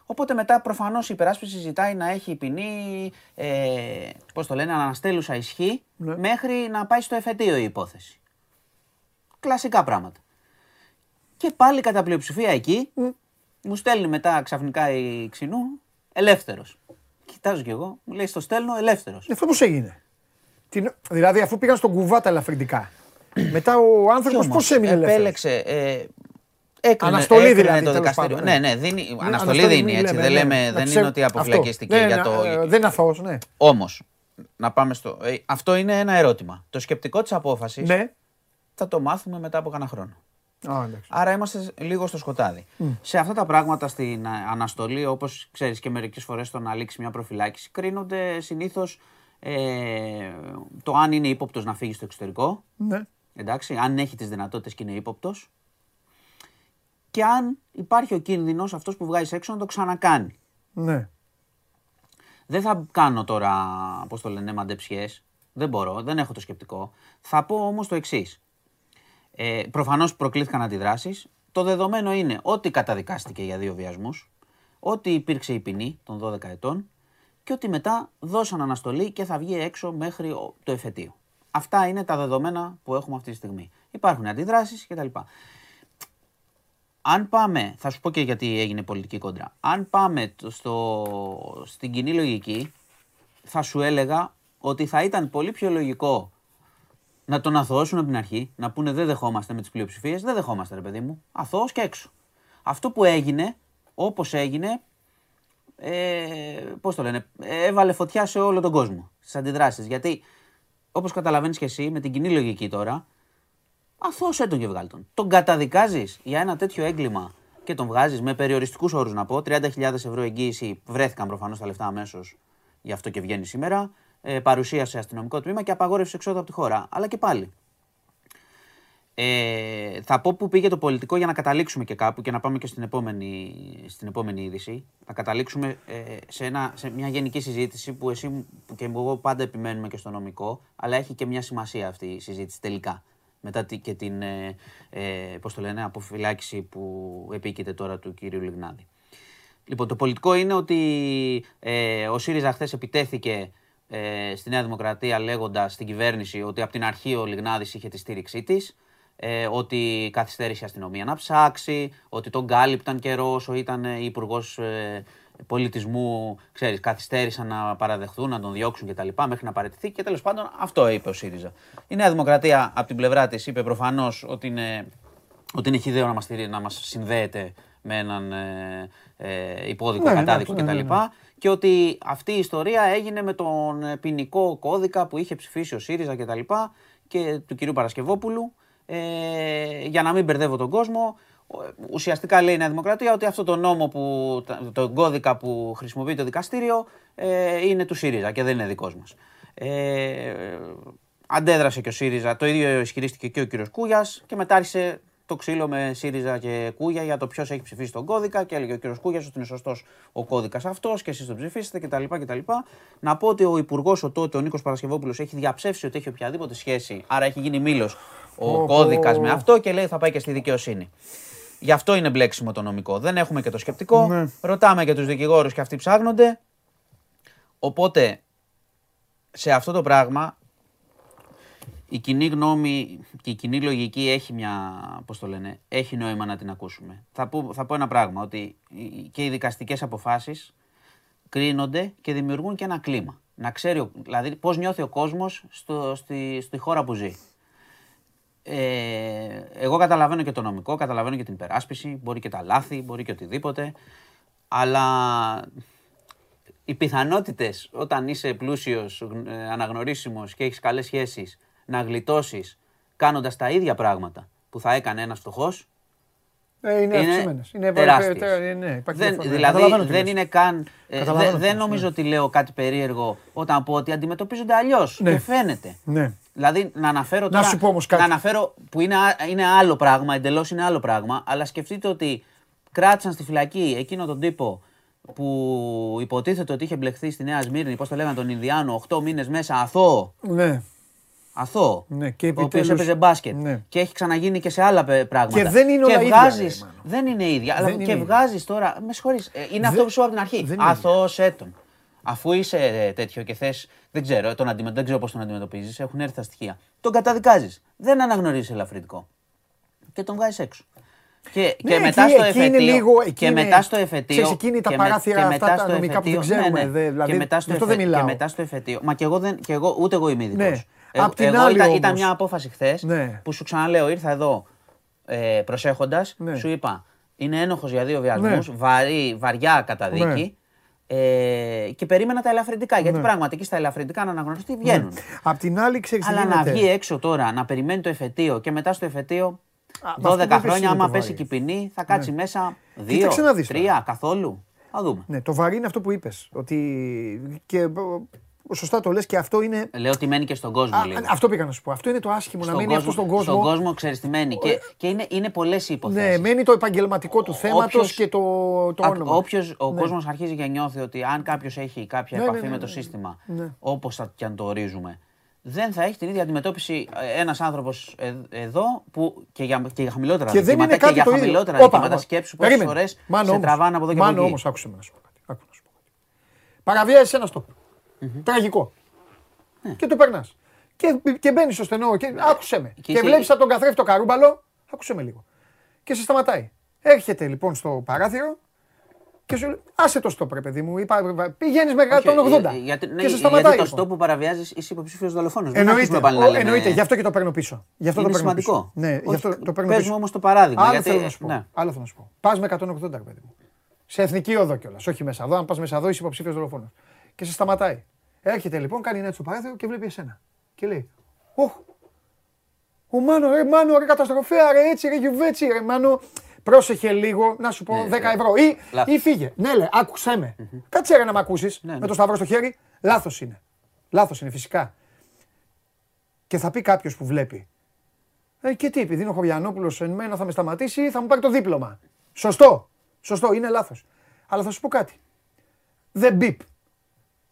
Οπότε μετά προφανώς η υπεράσπιση ζητάει να έχει ποινή, ε, πώς το λένε, αναστέλουσα ισχύ Ναι. μέχρι να πάει στο εφετείο η υπόθεση. Κλασικά πράγματα. Και πάλι κατά πλειοψηφία εκεί Μου στέλνει μετά ξαφνικά η ξινού ελεύθερος. Κοιτάζω κι εγώ, μου λέει στο στέλνω ελεύθερος. Ε, Αυτό πώς έγινε; Τι- Δηλαδή, αφού πήγαν στον κουβά τα ελαφρυντικά. Μετά ο άνθρωπος πώς έμεινε ελεύθερος; Επέλεξε. Ε, έκρινε, Αναστολή έκρινε δηλαδή, το τέλος δικαστήριο. πάντων, Ναι, ναι. ναι, δίνει, Ναι, αναστολή αναστολή δίνει μην έτσι. λέμε, δεν ναι, λέμε, να δεν ξέρω- είναι ότι αποφυλακίστηκε αυτό. για Ναι, το. ε, Δεν είναι αθώος, ναι. Όμως, να πάμε στο. ε, αυτό είναι ένα ερώτημα. Το σκεπτικό της απόφασης Ναι. θα το μάθουμε μετά από κανένα χρόνο. Α, εντάξει. Άρα είμαστε λίγο στο σκοτάδι. Σε αυτά τα πράγματα στην ε, αναστολή, όπως ξέρεις και μερικές φορές το να λήξει μια προφυλάκηση, κρίνονται συνήθως ε, το αν είναι ύποπτος να φύγει στο εξωτερικό. Ναι. Εντάξει, αν έχει τις δυνατότητες και είναι ύποπτος. Και αν υπάρχει ο κίνδυνος αυτός που βγάζει έξω να το ξανακάνει. Ναι. Δεν θα κάνω τώρα, πώς το λένε, μαντεψιές. Δεν μπορώ, δεν έχω το σκεπτικό. Θα πω όμως το εξής. Ε, Προφανώς προκλήθηκαν αντιδράσεις. Το δεδομένο είναι ότι καταδικάστηκε για δύο βιασμούς, ότι υπήρξε η ποινή των 12 ετών και ότι μετά δώσαν αναστολή και θα βγει έξω μέχρι ο- το εφετείο. Αυτά είναι τα δεδομένα που έχουμε αυτή τη στιγμή. Υπάρχουν αντιδράσεις κτλ. Αν πάμε, θα σου πω και γιατί έγινε πολιτική κόντρα. Αν πάμε το- στο, στην κοινή λογική, θα σου έλεγα ότι θα ήταν πολύ πιο λογικό να τον αθωώσουν από την αρχή, να πούνε δεν δεχόμαστε με τις πλειοψηφίες, δεν δεχόμαστε ρε παιδί μου, αθώος και έξω. Αυτό που έγινε, όπως έγινε, ε, πώς το λένε, έβαλε φωτιά σε όλο τον κόσμο, στις αντιδράσεις. Γιατί, όπως καταλαβαίνεις και εσύ, με την κοινή λογική τώρα, αθώωσέ τον και βγάλ τον. Τον καταδικάζεις για ένα τέτοιο έγκλημα και τον βγάζεις με περιοριστικούς όρους να πω, 30.000 ευρώ εγγύηση, βρέθηκαν προφανώς τα λεφτά αμέσως, γι' αυτό και βγαίνει σήμερα, ε, παρουσία σε αστυνομικό τμήμα και απαγόρευση εξόδου από τη χώρα. Αλλά και πάλι. Ε, θα πω που πήγε το πολιτικό για να καταλήξουμε και κάπου και να πάμε και στην επόμενη, στην επόμενη είδηση. Να καταλήξουμε ε, σε, ένα, σε μια γενική συζήτηση που εσύ μου- που και εγώ πάντα επιμένουμε και στο νομικό, αλλά έχει και μια σημασία αυτή η συζήτηση τελικά. Μετά τη- και την ε, ε, πώς το λένε, αποφυλάκηση που επίκειται τώρα του κύριου Λιγνάδη. Λοιπόν, το πολιτικό είναι ότι ε, ο ΣΥΡΙΖΑ χθες επιτέθηκε ε, στη Νέα Δημοκρατία λέγοντας στην κυβέρνηση ότι από την αρχή ο Λιγνάδης είχε τη στήριξή της. Ε, ότι καθυστέρησε η αστυνομία να ψάξει, ότι τον κάλυπταν καιρός όσο ήταν υπουργός ε, πολιτισμού, ξέρεις, καθυστέρησαν να παραδεχθούν, να τον διώξουν κτλ. μέχρι να παραιτηθεί και τέλος πάντων αυτό είπε ο ΣΥΡΙΖΑ. Η Νέα Δημοκρατία από την πλευρά της είπε προφανώς ότι είναι ότι είναι χιδαίο να μας, στηρί- να μας συνδέεται με έναν ε, ε, υπόδικο Ναι, ναι, κατάδικο ναι, ναι, κτλ. Ναι. Και ότι αυτή η ιστορία έγινε με τον ε, ποινικό κώδικα που είχε ψηφίσει ο ΣΥΡΙΖΑ κτλ. Και, και του κυρίου Παρασκευόπουλου. Ε, για να μην μπερδεύω τον κόσμο, ο- ουσιαστικά λέει η Νέα Δημοκρατία ότι αυτό το νόμο, που, τα- το κώδικα που χρησιμοποιεί το δικαστήριο ε, είναι του ΣΥΡΙΖΑ και δεν είναι δικός μας. Ε, αντέδρασε και ο ΣΥΡΙΖΑ, το ίδιο ισχυρίστηκε και ο κύριος Κούγιας και μετά άρχισε το ξύλο με ΣΥΡΙΖΑ και Κούγια για το ποιος έχει ψηφίσει τον κώδικα και έλεγε ο κύριος Κούγιας ότι είναι σωστός ο κώδικας αυτός και εσείς τον ψηφίσετε κτλ. κτλ. Να πω ότι ο υπουργός ο τότε, ο Νίκος Παρασκευόπουλος, έχει διαψεύσει ότι έχει οποιαδήποτε σχέση, άρα έχει γίνει μήλος ο Ω, κώδικας πω. με αυτό και λέει θα πάει και στη δικαιοσύνη. Γι' αυτό είναι μπλέξιμο το νομικό. Δεν έχουμε και το σκεπτικό. Ναι. Ρωτάμε και τους δικηγόρους και αυτοί ψάχνονται. Οπότε σε αυτό το πράγμα η κοινή γνώμη και η κοινή λογική έχει μια, πώς το λένε, έχει νόημα να την ακούσουμε. Θα πω, θα πω ένα πράγμα, ότι οι- και οι δικαστικές αποφάσεις κρίνονται και δημιουργούν και ένα κλίμα. Να ξέρει, ο- δηλαδή, πώς νιώθει ο κόσμος στο, στη, στη χώρα που ζει. Ε, εγώ καταλαβαίνω και το νομικό, καταλαβαίνω και την υπεράσπιση, μπορεί και τα λάθη, μπορεί και οτιδήποτε, αλλά οι πιθανότητες όταν είσαι πλούσιος, αναγνωρίσιμος και έχεις καλές σχέσεις να γλιτώσεις κάνοντας τα ίδια πράγματα που θα έκανε ένας φτωχός. Ε, είναι Είναι αυξημένες. Είναι τεράστιες. ε, ε, ναι, υπάρχει Δεν, διαφορά. Ναι, δηλαδή καταλαβαίνω τι δεν λες. είναι καν. ε, Καταλαβαίνω δεν- τι δεν λες, νομίζω ναι. ότι λέω κάτι περίεργο όταν πω ότι αντιμετωπίζονται αλλιώς. Ναι. Και φαίνεται. Ναι. Δηλαδή να αναφέρω Να τώρα. σου πω όμως κάτι. Να αναφέρω που είναι, α- είναι άλλο πράγμα, εντελώς είναι άλλο πράγμα, αλλά σκεφτείτε ότι κράτησαν στη φυλακή εκείνο τον τύπο που υποτίθεται ότι είχε μπλεχθεί στη Νέα Σμύρνη, πώς το λέγανε τον Ινδιάνο, 8 μήνες μέσα αθώο. Ναι. Αθώο. Ναι, και ο οποίος επιτέλους- έπαιζε μπάσκετ. ναι. Και έχει ξαναγίνει και σε άλλα πε- πράγματα. Και δεν είναι όλα ίδια, βγάζεις- ρε, Μάνο. Δεν είναι ίδια. Αλλά Δεν είναι και ίδια. βγάζεις τώρα. Με συγχωρείς. Είναι αυτό που σου είπα από την αρχή. δεν είναι Αθώωσέ τον. Αφού είσαι ε, τέτοιο και θες. Δεν ξέρω, τον αντιμετω... δεν ξέρω πώς τον αντιμετωπίζεις. Έχουν έρθει τα στοιχεία. Τον καταδικάζεις. Δεν αναγνωρίζεις ελαφρυντικό. Και τον βγάζεις έξω. Και, Ναι, και μετά εκεί- στο εκεί είναι εφετείο. λίγο- εκεί και είναι- μετά στο εφετείο. ξέρεις, εκείνη τα και με- παράθυρα και αυτά μετά τα στο νομικά που δεν εφετείο- ξέρουμε, ναι, ναι. δε, δηλαδή, και μετά στο, γι' αυτό δεν εφε- μιλάω. Και μετά στο εφετείο. Μα και εγώ, δεν, και εγώ ούτε εγώ είμαι ειδικός. Ναι. Απ' την εγώ άλλη ήταν, όμως- ήταν μια απόφαση χθες Ναι. που σου ξαναλέω, ήρθα εδώ ε, προσέχοντας, Ναι. σου είπα είναι ένοχος για δύο βιασμούς, Ναι. βαρύ, βαριά καταδίκη. Ε, και περίμενα τα ελαφρυντικά. Γιατί πράγματι εκεί στα ελαφρυντικά να αναγνωριστεί βγαίνουν. Απ' την άλλη, ξέρεις τι Αλλά να γίνεται. βγει έξω τώρα, να περιμένει το εφετείο και μετά στο εφετείο. Α, με αυτό 12 που είπες χρόνια, είναι άμα το πέσει βαρύ. και η ποινή, θα κάτσει μέσα δύο, Κοίταξε να δεις τώρα. τρία, καθόλου. Θα δούμε. Ναι, το βαρύ είναι αυτό που είπες. Ότι και ε, σωστά το λες και αυτό είναι... Λέω ότι μένει και στον κόσμο Α, λίγο. αυτό πήγα να σου πω. Αυτό είναι το άσχημο, να μένει αυτό στον κόσμο. Στον κόσμο ξέρεις τι μένει. Και, και είναι, είναι πολλές οι υποθέσεις. Ναι, μένει το επαγγελματικό του θέματος Όποιος- και το, το όνομα. Όποιο ο κόσμος αρχίζει και νιώθει ότι αν κάποιος έχει κάποια Ναι, ναι, επαφή ναι, με το ναι. σύστημα, Ναι. όπως θα και αν το ορίζουμε, δεν θα έχει την ίδια αντιμετώπιση ένας άνθρωπος εδώ που και για, και για χαμηλότερα Και δεν δικαιώματα είναι και κάτι για το ίδιο. χαμηλότερα Όπα, δικαιώματα όπα. σκέψου πόσε Περίμενε. φορές Μάνο σε όμως. τραβάνε από εδώ και Μάνο από εκεί. όμως, άκουσε με να σου πω κάτι. Άκου να σου πω κάτι. Παραβιάζεις ένα στόπ. Τραγικό. Ναι. Και το περνάς. Και, και μπαίνεις στο στενό και άκουσε με. Και, είσαι- βλέπεις από τον καθρέφτη το καρούμπαλο, άκουσε με λίγο. Και σε σταματάει. Έρχεται λοιπόν στο παράθυρο και σου λέει, άσε το στόπ ρε παιδί μου, είπα, πηγαίνεις με 180 Όχι, ε, γιατί, ναι, και σε γιατί σταματάει. το λοιπόν. στόπ που παραβιάζεις είσαι υποψήφιος δολοφόνος. Εννοείται, ο- εννοείται, γι' αυτό και το παίρνω πίσω. Γι' αυτό Είναι το παίρνω σημαντικό. πίσω. Ναι, γι' αυτό Όχι, το παίρνω πες πίσω. μου όμως το παράδειγμα, Άλλο γιατί- θέλω να σου πω. ναι. Άλλο θέλω να σου πω. Πας με 180, ρε παιδί μου. Σε εθνική οδό κιόλας, όχι μέσα εδώ. Αν πας μέσα εδώ, είσαι υποψήφιος δολοφόνος. Και σε σταματάει. Έρχεται λοιπόν, κάνει ένα έτσι στο παράθυρο και βλέπει εσένα. Και λέει: Ωχ, ο Μάνο, ρε Μάνο, ρε καταστροφέα, ρε έτσι, ρε γιουβέτσι, ρε Μάνο. Πρόσεχε λίγο, να σου πω 10 ευρώ. Ή, λάθος. ή φύγε. Ναι, λέει, άκουσέ με. Κάτσε ρε να με ακούσεις Ναι, με το σταυρό στο χέρι. Λάθος είναι. Λάθος είναι φυσικά. Και θα πει κάποιος που βλέπει. Ε, και τι, επειδή είναι ο Χωριανόπουλος εν μένα θα με σταματήσει, θα μου πάρει το δίπλωμα. Σωστό. Σωστό, είναι λάθος. Αλλά θα σου πω κάτι. Δεν μπιπ.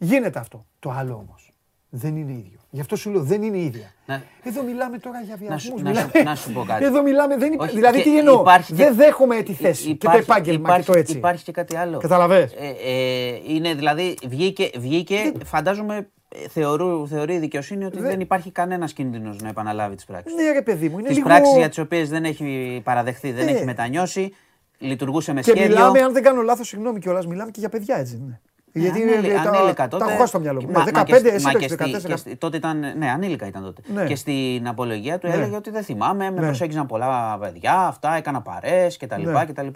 Γίνεται αυτό. Το άλλο όμως. Δεν είναι ίδιο. Γι' αυτό σου λέω δεν είναι ίδια. Να- Εδώ μιλάμε τώρα για Να σου- βιασμούς. να σου- μιλάμε- να σου πω κάτι. Εδώ μιλάμε. Δεν υπά- Όχι, δηλαδή και τι εννοώ; υπάρχει και- Δεν δέχομαι τη θέση και το Υπάρχει- επάγγελμα υπάρχει, και το έτσι. Υπάρχει και κάτι άλλο. Καταλαβες; Ε, ε, είναι δηλαδή, βγήκε, βγήκε φαντάζομαι, ε, θεωρού, θεωρεί η δικαιοσύνη ότι δεν υπάρχει κανένας κίνδυνος να επαναλάβει τις πράξεις. Ναι, ρε παιδί μου, είναι Τις λίγο. πράξεις για τις οποίες δεν έχει παραδεχθεί, δεν Ναι. έχει μετανιώσει, λειτουργούσε με Και σχέδιο. μιλάμε, αν δεν κάνω λάθος, συγγνώμη κιόλας, μιλάμε και για παιδιά έτσι. δεν είναι. Γιατί είναι- Ανήλι- τα- ανήλικα τα τότε. έχω χάσει στο μυαλό μου. Μα- Ναι, μα και 15, στη- εσύ μα το και έχεις στη- 14. και στη- Τότε ήταν, ναι, ανήλικα ήταν τότε. Ναι. Και στην απολογία του Ναι. έλεγε ότι δεν θυμάμαι, με Ναι. προσέγγιζαν πολλά παιδιά, αυτά, έκανα παρέ κτλ. Ναι. κτλ.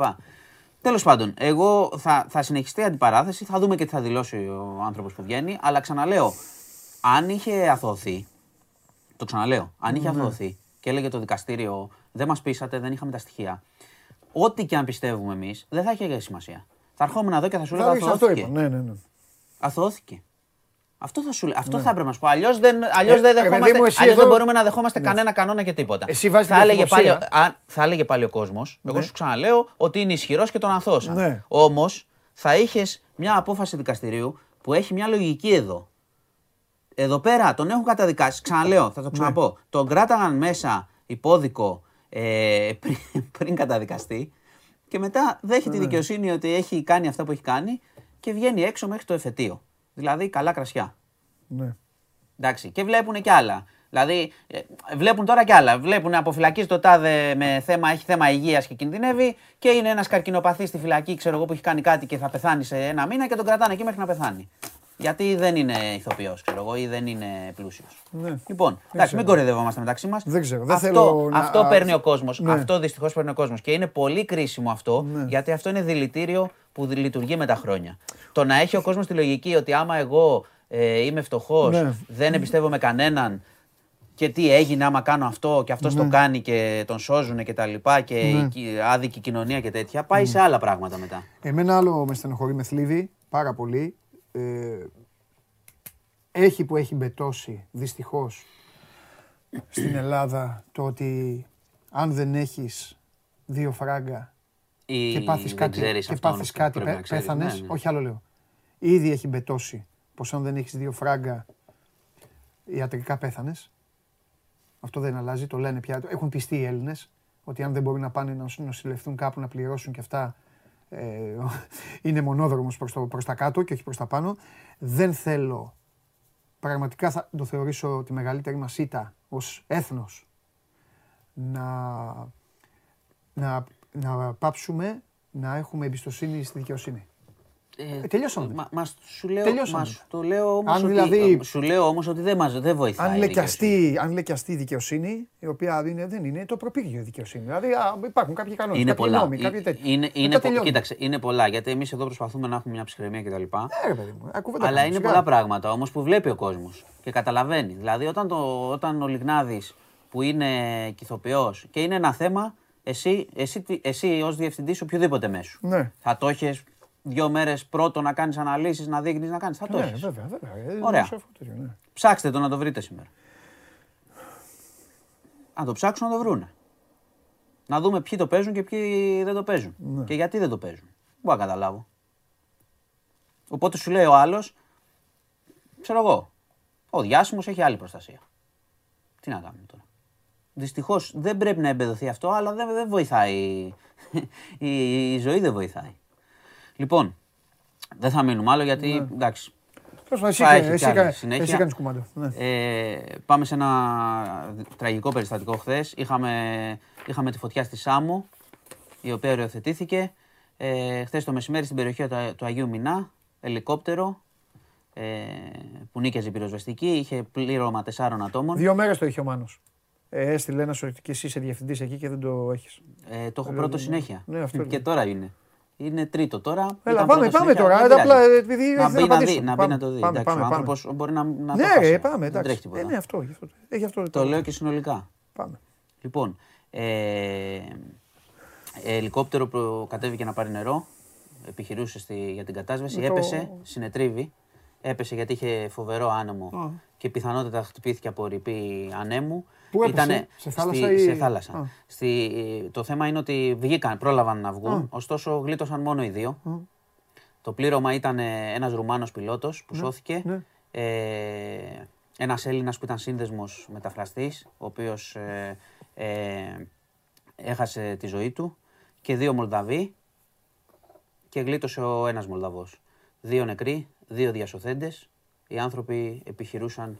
Τέλος πάντων, εγώ θα, θα συνεχιστεί η αντιπαράθεση, θα δούμε και τι θα δηλώσει ο άνθρωπος που βγαίνει. Αλλά ξαναλέω, αν είχε αθωωθεί, το ξαναλέω, αν είχε Ναι. αθωωωθεί και έλεγε το δικαστήριο δεν μας πείσατε, δεν είχαμε τα στοιχεία. Ό,τι και αν πιστεύουμε εμείς, δεν θα είχε σημασία. Θα ερχόμουν εδώ και θα σου λέγα Δηλαδή, αυτό αθωώθηκε. είπα. Ναι, ναι, ναι. Αθωώθηκε. Αυτό θα, σου, λέ- αυτό θα έπρεπε να σου πω. Αλλιώς δεν, αλλιώς Ε, δεν, ρε παιδί δεχόμαστε, μου, εσύ αλλιώς δεν εδώ- μπορούμε να δεχόμαστε κανένα κανόνα και τίποτα. Εσύ βάζεις θα, την έλεγε πάλι, ορθοψία. α, θα έλεγε πάλι ο κόσμος, εγώ σου ξαναλέω ότι είναι ισχυρός και τον αθώσα. Ναι. Όμως θα είχες μια απόφαση δικαστηρίου που έχει μια λογική εδώ. Εδώ πέρα τον έχουν καταδικάσει. Ξαναλέω, θα το ξαναπώ. Ναι. Τον κράταγαν μέσα υπόδικο ε, πριν, πριν καταδικαστεί και μετά δέχεται Ναι. τη δικαιοσύνη ότι έχει κάνει αυτά που έχει κάνει και βγαίνει έξω μέχρι το εφετείο. Δηλαδή καλά κρασιά. ναι. Εντάξει, και βλέπουν και άλλα. Δηλαδή, ε, βλέπουν τώρα και άλλα. Βλέπουν αποφυλακίζει το τάδε με θέμα, έχει θέμα υγείας και κινδυνεύει και είναι ένας καρκινοπαθής στη φυλακή, ξέρω εγώ, που έχει κάνει κάτι και θα πεθάνει σε ένα μήνα και τον κρατάνε εκεί μέχρι να πεθάνει. Γιατί δεν είναι ηθοποιός, ξέρω εγώ, ή δεν είναι πλούσιος. Ναι. Λοιπόν, εντάξει, μην κοροϊδευόμαστε μεταξύ μας. Δεν ξέρω, δεν αυτό, θέλω να- Αυτό παίρνει ο κόσμος. Ναι. Αυτό δυστυχώς παίρνει ο κόσμος. Και είναι πολύ κρίσιμο αυτό, γιατί αυτό είναι δηλητήριο που δι- λειτουργεί με τα χρόνια. Το να έχει ο κόσμος τη λογική ότι άμα εγώ ε, είμαι φτωχός, Ναι. δεν εμπιστεύομαι κανέναν και τι έγινε άμα κάνω αυτό και αυτός Ναι. το κάνει και τον σώζουν και τα λοιπά και η ki- άδικη κοινωνία και τέτοια, πάει Ναι. σε άλλα πράγματα μετά. Εμένα άλλο με στενοχωρεί, με θλίβει πάρα πολύ. Ε, έχει που έχει μπετώσει δυστυχώς στην Ελλάδα το ότι αν δεν έχεις δύο φράγκα Ή και πάθεις δεν κάτι, ξέρεις και αυτόν πάθεις που κάτι πρέπει να πέ, ξέρεις. πέθανες, Ναι, ναι. όχι άλλο λέω. Ήδη έχει μπετώσει πως αν δεν έχεις δύο φράγκα ιατρικά πέθανες. Αυτό δεν αλλάζει, το λένε πια. Έχουν πιστεί οι Έλληνες ότι αν δεν μπορούν να πάνε να νοσηλευτούν κάπου να πληρώσουν και αυτά ε, είναι μονόδρομος προς, το, προς τα κάτω και όχι προς τα πάνω. Δεν θέλω, πραγματικά θα το θεωρήσω τη μεγαλύτερη μας ήττα ως έθνος να, να να πάψουμε να έχουμε εμπιστοσύνη στη δικαιοσύνη. Ε, Ε, τελειώσαμε. Μα, μα σου λέω, Τελειώσαμε. μα σου το λέω όμως Αν ότι, δηλαδή- σου λέω όμως ότι δεν, μας, δεν βοηθάει. Αν η δικαιοσύνη. λεκιαστεί, αν λεκιαστεί η δικαιοσύνη, η οποία είναι, δεν είναι το προπήγιο η δικαιοσύνη. Δηλαδή α, υπάρχουν κάποιοι κανόνες, Είναι κάποιοι πολλά. νόμοι, Ε, κάποιοι τέτοιοι. είναι, Μετά είναι, πο- τελειώνει. κοίταξε, είναι πολλά. Γιατί εμείς εδώ προσπαθούμε να έχουμε μια ψυχραιμία κτλ. Ε, ρε παιδί μου, α, κουβέντα Αλλά κάνουμε, είναι σιγά. πολλά πράγματα όμως που βλέπει ο κόσμος και καταλαβαίνει. Δηλαδή, όταν, το, όταν ο Λιγνάδης που είναι κηθοποιός και είναι ένα θέμα, εσύ, εσύ, εσύ, εσύ ως διευθυντής οποιοδήποτε μέσου. Ναι. Θα το έχεις δύο μέρες πρώτο να κάνεις αναλύσεις, να δείχνεις να κάνεις. Θα το Ναι, έχεις. βέβαια, βέβαια. Ε, Ωραία. σε αυτό το τέτοιο, ναι. Ψάξτε το να το βρείτε σήμερα. Αν το ψάξουν να το βρούνε. Να δούμε ποιοι το παίζουν και ποιοι δεν το παίζουν. Ναι. Και γιατί δεν το παίζουν. Δεν μπορώ να καταλάβω. Οπότε σου λέει ο άλλος, ξέρω εγώ, ο διάσημος έχει άλλη προστασία. Τι να κάνουμε τώρα. Δυστυχώς δεν πρέπει να εμπεδοθεί αυτό, αλλά δεν, δεν βοηθάει. <laughs> η, η ζωή δεν βοηθάει. Λοιπόν, δεν θα μείνουμε άλλο γιατί Ναι. εντάξει, Τέλος πάντων, εσύ, θα κα- έχει εσύ, κι άλλη κα- συνέχεια. εσύ κάνεις κουμάντο. Ναι. Ε, πάμε σε ένα τραγικό περιστατικό χθες. Είχαμε, είχαμε τη φωτιά στη Σάμο, η οποία οριοθετήθηκε. Ε, χθες το μεσημέρι στην περιοχή του, του Αγίου Μινά, ελικόπτερο ε, που νίκιαζε η πυροσβεστική, είχε πλήρωμα τεσσάρων ατόμων. Δύο μέρες το είχε ο Μάνος. Ε, έστειλε ένα ότι και εσύ είσαι διευθυντής εκεί και δεν το έχεις. Ε, το έχω πρώτο συνέχεια. Ναι, αυτό και λέω. τώρα είναι. Είναι τρίτο τώρα. Έλα, ήταν πάμε, πρώτο πάμε συνέχεια, τώρα. δεν ε, Απλά πειράζει. επειδή να ήθελα μπει να, απαντήσω. δει, να μπει Πάμε, να το δει. Πάμε, Εντάξει, πάμε, ο πάμε. άνθρωπος μπορεί να, να το Ναι, χάσει. ρε, πάμε, Δεν εντάξει. τρέχει τίποτα. Ε, ναι, αυτό, γι' αυτό. Έχει αυτό Το λέω και συνολικά. Πάμε. Λοιπόν, ε, ελικόπτερο που κατέβηκε να πάρει νερό, επιχειρούσε στη, για την κατάσβεση, Με το- έπεσε, συνετρίβει. Έπεσε γιατί είχε φοβερό άνεμο και πιθανότατα χτυπήθηκε από ρηπή ανέμου. Πού έπεσε, Ήτανε σε θάλασσα στη- ή- Σε θάλασσα. Α. Στη, το θέμα είναι ότι βγήκαν, πρόλαβαν να βγουν, ωστόσο γλίτωσαν μόνο οι δύο. Το πλήρωμα ήταν ε, ένας Ρουμάνος πιλότος που σώθηκε. ναι. Ε, ένας Έλληνας που ήταν σύνδεσμος μεταφραστής, ο οποίος ε, ε, έχασε τη ζωή του και δύο Μολδαβοί και γλίτωσε ο ένας Μολδαβός. Δύο νεκροί, δύο διασωθέντες. Οι άνθρωποι επιχειρούσαν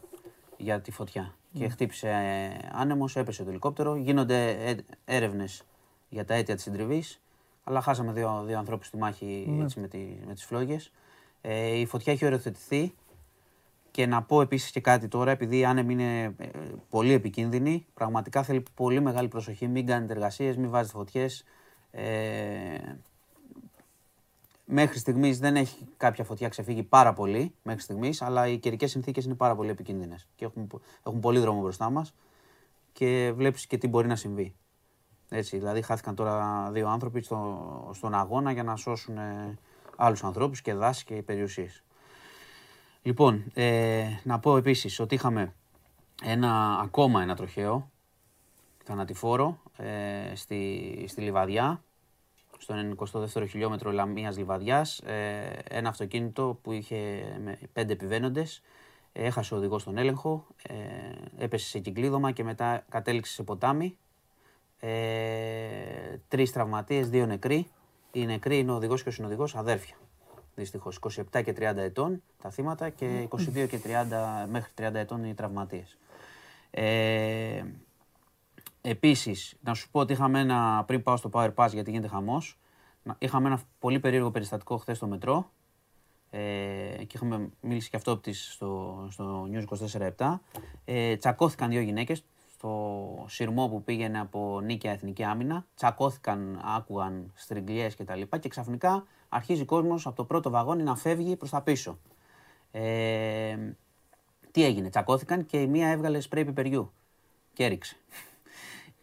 για τη φωτιά. Και χτύπησε ε, άνεμος, έπεσε το ελικόπτερο. Γίνονται ε, έρευνες για τα αίτια της συντριβής. Αλλά χάσαμε δύο, δύο ανθρώπους στη μάχη έτσι, με, τη, με τις φλόγες. Ε, η φωτιά έχει οριοθετηθεί. Και να πω επίσης και κάτι τώρα, επειδή η άνεμη είναι ε, πολύ επικίνδυνη, πραγματικά θέλει πολύ μεγάλη προσοχή, μην κάνετε εργασίες, μην βάζετε φωτιές. Ε, μέχρι στιγμής δεν έχει κάποια φωτιά ξεφύγει πάρα πολύ, μέχρι στιγμής, αλλά οι καιρικές συνθήκες είναι πάρα πολύ επικίνδυνες και έχουν, έχουν πολύ δρόμο μπροστά μας και βλέπεις και τι μπορεί να συμβεί. Έτσι, δηλαδή χάθηκαν τώρα δύο άνθρωποι στο, στον αγώνα για να σώσουν ε, άλλους ανθρώπους και δάση και περιουσίες. Λοιπόν, ε, να πω επίσης ότι είχαμε ένα, ακόμα ένα τροχαίο, θανατηφόρο, ε, στη, στη Λιβαδιά, στον 22ο χιλιόμετρο Λαμίας Λιβαδιάς, ε, ένα αυτοκίνητο που είχε με πέντε επιβαίνοντες, ε, έχασε ο οδηγός τον έλεγχο, ε, έπεσε σε κυκλίδωμα και μετά κατέληξε σε ποτάμι. Ε, τρεις τραυματίες, δύο νεκροί. Οι νεκροί είναι ο οδηγός και ο συνοδηγός αδέρφια. Δυστυχώς, 27 και 30 ετών τα θύματα και 22 και 30, μέχρι 30 ετών οι τραυματίες. Ε, επίσης, να σου πω ότι είχαμε ένα, πριν πάω στο Power Pass γιατί γίνεται χαμός, να- είχαμε ένα πολύ περίεργο περιστατικό χθες στο μετρό ε, και είχαμε μιλήσει και αυτό από τις- στο, στο News 24-7. Ε, τσακώθηκαν δύο γυναίκες στο σειρμό που πήγαινε από Νίκαια Εθνική Άμυνα. Τσακώθηκαν, άκουγαν στριγκλιές και τα λοιπά και ξαφνικά αρχίζει ο κόσμος από το πρώτο βαγόνι να φεύγει προς τα πίσω. Ε, τι έγινε, τσακώθηκαν και η μία έβγαλε σπρέι πιπεριού και έριξε.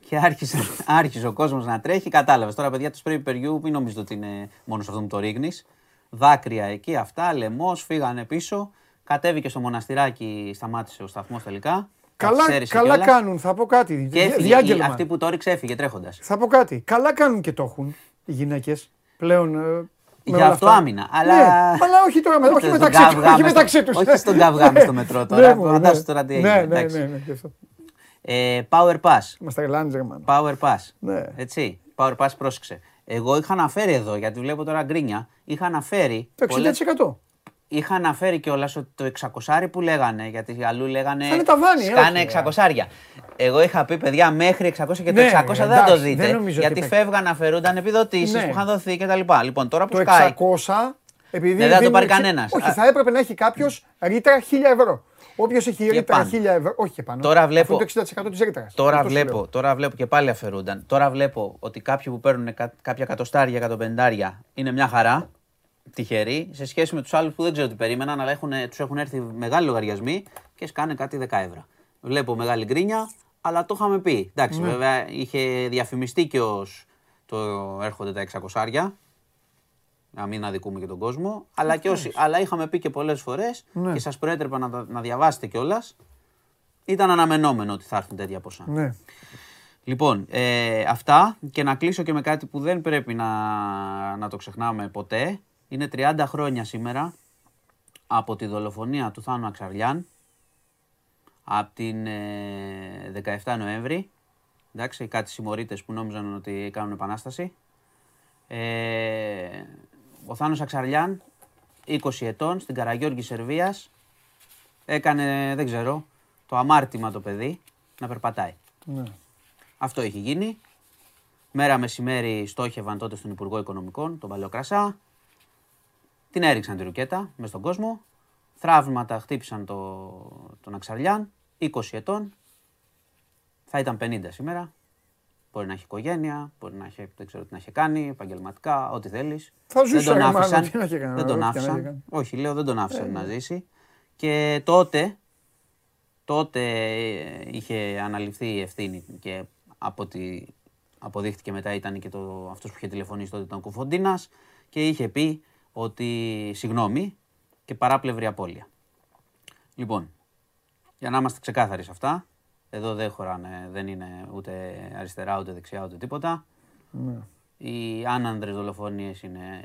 Και άρχισε, άρχισε ο κόσμος να τρέχει. Κατάλαβες τώρα, παιδιά, το σπρέι πιπεριού, μην νομίζετε ότι είναι μόνος σε αυτό που το ρίχνει. Δάκρυα εκεί, αυτά, λαιμός, φύγανε πίσω. Κατέβηκε στο μοναστηράκι, σταμάτησε ο σταθμός τελικά. Καλά, καθυστέρησε καλά κιόλας. κάνουν, θα πω κάτι. Και Δι- έφυγε. Διάγγελμα. Αυτή που το ρίξε έφυγε τρέχοντας. Θα πω κάτι. Καλά κάνουν και το έχουν οι γυναίκες πλέον. ε, με Για όλα αυτό αυτά. άμυνα, αλλά- Ναι, αλλά όχι τώρα, με- όχι Στον μεταξύ τους. καυγά Όχι μες μεταξύ στο- τους. όχι στον καυγά μες στο μετρό τώρα. Ναι, μου, Φαντάσου ναι. τώρα τι Ναι, έγινε, Ε, power pass. Μας τρελάνεις ρε μάνα. Power pass. Ναι. Έτσι. Power pass, πρόσεξε. Εγώ είχα αναφέρει εδώ, γιατί βλέπω τώρα γκρίνια, είχα αναφέρει. Το πολλές- 60%. είχα αναφέρει κιόλας ότι το 600 που λέγανε, γιατί αλλού λέγανε. Θα είναι ταβάνι, Σκάνε όχι, 600. Εγώ είχα πει παιδιά μέχρι 600 και το Ναι, 600 δεν θα εντάξει, το δείτε. δεν νομίζω ότι γιατί παίξει. φεύγαν, αφαιρούνταν επιδοτήσεις Ναι. που είχαν δοθεί κτλ. Λοιπόν, τώρα που Το σκάει. 600, επειδή. Ναι, δεν θα το δίνουν πάρει εξι- κανένας. Όχι, Α. θα έπρεπε να έχει κάποιος ρήτρα 1000 ευρώ. Όποιος έχει ρήτρα πάνω. 1000 ευρώ. Όχι και πάνω. Τώρα Αυτό βλέπω- είναι το 60% της ρήτρα. Τώρα βλέπω, τώρα βλέπω και πάλι αφαιρούνταν. Τώρα βλέπω ότι κάποιοι που παίρνουν κα- κάποια εκατοστάρια, εκατοπεντάρια είναι μια χαρά. Τυχεροί σε σχέση με τους άλλους που δεν ξέρω τι περίμεναν, αλλά τους έχουν έρθει μεγάλοι λογαριασμοί και σκάνε κάτι 10 ευρώ. Βλέπω μεγάλη γκρίνια, αλλά το είχαμε πει. Εντάξει, Ναι. βέβαια είχε διαφημιστεί και ως το έρχονται τα 600 να μην αδικούμε και τον κόσμο. Αλλά, και όσοι, αλλά είχαμε πει και πολλές φορές Ναι. και σας προέτρεπα να, τα- να διαβάσετε κιόλας. Ήταν αναμενόμενο ότι θα έρθουν τέτοια ποσά. Ναι. Λοιπόν, ε, αυτά και να κλείσω και με κάτι που δεν πρέπει να, να το ξεχνάμε ποτέ. Είναι 30 χρόνια σήμερα από τη δολοφονία του Θάνου Αξαριάν από την ε, 17 Νοέμβρη. Εντάξει, κάτι συμμορίτες που νόμιζαν ότι κάνουν επανάσταση. Ε, ο Θάνος Αξαριάν, 20 ετών, στην Καραγιώργη Σερβίας, έκανε, δεν ξέρω, το αμάρτημα το παιδί να περπατάει. ναι. Αυτό έχει γίνει. Μέρα μεσημέρι στόχευαν τότε στον Υπουργό Οικονομικών, τον Παλαιοκρασά. Την έριξαν τη ρουκέτα μες στον κόσμο. Θραύματα χτύπησαν το, τον Αξαριάν, 20 ετών. Θα ήταν 50 σήμερα. Μπορεί να έχει οικογένεια, μπορεί να έχει, δεν ξέρω τι να έχει κάνει, επαγγελματικά, ό,τι θέλεις. Θα ζούσε, ρε, μάλλον, τι να είχε κάνει, δεν τον ό,τι και να είχε άφησαν. κάνει. Όχι, λέω δεν τον άφησαν να ζήσει. Και τότε, τότε ε, είχε αναλυφθεί η ευθύνη και από ό,τι αποδείχτηκε μετά ήταν και το, αυτός που είχε τηλεφωνήσει τότε ήταν ο Κουφοντίνας και είχε πει ότι συγγνώμη και παράπλευρη απώλεια. Λοιπόν, για να είμαστε ξεκάθαροι σε αυτά, εδώ δεν χωράνε, δεν είναι ούτε αριστερά ούτε δεξιά ούτε τίποτα. Ναι. Οι άνανδρες δολοφονίες είναι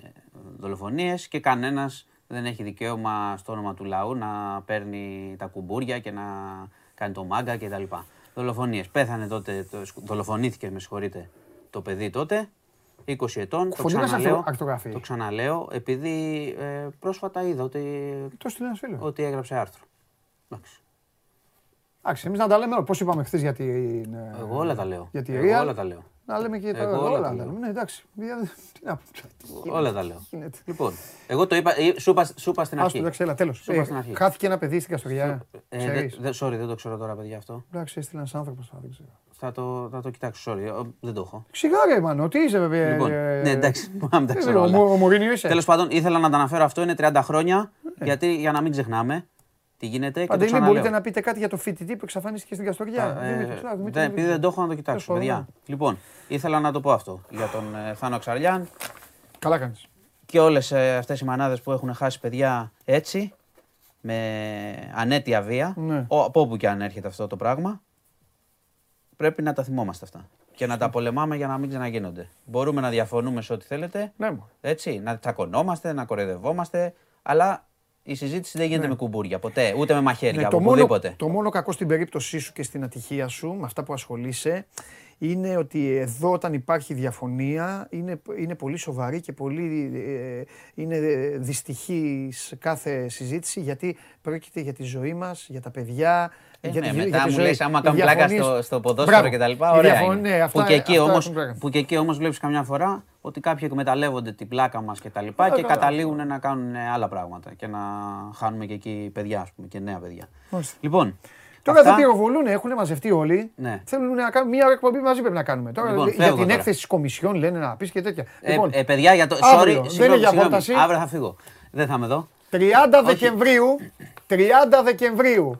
δολοφονίες και κανένας δεν έχει δικαίωμα στο όνομα του λαού να παίρνει τα κουμπούρια και να κάνει το μάγκα κτλ. Δολοφονίες. Πέθανε τότε, το, δολοφονήθηκε με συγχωρείτε το παιδί τότε, 20 ετών. Το Κουφοντίνας ξαναλέω, αυτο- ακτογραφεί. το ξαναλέω επειδή ε, πρόσφατα είδα ότι, Το στείλει ένα φίλο. ότι έγραψε άρθρο. Εντάξει. Εντάξει, εμείς να τα λέμε. Πώς είπαμε χθες για την. ε, Εγώ όλα τα λέω. Για τη Εγώ Real; όλα τα λέω. Να λέμε και τα Εγώ όλα όλα. τα τα λέω. λέμε. Ναι, εντάξει. Για- Τι να πούμε. Όλα τα λέω. γίνεται. Λοιπόν, εγώ το είπα, ε, σου είπα, σου είπα στην Άστο, αρχή. εντάξει, έλα, τέλος. Σου είπα στην αρχή. Χάθηκε ένα παιδί στην Καστοριά. Ε, Ξέρεις. δε- δε- sorry, δεν το ξέρω τώρα, παιδιά αυτό. Εντάξει, έστειλε ένας άνθρωπος. Δεν ξέρω. Θα το, θα το κοιτάξω, sorry, ε, δεν το έχω. Σιγάρε, μάνο, τι είσαι, βέβαια. Λοιπόν, ε, ναι, εντάξει, πάμε τα δεν ξέρω ξέρω, όλα. Ο Μωρίνιο είσαι. Τέλος πάντων, ήθελα να τα αναφέρω αυτό, είναι 30 χρόνια, Ναι. γιατί για να μην ξεχνάμε τι γίνεται. Και το Παντελή, ξαναλέω. μπορείτε να πείτε κάτι για το φοιτητή που εξαφανίστηκε στην Καστοριά. Ε, Δημήτρης, α, Δημήτρη, δεν- επειδή δεν το έχω να το Τέλος κοιτάξω, πάντων, παιδιά. ναι. Λοιπόν, ήθελα να το πω αυτό για τον ε, Θάνο Αξαριάν Καλά κάνεις. και όλες αυτές οι μανάδες που έχουν χάσει παιδιά έτσι, με ανέτεια βία, Ναι. ο- από όπου και αν έρχεται αυτό το πράγμα, πρέπει να τα θυμόμαστε αυτά. Και να τα πολεμάμε για να μην ξαναγίνονται. Μπορούμε να διαφωνούμε σε ό,τι θέλετε, Ναι, μου. έτσι, να τσακωνόμαστε, να κοροϊδευόμαστε, αλλά η συζήτηση δεν γίνεται Ναι. με κουμπούρια ποτέ, ούτε με μαχαίρια, Ναι, από το, μόνο, οπουδήποτε. το μόνο κακό στην περίπτωσή σου και στην ατυχία σου, με αυτά που ασχολείσαι, είναι ότι εδώ όταν υπάρχει διαφωνία είναι, είναι πολύ σοβαρή και πολύ ε, είναι δυστυχής κάθε συζήτηση γιατί πρόκειται για τη ζωή μας, για τα παιδιά, Ε, για ναι, τη, μετά για τη μου ζωή. λες άμα Οι κάνουν πλάκα διαφωνίες- στο, στο ποδόσφαιρο Μπράβο. και τα λοιπά, Οι ωραία διαφων- είναι. ναι, αυτά- που, και εκεί αυτά όμως, έχουν πλάκα. που και εκεί όμως βλέπεις καμιά φορά ότι κάποιοι εκμεταλλεύονται την πλάκα μας και τα λοιπά Ε, και καλά. καταλήγουν να κάνουν άλλα πράγματα και να χάνουμε και εκεί παιδιά, ας πούμε, και νέα παιδιά. Μάλιστα. Λοιπόν, Τώρα αυτά- δεν πυροβολούν, έχουν μαζευτεί όλοι. Ναι. Θέλουν να κάνουν μία ώρα εκπομπή μαζί πρέπει να κάνουμε. Τώρα Λοιπόν, για φεύγω την τώρα. έκθεση της Κομισιόν λένε να πεις και τέτοια. ε, λοιπόν, ε, παιδιά, για το. αύριο, Sorry, δεν είναι συγγνώμη, για συγγνώμη. πρόταση. Αύριο θα φύγω. Δεν θα είμαι εδώ. 30 Δεκεμβρίου, 30 Δεκεμβρίου,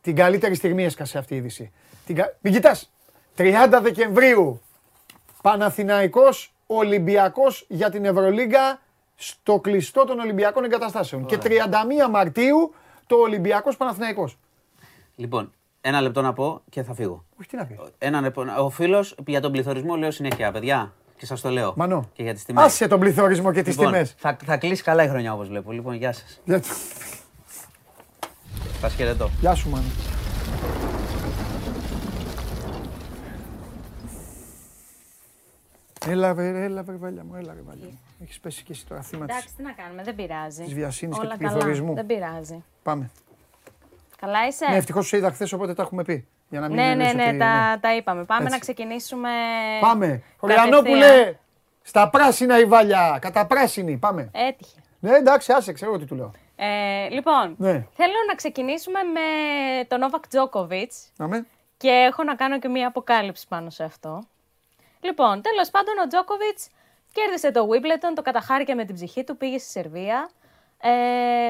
την καλύτερη στιγμή έσκασε αυτή η είδηση. Την κα- Μην κοιτάς. 30 Δεκεμβρίου, Παναθηναϊκός Ολυμπιακός για την Ευρωλίγκα στο κλειστό των Ολυμπιακών Εγκαταστάσεων. Και 31 Μαρτίου το Ολυμπιακός Παναθηναϊκός. Λοιπόν, ένα λεπτό να πω και θα φύγω. Όχι, τι να πεις. Ένα λεπτό. Ο φίλος για τον πληθωρισμό λέω συνέχεια, παιδιά. Και σας το λέω. Μανώ. Και για τις τιμές. Άσε τον πληθωρισμό και τις Λοιπόν, τιμές. θα, θα κλείσει καλά η χρονιά όπως βλέπω. Λοιπόν, γεια σας. Για- Θα χαιρετώ. Γεια σου, Μάνο. Έλα, βρε, έλα, βρε, βάλια μου, έλα, ρε, βάλια μου. Έχεις πέσει και εσύ τώρα θύμα της, Εντάξει, τι να κάνουμε, δεν πειράζει. της βιασύνης και Όλα του καλά, πληθωρισμού. δεν πειράζει. Πάμε. Καλά είσαι; Ναι, ευτυχώς σε είδα χθες, οπότε τα έχουμε πει. Για να μην ναι, ναι, λες ναι, ότι- τα, τα είπαμε. Πάμε Έτσι. να ξεκινήσουμε. Πάμε. κατευθείαν. Χωριανόπουλε, στα πράσινα η βάλια, κατά πράσινη, πάμε. Έτυχε. Ναι, εντάξει, άσε, ξέρω τι του λέω. Ε, λοιπόν, Ναι. θέλω να ξεκινήσουμε με τον Νόβακ Τζόκοβιτ Αμέ. και έχω να κάνω και μία αποκάλυψη πάνω σε αυτό. Λοιπόν, τέλος πάντων, ο Τζόκοβιτς κέρδισε το Wimbledon, το καταχάρηκε με την ψυχή του, πήγε στη Σερβία ε,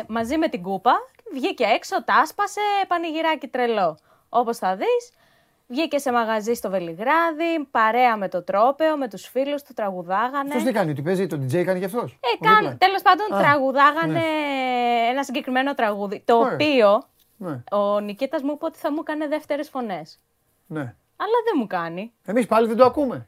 μαζί με την κούπα. Βγήκε έξω, τα άσπασε, πανηγυράκι τρελό. Όπως θα δεις, βγήκε σε μαγαζί στο Βελιγράδι, παρέα με το τρόπεο, με τους φίλους του, τραγουδάγανε. Αυτός τι κάνει, ότι παίζει, το DJ κάνει κι αυτός; Ε, Ο καν, δίπλα. τέλος πάντων Α, τραγουδάγανε ένα συγκεκριμένο τραγούδι, το Ωραία. οποίο Ναι, ο Νικήτας μου είπε ότι θα μου έκανε δεύτερες φωνές. ναι. Αλλά δεν μου κάνει. Εμείς πάλι δεν το ακούμε.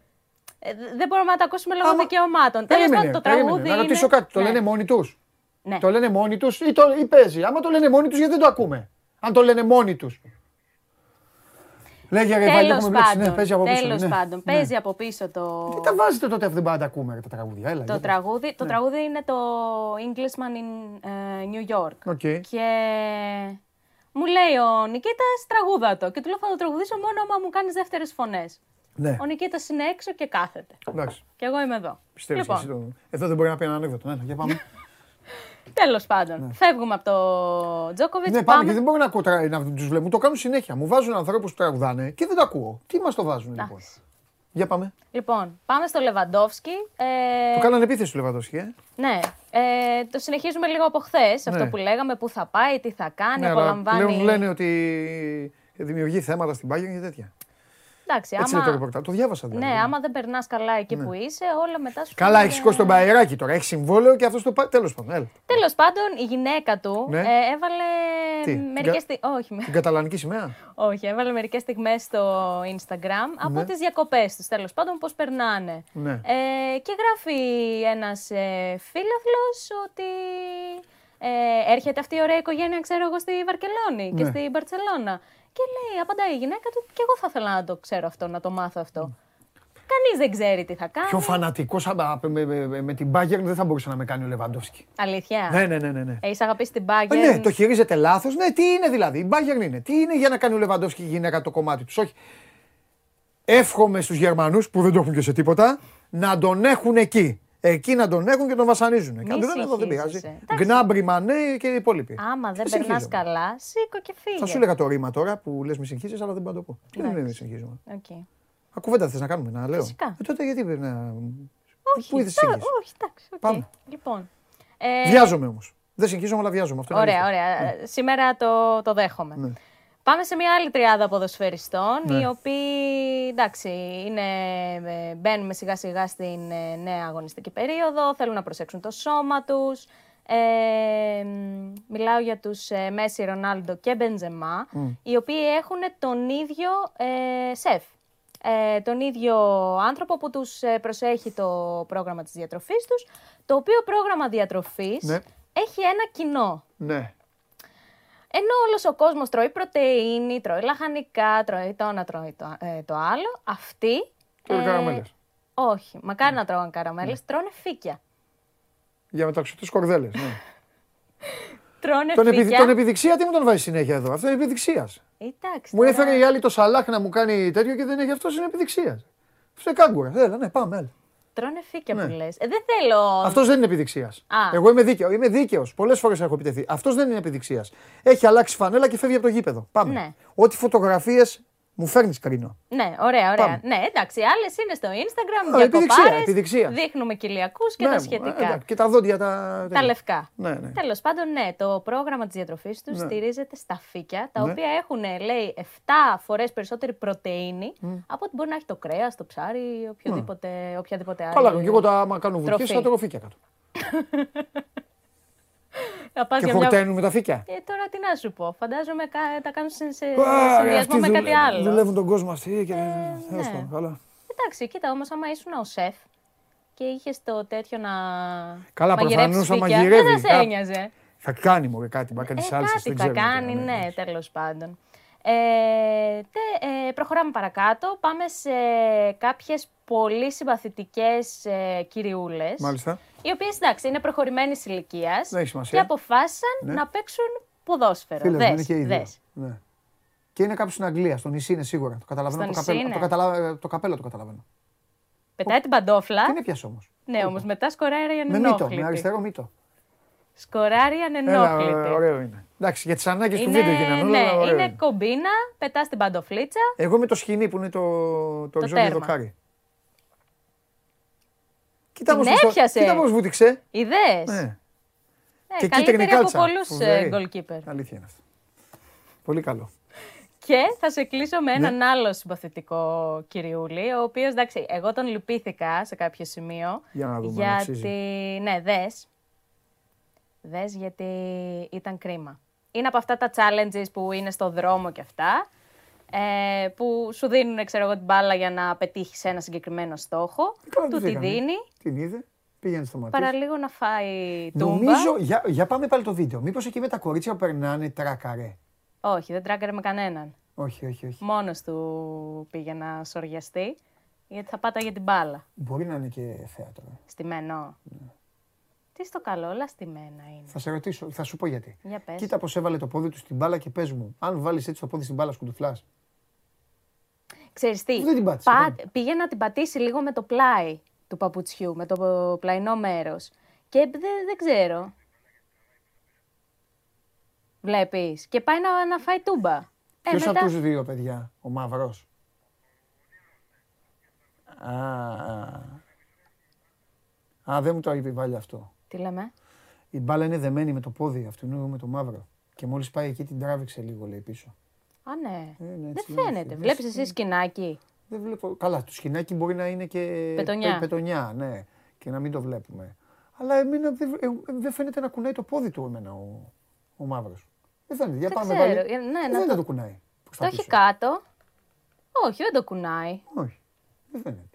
Ε, δ- δεν μπορούμε να το ακούσουμε λόγω Άμα- δικαιωμάτων. Τέλος Περίμενε, πάντων, το περίμενε. τραγούδι Να ρωτήσω είναι... κάτι, το Ναι. λένε μόνοι τους; Ναι. Το λένε μόνοι τους ή, το, ή παίζει; Άμα το λένε μόνοι τους, γιατί δεν το ακούμε; Αν το λένε μόνοι τους. Λέγε ρε Βάλλη, Τέλος έχουμε βλέψει. Ναι, πάντων, παίζει από πίσω. τέλος ναι. πάντων, Ναι. παίζει από πίσω το, Τι τα βάζετε τότε αφού δεν πάντα ακούμε ρε, τα τραγούδια; Έλα, το γιατί. τραγούδι. Το τραγούδι είναι το Englishman in ε, New York. OK. Και μου λέει ο Νικήτας τραγούδα το. Και του λέω θα το τραγουδήσω μόνο άμα μου κάνεις δεύτερες φωνές. Ναι, Ο Νικήτας είναι έξω και κάθεται. εντάξει. Και εγώ είμαι εδώ. Πιστεύεις λοιπόν, και εσύ το... Εδώ δεν μπορεί να πει ένα ανέκδοτο. Ναι, για πάμε. <laughs> τέλος πάντων. Φεύγουμε από το Τζόκοβιτ. ναι, πάμε γιατί δεν μπορώ να, ακούω, τρα- να τους βλέπω. Μου το κάνουν συνέχεια. Μου βάζουν ανθρώπους που τραγουδάνε και δεν το ακούω. Τι μας το βάζουν λοιπόν; Εντάξει. Για πάμε. Λοιπόν, πάμε στο Λεβαντόφσκι. Ε, Το κάνανε επίθεση του Λεβαντόσκη, ε. Ναι, ε, το συνεχίζουμε λίγο από χθες. Αυτό Ναι. που λέγαμε, πού θα πάει, τι θα κάνει, Ναι, αλλά απολαμβάνει. πλέον λένε ότι δημιουργεί θέματα στην Bayern και τέτοια. Εντάξει, Έτσι άμα... λέει το ρεπορτάζ. Το διάβασα δηλαδή. Ναι, άμα δεν περνάς καλά εκεί που είσαι, όλα μετά σου Καλά, έχεις σηκώσει τον Μπαϊράκι τώρα. Έχεις συμβόλαιο και αυτός το πάει. Τέλος πάντων. Έλα. Τέλος πάντων, η γυναίκα του Ναι. ε, έβαλε Τι, μερικές. την Στι... Όχι, με- Την καταλανική σημαία; όχι, έβαλε μερικές στιγμές στο Instagram από Ναι. τις διακοπές του. Τέλος πάντων, πώς περνάνε. Ναι. Ε, και γράφει ένας ε, φίλαθλος ότι ε, έρχεται αυτή η ωραία οικογένεια, ξέρω εγώ, στη Βαρκελόνη και Ναι. στη Μπαρσελόνα. Και λέει, απαντάει η γυναίκα του, και εγώ θα ήθελα να το ξέρω αυτό, να το μάθω αυτό. Κανείς δεν ξέρει τι θα κάνει. Πιο φανατικός με, με, με, με την Bayern δεν θα μπορούσε να με κάνει ο Λεβαντόφσκι. Αλήθεια; Ναι, ναι, ναι. ναι, ναι. Έχει αγαπήσει την Ε, Bayern. ναι, το χειρίζεται λάθος. Ναι, τι είναι δηλαδή. Η Bayern είναι. Τι είναι για να κάνει ο Λεβαντόφσκι η γυναίκα το κομμάτι τους; Όχι. Εύχομαι στους Γερμανούς που δεν το έχουν και σε τίποτα να τον έχουν εκεί. Εκεί να τον έχουν και τον βασανίζουν. Και αν δεν είναι εδώ δεν πειράζει. συγχύζεσαι. Εντάξει. Γκνάμπρι, Μανέ και οι υπόλοιποι. Άμα δεν Τι περνάς συγχύζομαι. καλά, σήκω και φύγε. Θα σου έλεγα το ρήμα τώρα που λες μη συγχύζεσαι, αλλά δεν μπορώ να το πω. Τι δεν είναι μη συγχύζομαι. Οκ. Ακούβεντα θες να κάνουμε, να λέω. Φυσικά. Ε, τότε γιατί πρέπει να. Όχι, Πού είδες τώρα- συγχύζεσαι; όχι, εντάξει. οκ. Πάμε. Λοιπόν. ε, Βιάζομαι όμως. Δεν συγχύζομαι, αλλά βιάζομαι. Αυτό είναι Ωραία, αλήθεια. ωραία. Ε, Σήμερα το, το δέχομαι. Ναι. Πάμε σε μια άλλη τριάδα ποδοσφαιριστών, Ναι. οι οποίοι εντάξει, είναι, ε, μπαίνουμε σιγά σιγά στην ε, νέα αγωνιστική περίοδο, θέλουν να προσέξουν το σώμα τους. Ε, μ, μιλάω για τους ε, Μέση, Ρονάλντο και Μπενζεμά, οι οποίοι έχουν τον ίδιο ε, σεφ. Ε, τον ίδιο άνθρωπο που τους ε, προσέχει το πρόγραμμα της διατροφής τους, το οποίο πρόγραμμα διατροφής Ναι. έχει ένα κοινό. Ναι. Ενώ όλος ο κόσμος τρώει πρωτενη, τρώει λαχανικά, τρώει το ένα, τρώει το, ε, το άλλο, αυτοί. Τρώει καραμέλες. Όχι, μακάρι να τρώγαν καραμέλες, τρώνε φύκια. Για μεταξωτέ κορδέλες. Ναι. <laughs> Τρώνε τον, επιδει... φύκια. τον επιδειξία, τι μου τον βάζεις συνέχεια εδώ. Αυτό είναι επιδειξίας. Εντάξει, Μου τώρα- έφερε η άλλη το σαλάχ να μου κάνει τέτοιο και δεν έχει αυτός είναι επιδειξίας. Αυτό είναι κάγκουρα. Έλα, ναι, πάμε. Έλα. Τρώνε φύκια Ναι. που λες. Ε, δεν θέλω. Αυτός δεν είναι επιδειξίας. Α. Εγώ είμαι δίκαιο. Είμαι δίκαιος. Πολλές φορές έχω επιτεθεί. Αυτός δεν είναι επιδειξίας. Έχει αλλάξει φανέλα και φεύγει από το γήπεδο. Πάμε. Ναι. Ό,τι φωτογραφίες μου φέρνεις κρίνο. Ναι, ωραία, ωραία. Πάμε. Ναι, εντάξει, άλλες είναι στο Instagram, Α, για επιδειξία, κοπάρες, επιδειξία. Δείχνουμε κοιλιακούς και Ναι, τα μου, σχετικά. ε, εντάξει, και τα δόντια τα. τα τέτοια. λευκά. Ναι, ναι. Τέλος πάντων, ναι, το πρόγραμμα της διατροφής τους Ναι. στηρίζεται στα φύκια, τα Ναι. οποία έχουν, λέει, 7 φορές περισσότερη πρωτενη από ό,τι μπορεί να έχει το κρέας, το ψάρι ή οποιοδήποτε, οποιαδήποτε άλλη. Καλά, και εγώ τα άμα κάνω βουτιέ τροφή. θα τρώω φύκια κάτω. <laughs> Να πας Και για μια- χορταίνουν με τα φύκια. Ε, τώρα τι να σου πω. Φαντάζομαι κα- τα κάνουν σε, σε Α, συνδυασμό αυτοί με κάτι δουλεύουν- άλλο. Δουλεύουν τον κόσμο αυτοί και. τέλος ναι. πάντων, καλά. Εντάξει, κοίτα όμως, άμα ήσουν ο σεφ και είχες το τέτοιο να. Καλά, μαγειρέψεις προφανώς θα φύκια, μαγειρεύει, Δεν θα σε κά- ένοιαζε. Θα κάνει μου κάτι, θα κάνεις Ε, σάλσες, κάτι δεν θα ξέρουμε κάνει, τώρα, ναι, τέλος πάντων. Ε, τε, ε, προχωράμε παρακάτω. Πάμε σε κάποιες πολύ συμπαθητικές ε, κυριούλες. Μάλιστα. Οι οποίες εντάξει είναι προχωρημένη ηλικίας Δεν έχει και σημασία. αποφάσισαν Ναι. να παίξουν ποδόσφαιρο. Φίλες μου Δες, είναι και οι δύο. δες. Ναι. Και είναι κάποιος στην Αγγλία, στο νησί είναι σίγουρα. Το καταλαβαίνω. Στο το, νησί καπέλο, είναι. το, καταλα... το καπέλο το καταλαβαίνω. Πετάει την παντόφλα. Τι είναι πιάσω όμω. Ναι, όμως μετά σκοράρει Με μύτο, με ανενόχλητη. αριστερό μύτο. Σκοράρει Έλα, ανενόχλητη. ωραίο είναι. Εντάξει, για τις ανάγκες του Είναι, βίντεο γίνανε όλα. ναι, αλλά ωραίο είναι είναι. κομπίνα, πετάς την παντοφλίτσα. Εγώ με το σκηνή που είναι το, το, οριζόντιο τέρμα. δοκάρι. Κοίτα Την πώς το- έπιασε. Κοίτα πώς βούτυξε. Ιδέες. Ναι. Ε, Και καλύτερη κίτρινη από κάλτσα. πολλούς Φοβερή. goalkeeper. Αλήθεια είναι αυτό. Πολύ καλό. Και θα σε κλείσω με έναν Ναι. άλλο συμπαθητικό κυριούλη, ο οποίος εντάξει, εγώ τον λυπήθηκα σε κάποιο σημείο. Για να δούμε αν Γιατί. αξίζει. Ναι, δες. Δες γιατί ήταν κρίμα. Είναι από αυτά τα challenges που είναι στο δρόμο και αυτά. Ε, που σου δίνουν ξέρω εγώ, την μπάλα για να πετύχεις ένα συγκεκριμένο στόχο. Καλά του τους τη έκανε. δίνει. Την είδε, πήγαινε στο μάτι. Παραλίγο να φάει τούμπα. Νομίζω, για, για πάμε πάλι το βίντεο. Μήπως εκεί με τα κορίτσια που περνάνε τράκαρε. Όχι, δεν τράκαρε με κανέναν. Όχι, όχι, όχι. Μόνος του πήγε να σοριαστεί, γιατί θα πάταγε την μπάλα. Μπορεί να είναι και θέατρο. ε. Στημένο. Τι στο καλό, όλα στημένα είναι. Θα σε ρωτήσω, θα σου πω γιατί. Για πες. Κοίτα πώς έβαλε το πόδι του στην μπάλα και πες μου, αν βάλεις έτσι το πόδι στην μπάλα, σκουντουφλάς. Ξέρεις τι, Δεν την πάτησε, πά- δεν. πήγε να την πατήσει λίγο με το πλάι του παπουτσιού, με το πλαϊνό μέρος. Και δεν, δεν ξέρω. Βλέπεις. Και πάει να, να φάει τούμπα. Ε, Ποιος μετά- από τους δύο παιδιά, ο μαύρος; Α, α. Α, δεν μου το επιβάλλει αυτό. Τι λέμε; Η μπάλα είναι δεμένη με το πόδι αυτού με το μαύρο. Και μόλις πάει εκεί την τράβηξε λίγο, λέει πίσω. Α, ναι. Ε, ναι, δεν έτσι λέει, φαίνεται. φίλε. Βλέπεις Δες- εσύ σκηνάκι; Δεν βλέπω. Καλά, το σκηνάκι μπορεί να είναι και Πετονιά. πε- πετονιά, ναι. Και να μην το βλέπουμε. Αλλά εμένα δεν ε, δεν φαίνεται να κουνάει το πόδι του εμένα ο, ο μαύρος. Δεν φαίνεται. Για Δεν πάμε ξέρω. πάλι. Ε, ναι, να δεν το- το κουνάει. προς τα Το έχει πίσω. κάτω. Όχι, δεν το κουνάει. Όχι. Δεν φαίνεται.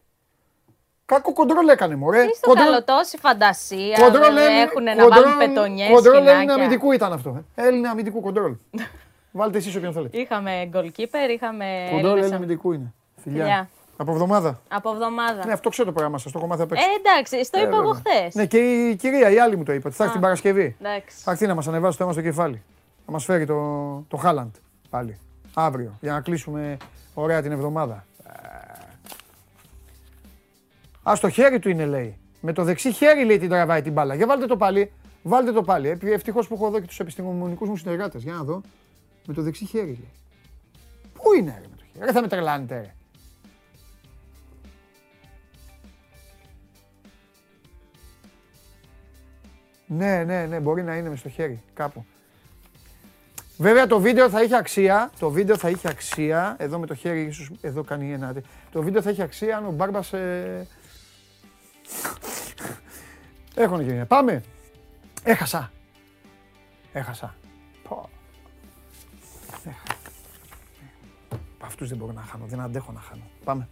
Κάκο κοντρόλ έκανε μωρέ. Τι στο καλό, τόση φαντασία. δεν έχουν να βάλουν πετονιές, Κοντρόλ Έλληνα σκηνάκια. αμυντικού ήταν αυτό. ε. Έλληνα αμυντικού κοντρόλ. <laughs> Βάλτε εσείς όποιον θέλετε. Είχαμε goalkeeper, είχαμε Κοντρόλ Έλληνες Έλληνα αμ- αμυντικού είναι. Φιλιά. Φιλιά. Από εβδομάδα. από εβδομάδα. Ναι, αυτό ξέρω το πράγμα σας. Το έχω μάθει απ' Ε, έξω. εντάξει, στο Ε, είπα εγώ βέβαια. χθες. Ναι, και η κυρία, η άλλη μου το είπε. ότι Θα έρθει την Παρασκευή. Εντάξει. Θα έρθει να μας ανεβάσει το αίμα στο κεφάλι. Θα μας φέρει το, το Χάλαντ πάλι. Αύριο. Για να κλείσουμε ωραία την εβδομάδα. Α, στο χέρι του είναι λέει. Με το δεξί χέρι λέει την τραβάει την μπάλα. Για βάλτε το πάλι. Βάλτε το πάλι. Ευτυχώς που έχω εδώ και τους επιστημονικούς μου συνεργάτες. Για να δω. Με το δεξί χέρι λέει. Πού είναι ρε με το χέρι; Ρε θα με τρελάνετε ρε. Ναι, ναι, ναι, μπορεί να είναι μες στο χέρι κάπου. Βέβαια το βίντεο θα είχε αξία. Το βίντεο θα είχε αξία. Εδώ με το χέρι, ίσως εδώ κάνει ένα. Το βίντεο θα είχε αξία αν ο Μπάρμπας... Ε... <laughs> Έχουν γίνει. Πάμε. Έχασα. Έχασα. Αυτούς δεν μπορώ να χάνω. Δεν αντέχω να χάνω. Πάμε.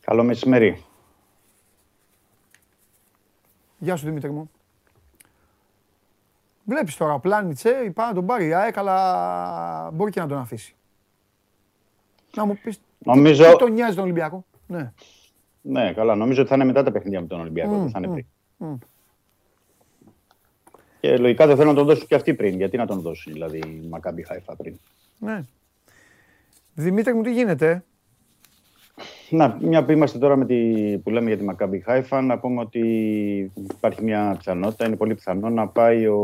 Καλό μεσημέρι. Γεια σου Δημήτρη μου. Βλέπεις τώρα, ο Πλάνιτσε, είπα να τον πάρει η ΑΕΚ, αλλά μπορεί και να τον αφήσει. Να μου πεις, Νομίζω, τι τον νοιάζει τον Ολυμπιακό; Ναι. ναι, καλά, νομίζω ότι θα είναι μετά τα παιχνίδια με τον Ολυμπιακό, δεν θα είναι πριν. μμ. Και λογικά δεν θέλουν να τον δώσουν και αυτοί πριν. Γιατί να τον δώσουν, δηλαδή, η Μακάμπι Χάιφα πριν. ναι. Δημήτρη μου, τι γίνεται. Να, μια που είμαστε τώρα με τη, που λέμε για τη Μακάμπι Χάιφα, να πούμε ότι υπάρχει μια πιθανότητα, είναι πολύ πιθανό να πάει ο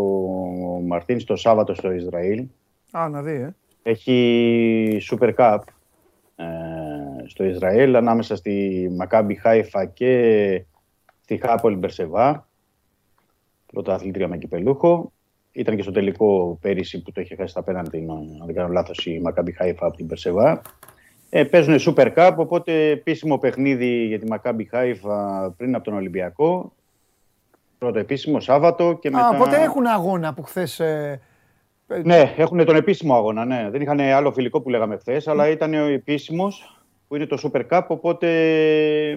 Μαρτίν το Σάββατο στο Ισραήλ. Α, να δει, ε. Έχει Super Cup ε, στο Ισραήλ ανάμεσα στη Μακάμπι Χάιφα και στη Χάπολη Μπερσεβά. Πρωταθλήτρια με κυπελούχο. Ήταν και στο τελικό πέρυσι που το είχε χάσει στα πέναντι, αν δεν κάνω λάθος, η Μακάμπι Χάιφα από την Μπερσεβά. Ε, παίζουν Super Cup, οπότε επίσημο παιχνίδι για τη Μακάμπι Χάιφα πριν από τον Ολυμπιακό. Πρώτο επίσημο Σάββατο και μετά... Α, οπότε έχουν αγώνα που χθες. Ε, Ναι, έχουν τον επίσημο αγώνα. Ναι. Δεν είχαν άλλο φιλικό που λέγαμε χθες, αλλά ήταν ο επίσημος που είναι το Super Cup, οπότε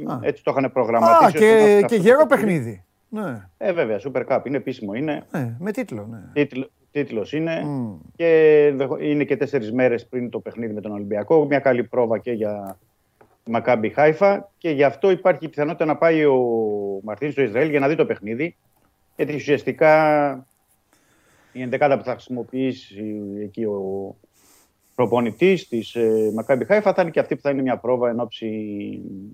Α. έτσι το είχαν Α, προγραμματίσει. ώστε να και, έχουν και αυτό το γερό παιχνίδι. Ναι, Ε, βέβαια, Super Cup είναι επίσημο, είναι. ναι, με τίτλο, ναι. Τίτλο, τίτλος είναι Μμ. και δεχο- είναι και τέσσερις μέρες πριν το παιχνίδι με τον Ολυμπιακό. Μια καλή πρόβα και για τη Μακάμπι Χάιφα και γι' αυτό υπάρχει η πιθανότητα να πάει ο Μαρτίν στο Ισραήλ για να δει το παιχνίδι. Γιατί ουσιαστικά η ενδεκάδα που θα χρησιμοποιήσει εκεί ο προπονητής της Μακάμπι Χάιφα θα είναι και αυτή που θα είναι μια πρόβα εν ώψη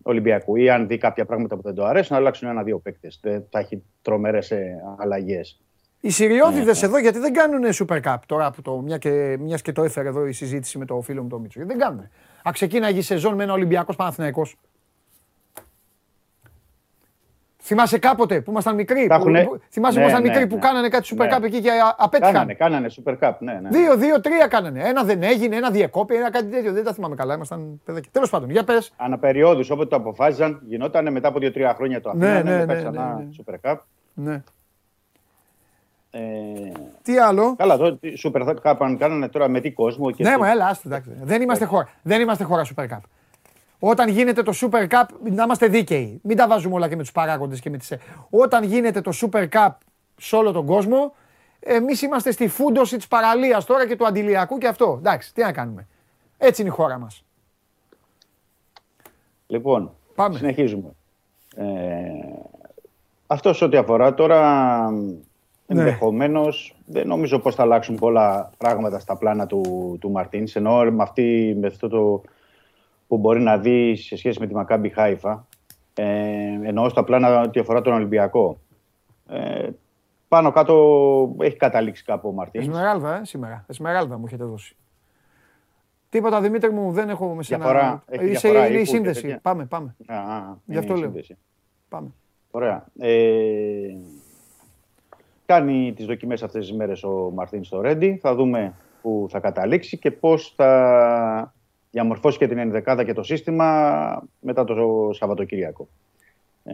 Ολυμπιακού. Ή αν δει κάποια πράγματα που δεν το αρέσουν, να αλλάξουν ένα-δύο παίκτες. Δεν θα έχει τρομερές αλλαγές. Οι Συριώδηδε Ναι. εδώ γιατί δεν κάνουν Super Cup τώρα που το, μια και, μιας και το έφερε εδώ η συζήτηση με το φίλο μου τον Μίτσο. Γιατί δεν κάνουν. Α ξεκίναγε η σεζόν με ένα Ολυμπιακός Παναθηναϊκός. Θυμάσαι κάποτε που ήμασταν μικροί. Τα Που, έχουνε- που- θυμάσαι Ναι, που ήμασταν ναι, μικροί που ναι. κάνανε κάτι Super Ναι. Cup εκεί και α- απέτυχαν; Κάνανε, κάνανε Super Cup, ναι, ναι. Δύο, δύο, τρία κάνανε. Ένα δεν έγινε, ένα διεκόπη, ένα κάτι τέτοιο. Δεν τα θυμάμαι καλά. Ήμασταν παιδάκια. Τέλος πάντων, για πες. Αναπεριόδου όποτε το αποφάσιζαν, γινόταν μετά από δύο-τρία χρόνια το Ναι, αφήνανε, ναι, μετά ναι, ξανά ναι, ναι. Super Cup. Ναι. Ε, Τι άλλο; καλά, εδώ τι Super Cup αν κάνανε τώρα με τι κόσμο. Και Ναι, τι- μα έλα, άστο, εντάξει. Δεν είμαστε χώρα. Δεν είμαστε χώρα Super Cup. Όταν γίνεται το Super Cup, να είμαστε δίκαιοι. Μην τα βάζουμε όλα και με τους παράγοντες και με τι. Όταν γίνεται το Super Cup σε όλο τον κόσμο, εμείς είμαστε στη φούντοση της παραλίας τώρα και του αντιλιακού και αυτό. Εντάξει, τι να κάνουμε. Έτσι είναι η χώρα μας. Λοιπόν, Πάμε. συνεχίζουμε. Ε, αυτός σε ό,τι αφορά τώρα, Ναι. ενδεχομένως δεν νομίζω πως θα αλλάξουν πολλά πράγματα στα πλάνα του, του Μαρτίνς. Ενώ με, αυτή, με αυτό το που μπορεί να δει σε σχέση με τη Μακάμπι Χάιφα, ε, εννοώ στα πλάνα ό,τι αφορά τον Ολυμπιακό. Ε, πάνω κάτω έχει καταλήξει κάπου ο Μαρτίνς. Εσμεράλδα, ε, σήμερα. Εσμεράλδα μου έχετε δώσει. Τίποτα Δημήτρη μου, δεν έχω με σένα. Διαφορά, έχει Είσαι διαφορά είναι η ύπου και σύνδεση. τέτοια. Πάμε, πάμε. Α, α, Γι' είναι αυτό η λέω. σύνδεση. πάμε. Ωραία. Ε, κάνει τις δοκιμές αυτές τις μέρες ο Μαρτίνς στο Ρέντι. Θα δούμε που θα καταλήξει και πώς θα διαμορφώσει και την ενδεκάδα και το σύστημα μετά το Σαββατοκύριακο. Ε,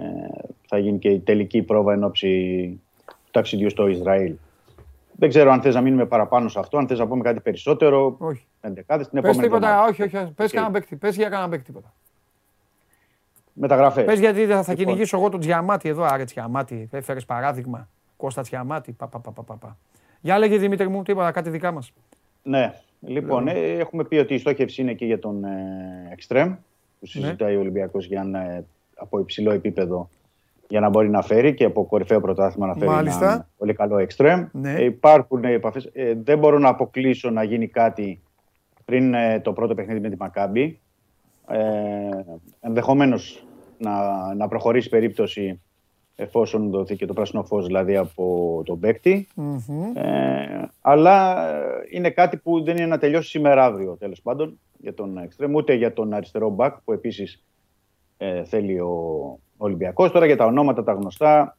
θα γίνει και η τελική πρόβα εν ώψη του ταξιδιού στο Ισραήλ. Δεν ξέρω αν θες να μείνουμε παραπάνω σε αυτό, αν θες να πούμε κάτι περισσότερο. Όχι. Ενδεκάδες την Πες επόμενη τίποτα, εβδομάδα. όχι, όχι. Πες κανένα παίκτη. Πες για κανένα παίκτη τίποτα. Μεταγραφές. Πες γιατί θα, θα Λοιπόν. κυνηγήσω εγώ τον Τζιαμάτι εδώ, άρε Τζιαμάτι. Έφερες παράδειγμα. Κώστα Τζιαμάτι. Πα, πα, πα, πα, πα, πα. Για λέγε Δημήτρη μου, τίποτα, κάτι δικά μας. Ναι. Λοιπόν, ε, έχουμε πει ότι η στόχευση είναι και για τον ε, Εκστρέμ που συζητάει ο Ολυμπιακός για ένα, ε, από υψηλό επίπεδο για να μπορεί να φέρει και από κορυφαίο πρωτάθλημα να φέρει Μάλιστα. ένα πολύ καλό Εκστρέμ. Ναι. Ε, υπάρχουν επαφές. Ε, δεν μπορώ να αποκλείσω να γίνει κάτι πριν ε, το πρώτο παιχνίδι με τη Μακάμπη. Ε, ενδεχομένως να, να προχωρήσει περίπτωση εφόσον δοθεί και το πράσινο φως δηλαδή από τον παίκτη. Ε, αλλά ε, είναι κάτι που δεν είναι να τελειώσει σήμερα αύριο τέλος πάντων για τον Extreme, ούτε για τον αριστερό μπακ που επίσης ε, θέλει ο Ολυμπιακός. Τώρα για τα ονόματα τα γνωστά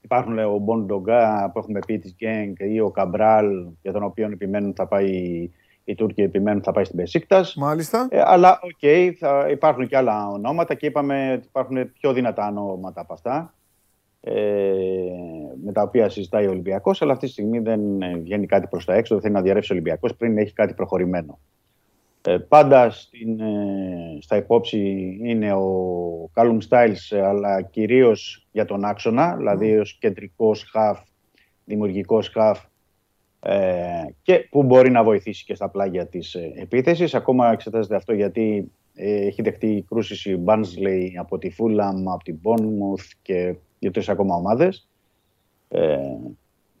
υπάρχουν λέει, ο Μπονγκόντα που έχουμε πει της Γκένγκ ή ο Καμπράλ για τον οποίο επιμένουν θα πάει οι Τούρκοι επιμένουν θα πάει στην Μπεσίκτας. Μάλιστα. Ε, αλλά οκ, θα υπάρχουν και άλλα ονόματα και είπαμε ότι υπάρχουν πιο δυνατά ονόματα από αυτά ε, με τα οποία συζητάει ο Ολυμπιακός, αλλά αυτή τη στιγμή δεν ε, βγαίνει κάτι προς τα έξω. Δεν θέλει να διαρρεύσει ο Ολυμπιακός πριν έχει κάτι προχωρημένο. Ε, πάντα στην, ε, στα υπόψη είναι ο Callum Styles, αλλά κυρίως για τον άξονα, δηλαδή ως κεντρικός χαφ, δημιουργικός χαφ ε, και που μπορεί να βοηθήσει και στα πλάγια της ε, επίθεσης. Ακόμα εξετάζεται αυτό γιατί ε, έχει δεχτεί κρούσεις η Barnsley από τη Fulham, από την Bournemouth και δύο-τρεις ακόμα ομάδες. Ε,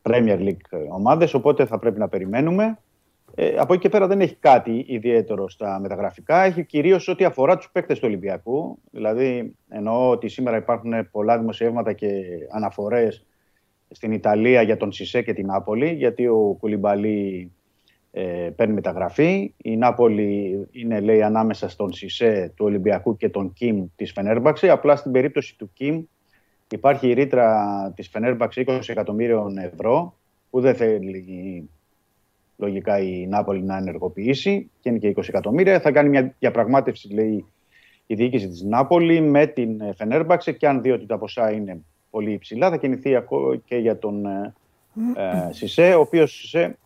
Premier League ομάδες, οπότε θα πρέπει να περιμένουμε. Ε, από εκεί και πέρα δεν έχει κάτι ιδιαίτερο στα μεταγραφικά. Έχει κυρίως ό,τι αφορά τους παίκτες του Ολυμπιακού. Δηλαδή εννοώ ότι σήμερα υπάρχουν πολλά δημοσιεύματα και αναφορές στην Ιταλία για τον Σισε και την Νάπολη, γιατί ο Κουλιμπαλί ε, παίρνει μεταγραφή. Η Νάπολη είναι, λέει, ανάμεσα στον Σισε του Ολυμπιακού και τον Κιμ της Φενέρμπαξε. Απλά στην περίπτωση του Κιμ υπάρχει η ρήτρα της Φενέρμπαξε 20 εκατομμύριων ευρώ, που δεν θέλει λογικά η Νάπολη να ενεργοποιήσει και είναι και 20 εκατομμύρια. Θα κάνει μια διαπραγμάτευση, λέει, η διοίκηση της Νάπολη με την Φενέρμπαξε και αν δει ότι τα ποσά είναι πολύ υψηλά θα κινηθεί ακό- και για τον ε, ε, Σισε, ο οποίος Σισε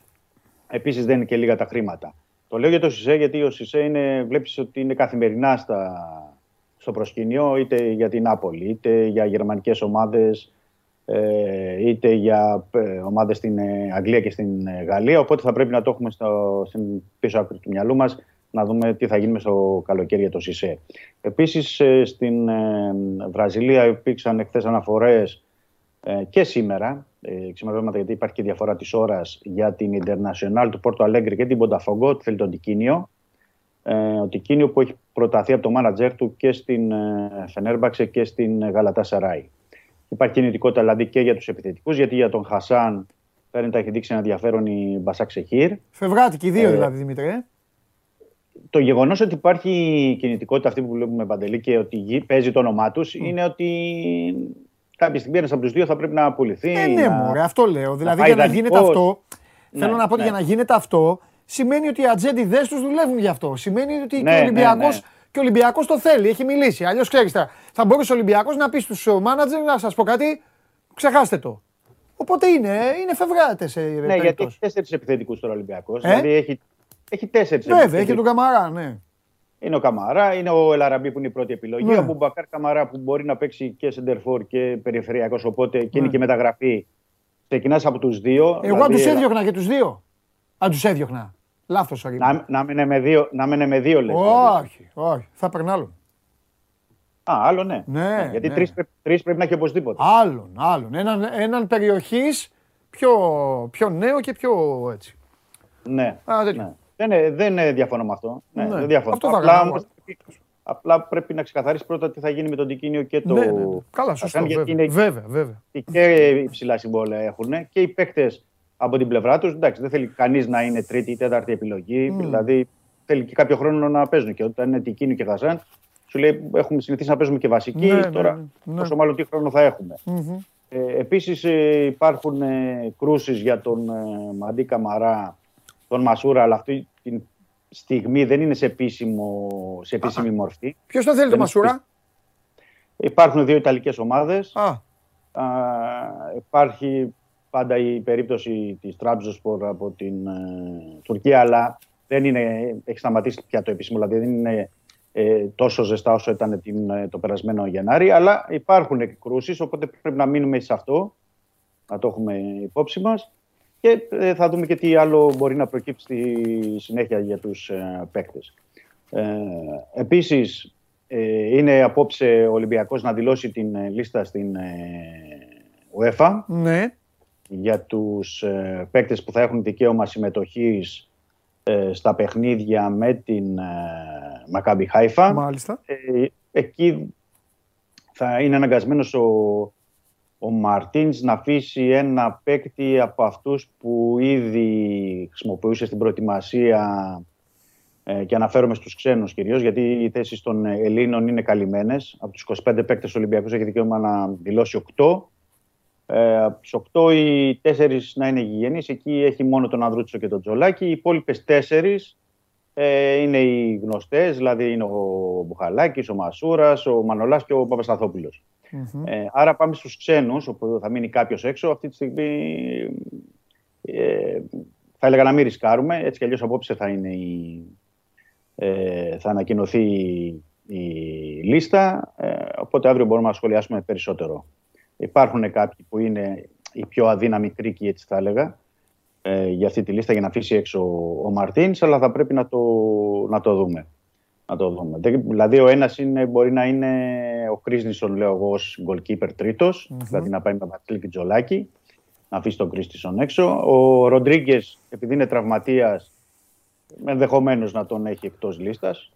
επίσης δεν είναι και λίγα τα χρήματα. Το λέω για το Σισε γιατί ο Σισε είναι, βλέπεις ότι είναι καθημερινά στα, στο προσκήνιο είτε για την Άπολη, είτε για γερμανικές ομάδες, ε, είτε για ε, ομάδες στην ε, Αγγλία και στην ε, Γαλλία. Οπότε θα πρέπει να το έχουμε στο, στην πίσω άκρη του μυαλού μας να δούμε τι θα γίνει στο καλοκαίρι για το ΣΥΣΕ. Επίσης ε, στην ε, Βραζιλία υπήρξαν εχθές αναφορές ε, και σήμερα, ε, ξημερώματα γιατί υπάρχει και διαφορά της ώρας για την International του Πόρτο Αλέγκρι και την Πονταφόγκο, θέλει τον Τικίνιο. Ε, ο Τικίνιο που έχει προταθεί από το μάνατζερ του και στην ε, Φενέρμπαξε και στην Γαλατά Σαράι. Υπάρχει κινητικότητα δηλαδή και για τους επιθετικούς, γιατί για τον Χασάν φαίνεται έχει δείξει ένα ενδιαφέρον η Μπασάκ Σεχίρ. Φευγάτικοι οι δύο Ε, δηλαδή, Δημήτρη. ε. Το γεγονός ότι υπάρχει κινητικότητα αυτή που βλέπουμε παντελή και ότι γι- παίζει το όνομά τους είναι ότι κάποια στιγμή ένας από τους δύο θα πρέπει να απολυθεί. Ε, ναι, να- μωρέ, αυτό λέω. Δηλαδή πάει για να δανεικός. γίνεται αυτό, Ναι, θέλω να πω ότι ναι. για να γίνεται αυτό, σημαίνει ότι οι ατζέντιδε τους δουλεύουν γι' αυτό. Σημαίνει ότι Ναι, και ο ναι, Ολυμπιακό ναι. και ο Ολυμπιακός το θέλει, έχει μιλήσει. Αλλιώς ξέρεις τώρα, θα μπορούσε ο Ολυμπιακός να πεις στους μάνατζερ να σας πω κάτι, ξεχάστε το. Οπότε είναι, είναι φευγάτε σε Ναι, γιατί περιπτώσεις. έχει τέσσερις επιθετικούς τώρα ο Ολυμπιακός. Ε; Δηλαδή έχει, έχει τέσσερις Βέβαια, έχει τον Καμαρά, ναι. Είναι ο Καμαρά, είναι ο Ελαραμπή που είναι η πρώτη επιλογή. Ναι. Ο Μπουμπακάρ Καμαρά που μπορεί να παίξει και σεντερφόρ και περιφερειακός. Οπότε και είναι Ναι. και μεταγραφή. Ξεκινάς από τους δύο. Εγώ αν δηλαδή, του έδιωχνα και τους δύο. Αν τους έδιωχνα. Λάθος, Να, να μένε με δύο, να μένε με δύο λες, δηλαδή. Όχι, όχι. Θα περνά άλλον. Α, άλλο ναι. Ναι, γιατί ναι. τρεις, πρέπει, τρεις πρέπει να έχει οπωσδήποτε. Άλλον, άλλον. Έναν, έναν περιοχής πιο, πιο νέο και πιο έτσι. Ναι. Α, τέτοιο. ναι. Δεν, ε, δεν ε, διαφωνώ με αυτό. Ναι, Ναι. Δεν διαφωνώ. Αυτό θα απλά, έκανα όμως, εγώ. πρέπει- απλά πρέπει να ξεκαθαρίσει πρώτα τι θα γίνει με τον Τικίνιο και το. Ναι, ναι, ναι. Καλά, σωστό. Αφγάν, γιατί Βέβαια, είναι βέβαια, βέβαια. και υψηλά συμβόλαια έχουν και οι παίκτες από την πλευρά τους. Εντάξει, δεν θέλει κανείς να είναι τρίτη ή τέταρτη επιλογή. Δηλαδή θέλει και κάποιο χρόνο να παίζουν. Και όταν είναι Τικίνιο και Χαζάν, σου λέει έχουμε συνηθίσει να παίζουμε και βασική. Ναι, ναι, τώρα, ναι, ναι. πόσο μάλλον τι χρόνο θα έχουμε. Μμμ. Ε, επίσης ε, υπάρχουν ε, κρούσεις για τον ε, Μαντί Καμαρά, τον Μασούρα, αλλά αυτή τη στιγμή δεν είναι σε, επίσημο, σε επίσημη μορφή. Ποιος τον θέλει το Δεν Μασούρα; Υπάρχουν δύο Ιταλικές ομάδες. Α, Α, υπάρχει πάντα η περίπτωση της Τραμπζοσπορ από την ε, Τουρκία, αλλά δεν είναι, έχει σταματήσει πια το επίσημο, δηλαδή δεν είναι ε, τόσο ζεστά όσο ήταν την, ε, το περασμένο Γενάρη, αλλά υπάρχουν εκκρούσεις, οπότε πρέπει να μείνουμε σε αυτό, να το έχουμε υπόψη μας και ε, θα δούμε και τι άλλο μπορεί να προκύψει στη συνέχεια για τους ε, παίκτες. Ε, επίσης, ε, είναι απόψε ο Ολυμπιακός να δηλώσει την ε, λίστα στην ε, UEFA ναι. για τους ε, παίκτες που θα έχουν δικαίωμα συμμετοχής ε, στα παιχνίδια με την ε, Μακάμπι Χάιφα. Μάλιστα. Ε, εκεί θα είναι αναγκασμένος ο, ο Μαρτίνς να αφήσει ένα παίκτη από αυτούς που ήδη χρησιμοποιούσε στην προετοιμασία ε, και αναφέρομαι στους ξένους κυρίως γιατί οι θέσεις των Ελλήνων είναι καλυμμένες. Από τους 25 παίκτες Ολυμπιακούς έχει δικαίωμα να δηλώσει 8. Ε, από τους 8 οι 4 να είναι γηγενείς. Εκεί έχει μόνο τον Ανδρούτσο και τον Τζολάκη. Οι υπόλοιπες 4 ε, είναι οι γνωστές, δηλαδή είναι ο Μπουχαλάκης, ο Μασούρας, ο Μανολάς και ο παπασταθοπουλος Ε, άρα πάμε στους ξένους, όπου θα μείνει κάποιος έξω. Αυτή τη στιγμή ε, θα έλεγα να μην ρισκάρουμε. Έτσι κι αλλιώς απόψε θα, είναι η, ε, θα ανακοινωθεί η, η λίστα. Ε, οπότε αύριο μπορούμε να σχολιάσουμε περισσότερο. Υπάρχουν κάποιοι που είναι οι πιο αδύναμοι κρίκοι, έτσι θα έλεγα, ε, για αυτή τη λίστα για να αφήσει έξω ο Μαρτίνς, αλλά θα πρέπει να το, να το δούμε. Να το δούμε. Δεν- Δηλαδή, ο ένας μπορεί να είναι ο Κρίσνισον, λέω εγώ, ως goalkeeper τριτος δηλαδή να πάει με Βασίλη και Τζολάκη, να αφήσει τον Κρίστισον έξω. Ο Ροντρίγκες, επειδή είναι τραυματίας, ενδεχομένως να τον έχει εκτός λίστας.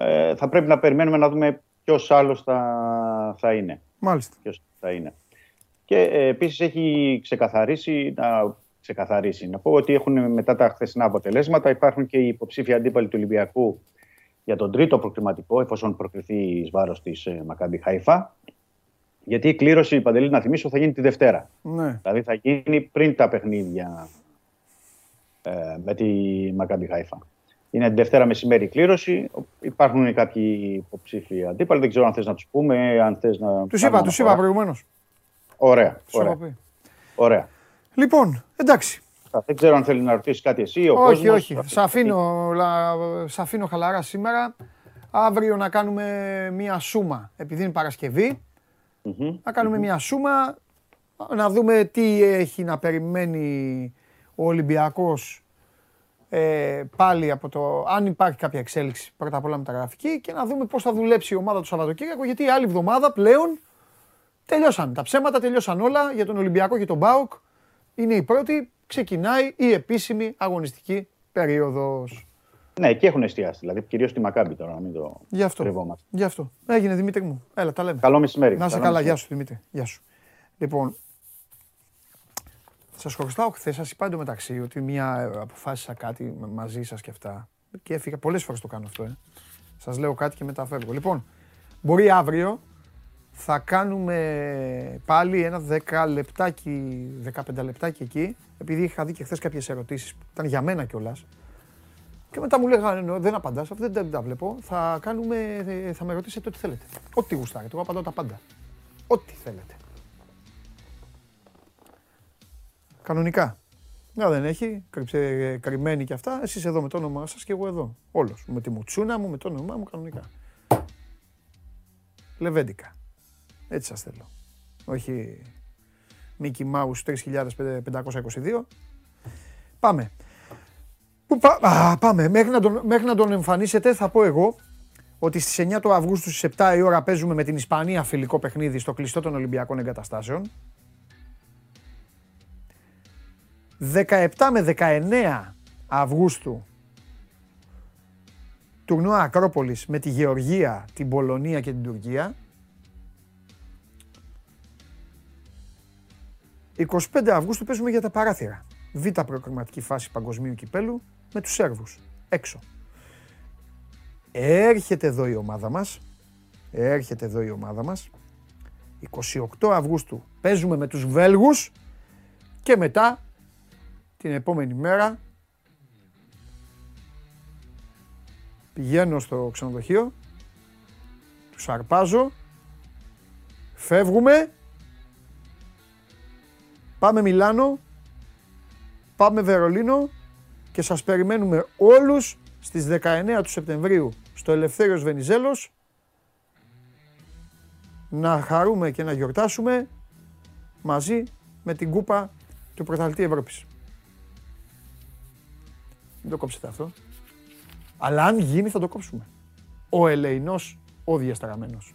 Ε, θα πρέπει να περιμένουμε να δούμε ποιος άλλος θα, θα είναι Μάλιστα. ποιος θα είναι. Και ε, επίσης έχει ξεκαθαρίσει, να ξεκαθαρίσει, να πω ότι έχουν μετά τα χθεσινά αποτελέσματα, υπάρχουν και οι υποψήφοι αντίπαλοι του Ολυμπιακού για τον τρίτο προκριματικό, εφόσον προκριθεί εις βάρος της ε, Μακάμπι Χαϊφά. Γιατί η κλήρωση, Παντελή, να θυμίσω, θα γίνει τη Δευτέρα. Ναι. Δηλαδή θα γίνει πριν τα παιχνίδια ε, με τη Μακάμπι Χαϊφά. Είναι Δευτέρα μεσημέρι η κλήρωση. Υπάρχουν κάποιοι υποψήφοι αντίπαλοι. Δεν ξέρω αν θες να τους πούμε, αν θες να... Τους κάνουμε είπα, τους είπα αναφορά. προηγουμένως. Ωραία. Τους ωραία, είχα πει. ωραία. Λοιπόν, εντάξει. Αυτά. Δεν ξέρω αν θέλει να ρωτήσει κάτι εσύ. Ο όχι, κόσμος, όχι. αυτή Σ' τη αφήνω, λα- σ' αφήνω χαλαρά σήμερα. Αύριο να κάνουμε μία σούμα, επειδή είναι Παρασκευή. Μμμ. Να κάνουμε μία σούμα, να δούμε τι έχει να περιμένει ο Ολυμπιακός ε, πάλι από το, αν υπάρχει κάποια εξέλιξη πρώτα απ' όλα μεταγραφική και να δούμε πώς θα δουλέψει η ομάδα το Σαββατοκύριακο γιατί η άλλη εβδομάδα πλέον τελειώσαν τα ψέματα, τελειώσαν όλα για τον Ολυμπιακό και τον ΠΑΟΚ. Είναι η πρώτη, ξεκινάει η επίσημη αγωνιστική περίοδος. Ναι, και έχουν εστιάσει. Δηλαδή, κυρίως στη Μακάμπη τώρα, να μην το Γι' αυτό. κρυβόμαστε. Γι' αυτό. Έγινε Δημήτρη μου. Έλα, τα λέμε. Καλό μεσημέρι. Να είσαι Καλό καλά, μεσημέρι. γεια σου Δημήτρη. Γεια σου. Λοιπόν, σας χωριστάω χθες, σας είπα εντωμεταξύ ότι μια ε, αποφάσισα κάτι με- μαζί σας και αυτά. Και έφυγα, πολλές φορές το κάνω αυτό, ε. Σας λέω κάτι και μετά φεύγω. Λοιπόν, μπορεί αύριο θα κάνουμε πάλι ένα 10 λεπτάκι, 15 λεπτάκι εκεί, επειδή είχα δει και χθες κάποιες ερωτήσεις που ήταν για μένα κιόλας. Και μετά μου λέγανε «Νο, δεν απαντάς, αυτό δεν, δεν τα βλέπω. Θα κάνουμε, ε, θα με ρωτήσετε ό,τι θέλετε. Ό,τι γουστάρετε, εγώ απαντάω τα πάντα. Ό,τι θέλετε. Κανονικά. Να δεν έχει, κρυψε, κρυμμένη και αυτά. Εσείς εδώ με το όνομά σας και εγώ εδώ. Όλος. Με τη μουτσούνα μου, με το όνομά μου κανονικά. Λεβέντικα. Έτσι σας θέλω. Όχι Mickey Mouse 3522. Πάμε. Πού πά- Α, πάμε. Μέχρι να, τον, μέχρι να τον εμφανίσετε θα πω εγώ ότι στις 9 του Αυγούστου στις 7 η ώρα παίζουμε με την Ισπανία φιλικό παιχνίδι στο κλειστό των Ολυμπιακών Εγκαταστάσεων. 17 με 19 Αυγούστου τουρνουά Ακρόπολης με τη Γεωργία, την Πολωνία και την Τουρκία. 25 Αυγούστου παίζουμε για τα παράθυρα. Β' προκριματική φάση παγκοσμίου κυπέλου με τους Σέρβους. Έξω. Έρχεται εδώ η ομάδα μας. Έρχεται εδώ η ομάδα μας. 28 Αυγούστου παίζουμε με τους Βέλγους και μετά την επόμενη μέρα πηγαίνω στο ξενοδοχείο, τους αρπάζω, φεύγουμε, πάμε Μιλάνο, πάμε Βερολίνο και σας περιμένουμε όλους στις 19 του Σεπτεμβρίου στο Ελευθέριος Βενιζέλος να χαρούμε και να γιορτάσουμε μαζί με την κούπα του Πρωταθλητή Ευρώπης. Μην το κόψετε αυτό. Αλλά αν γίνει θα το κόψουμε. Ο ελεηνός, ο διασταραμένος.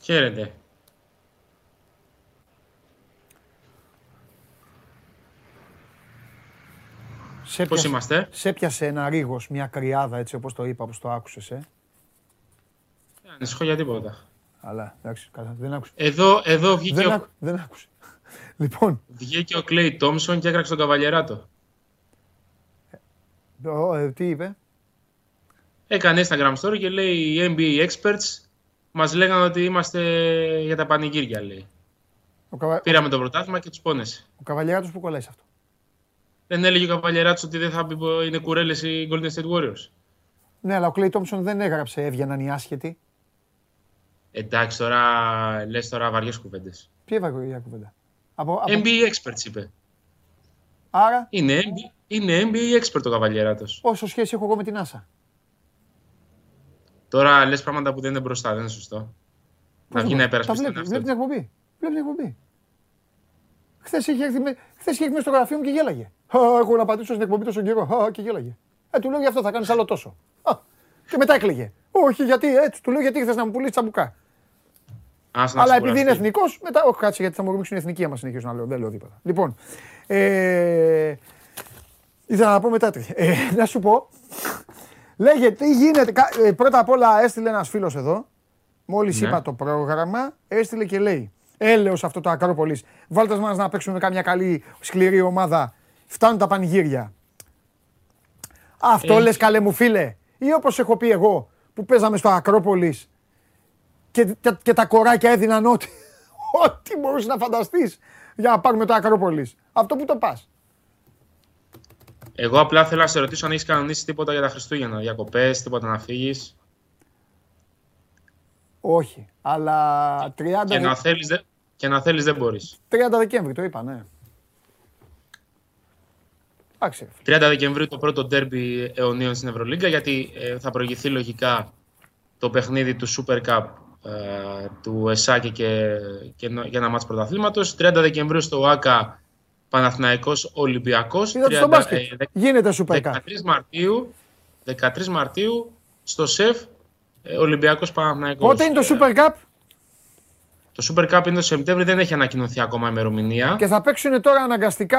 Χαίρετε. Σε Πώς πιάσε- είμαστε; Σε πιάσε ένα ρίγος, μια κρυάδα έτσι όπως το είπα, όπως το άκουσες, ε. Δεν ανησυχώ για τίποτα. Αλλά εντάξει, καλά, δεν άκουσε. Εδώ, εδώ βγήκε, Δεν, ο, άκου, δεν άκουσε. <laughs> Λοιπόν, βγήκε ο Κλέι Τόμσον και έκραξε τον καβαλιεράτο. ο, ε, τι είπε; Έκανε Instagram story και λέει οι NBA experts μας λέγανε ότι είμαστε για τα πανηγύρια, λέει. Ο, καβα... Πήραμε το πρωτάθλημα και τους πόνεσε. ο καβαλιάράτος που κολλάει σε αυτό. Δεν έλεγε ο καβαλιεράτος ότι δεν θα μπει- είναι κουρέλες οι Golden State Warriors. Ναι, αλλά ο Κλέι Τόμψον δεν έγραψε έβγαιναν οι άσχετοι. Εντάξει, τώρα λες τώρα βαριές κουβέντες. Ποια έβαγε η κουβέντα; Από, από... NBA experts είπε. Άρα, Είναι, NBA είναι NBA expert ο καβαλιεράτος. όσο σχέση έχω εγώ με την Άσα. Τώρα λες πράγματα που δεν είναι μπροστά, δεν είναι σωστό. Να βγει να Τα υπερασπιστεί τον βλέπεις, εαυτό βλέπεις την του. εκπομπή. Βλέπεις την εκπομπή. Χθες είχε έρθει, με- χθες είχε έρθει μέσα στο γραφείο μου και γέλαγε. Α, έχω να πατήσω στην εκπομπή τόσο καιρό. Α, και γέλαγε. Ε, του λέω γι' αυτό θα κάνεις άλλο τόσο. Α, και μετά έκλαιγε. Όχι, γιατί έτσι. Του λέω γιατί ήρθε να μου πουλήσεις τσαμπουκά. Ας να Αλλά σου επειδή είναι κουραστεί. εθνικός, μετά. Όχι, κάτσε γιατί θα μου ρίξουν εθνική άμα συνεχίσω να λέω. Δεν λέω τίποτα. Λοιπόν. Ε, ήθελα να πω μετά. τι. Ε, να σου πω. Λέγε, τι γίνεται; Κα- ε, Πρώτα απ' όλα έστειλε ένας φίλος εδώ. Μόλις Ναι. είπα το πρόγραμμα, έστειλε και λέει Έλεος αυτό το Ακρόπολης. Βάλτε μας να παίξουμε με κάμια καλή σκληρή ομάδα. Φτάνουν τα πανηγύρια. Αυτό Ε. λες καλέ μου φίλε. Ή όπως έχω πει εγώ που παίζαμε στο Ακρόπολης και, και, και τα κοράκια έδιναν ό,τι, <laughs> ό,τι μπορούσες να φανταστείς για να πάρουμε το Ακρόπολης. Αυτό που το πας. Εγώ απλά θέλω να σε ρωτήσω αν έχεις κανονίσει τίποτα για τα Χριστούγεννα. Διακοπές, τίποτα να φύγεις. Όχι, αλλά 30, Και να θέλεις και να θέλεις, δεν μπορείς. 30 Δεκέμβρη το είπα, ναι. Εντάξει, ρε φίλε. 30 Δεκεμβρίου το πρώτο ντέρμπι αιωνίων στην Ευρωλίγκα, γιατί ε, θα προηγηθεί λογικά το παιχνίδι του Super Cup ε, του ΕΣΑΚΕ και, και νο- για ένα μάτς πρωταθλήματος. 30 Δεκεμβρίου στο ΆΚΑ Παναθηναϊκός Ολυμπιακός. Είδατε στο 30, μπάσκετ. ε, δεκ- Γίνεται Super 13 Cup. Μαρτίου, 13 Μαρτίου στο ΣΕΦ ε, Ολυμπιακός Παναθηναϊκός. Πότε είναι το Ε, Super Cup; Το Super Cup είναι το Σεπτέμβριο, δεν έχει ανακοινωθεί ακόμα ημερομηνία. και θα παίξουν τώρα αναγκαστικά.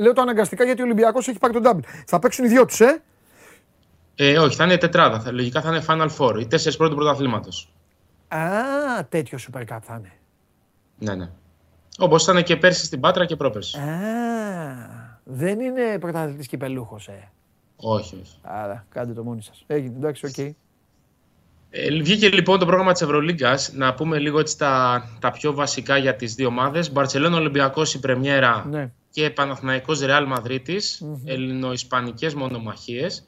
Λέω το αναγκαστικά γιατί ο Ολυμπιακός έχει πάρει τον double. Θα παίξουν οι δυο τους, ε; Ε, όχι, θα είναι τετράδα. Θα, λογικά θα είναι Final Four, οι τέσσερις πρώτοι πρωταθλήματος. Α, τέτοιο Super Cup θα είναι. Ναι, ναι. Όπως ήταν και πέρσι στην Πάτρα και πρόπερσι. Α, δεν είναι πρωταθλητής κυπελούχος, ε. Όχι, όχι. Άρα, κάντε το μόνοι σας. Έγινε, εντάξει, οκ. Ε, βγήκε λοιπόν το πρόγραμμα της Ευρωλίγκας. Να πούμε λίγο έτσι τα, τα πιο βασικά για τις δύο ομάδες. Μπαρτσελόνα Ολυμπιακός η πρεμιέρα Ναι. και Παναθηναϊκός Ρεάλ Μαδρίτης. Ελληνοϊσπανικές μονομαχίες.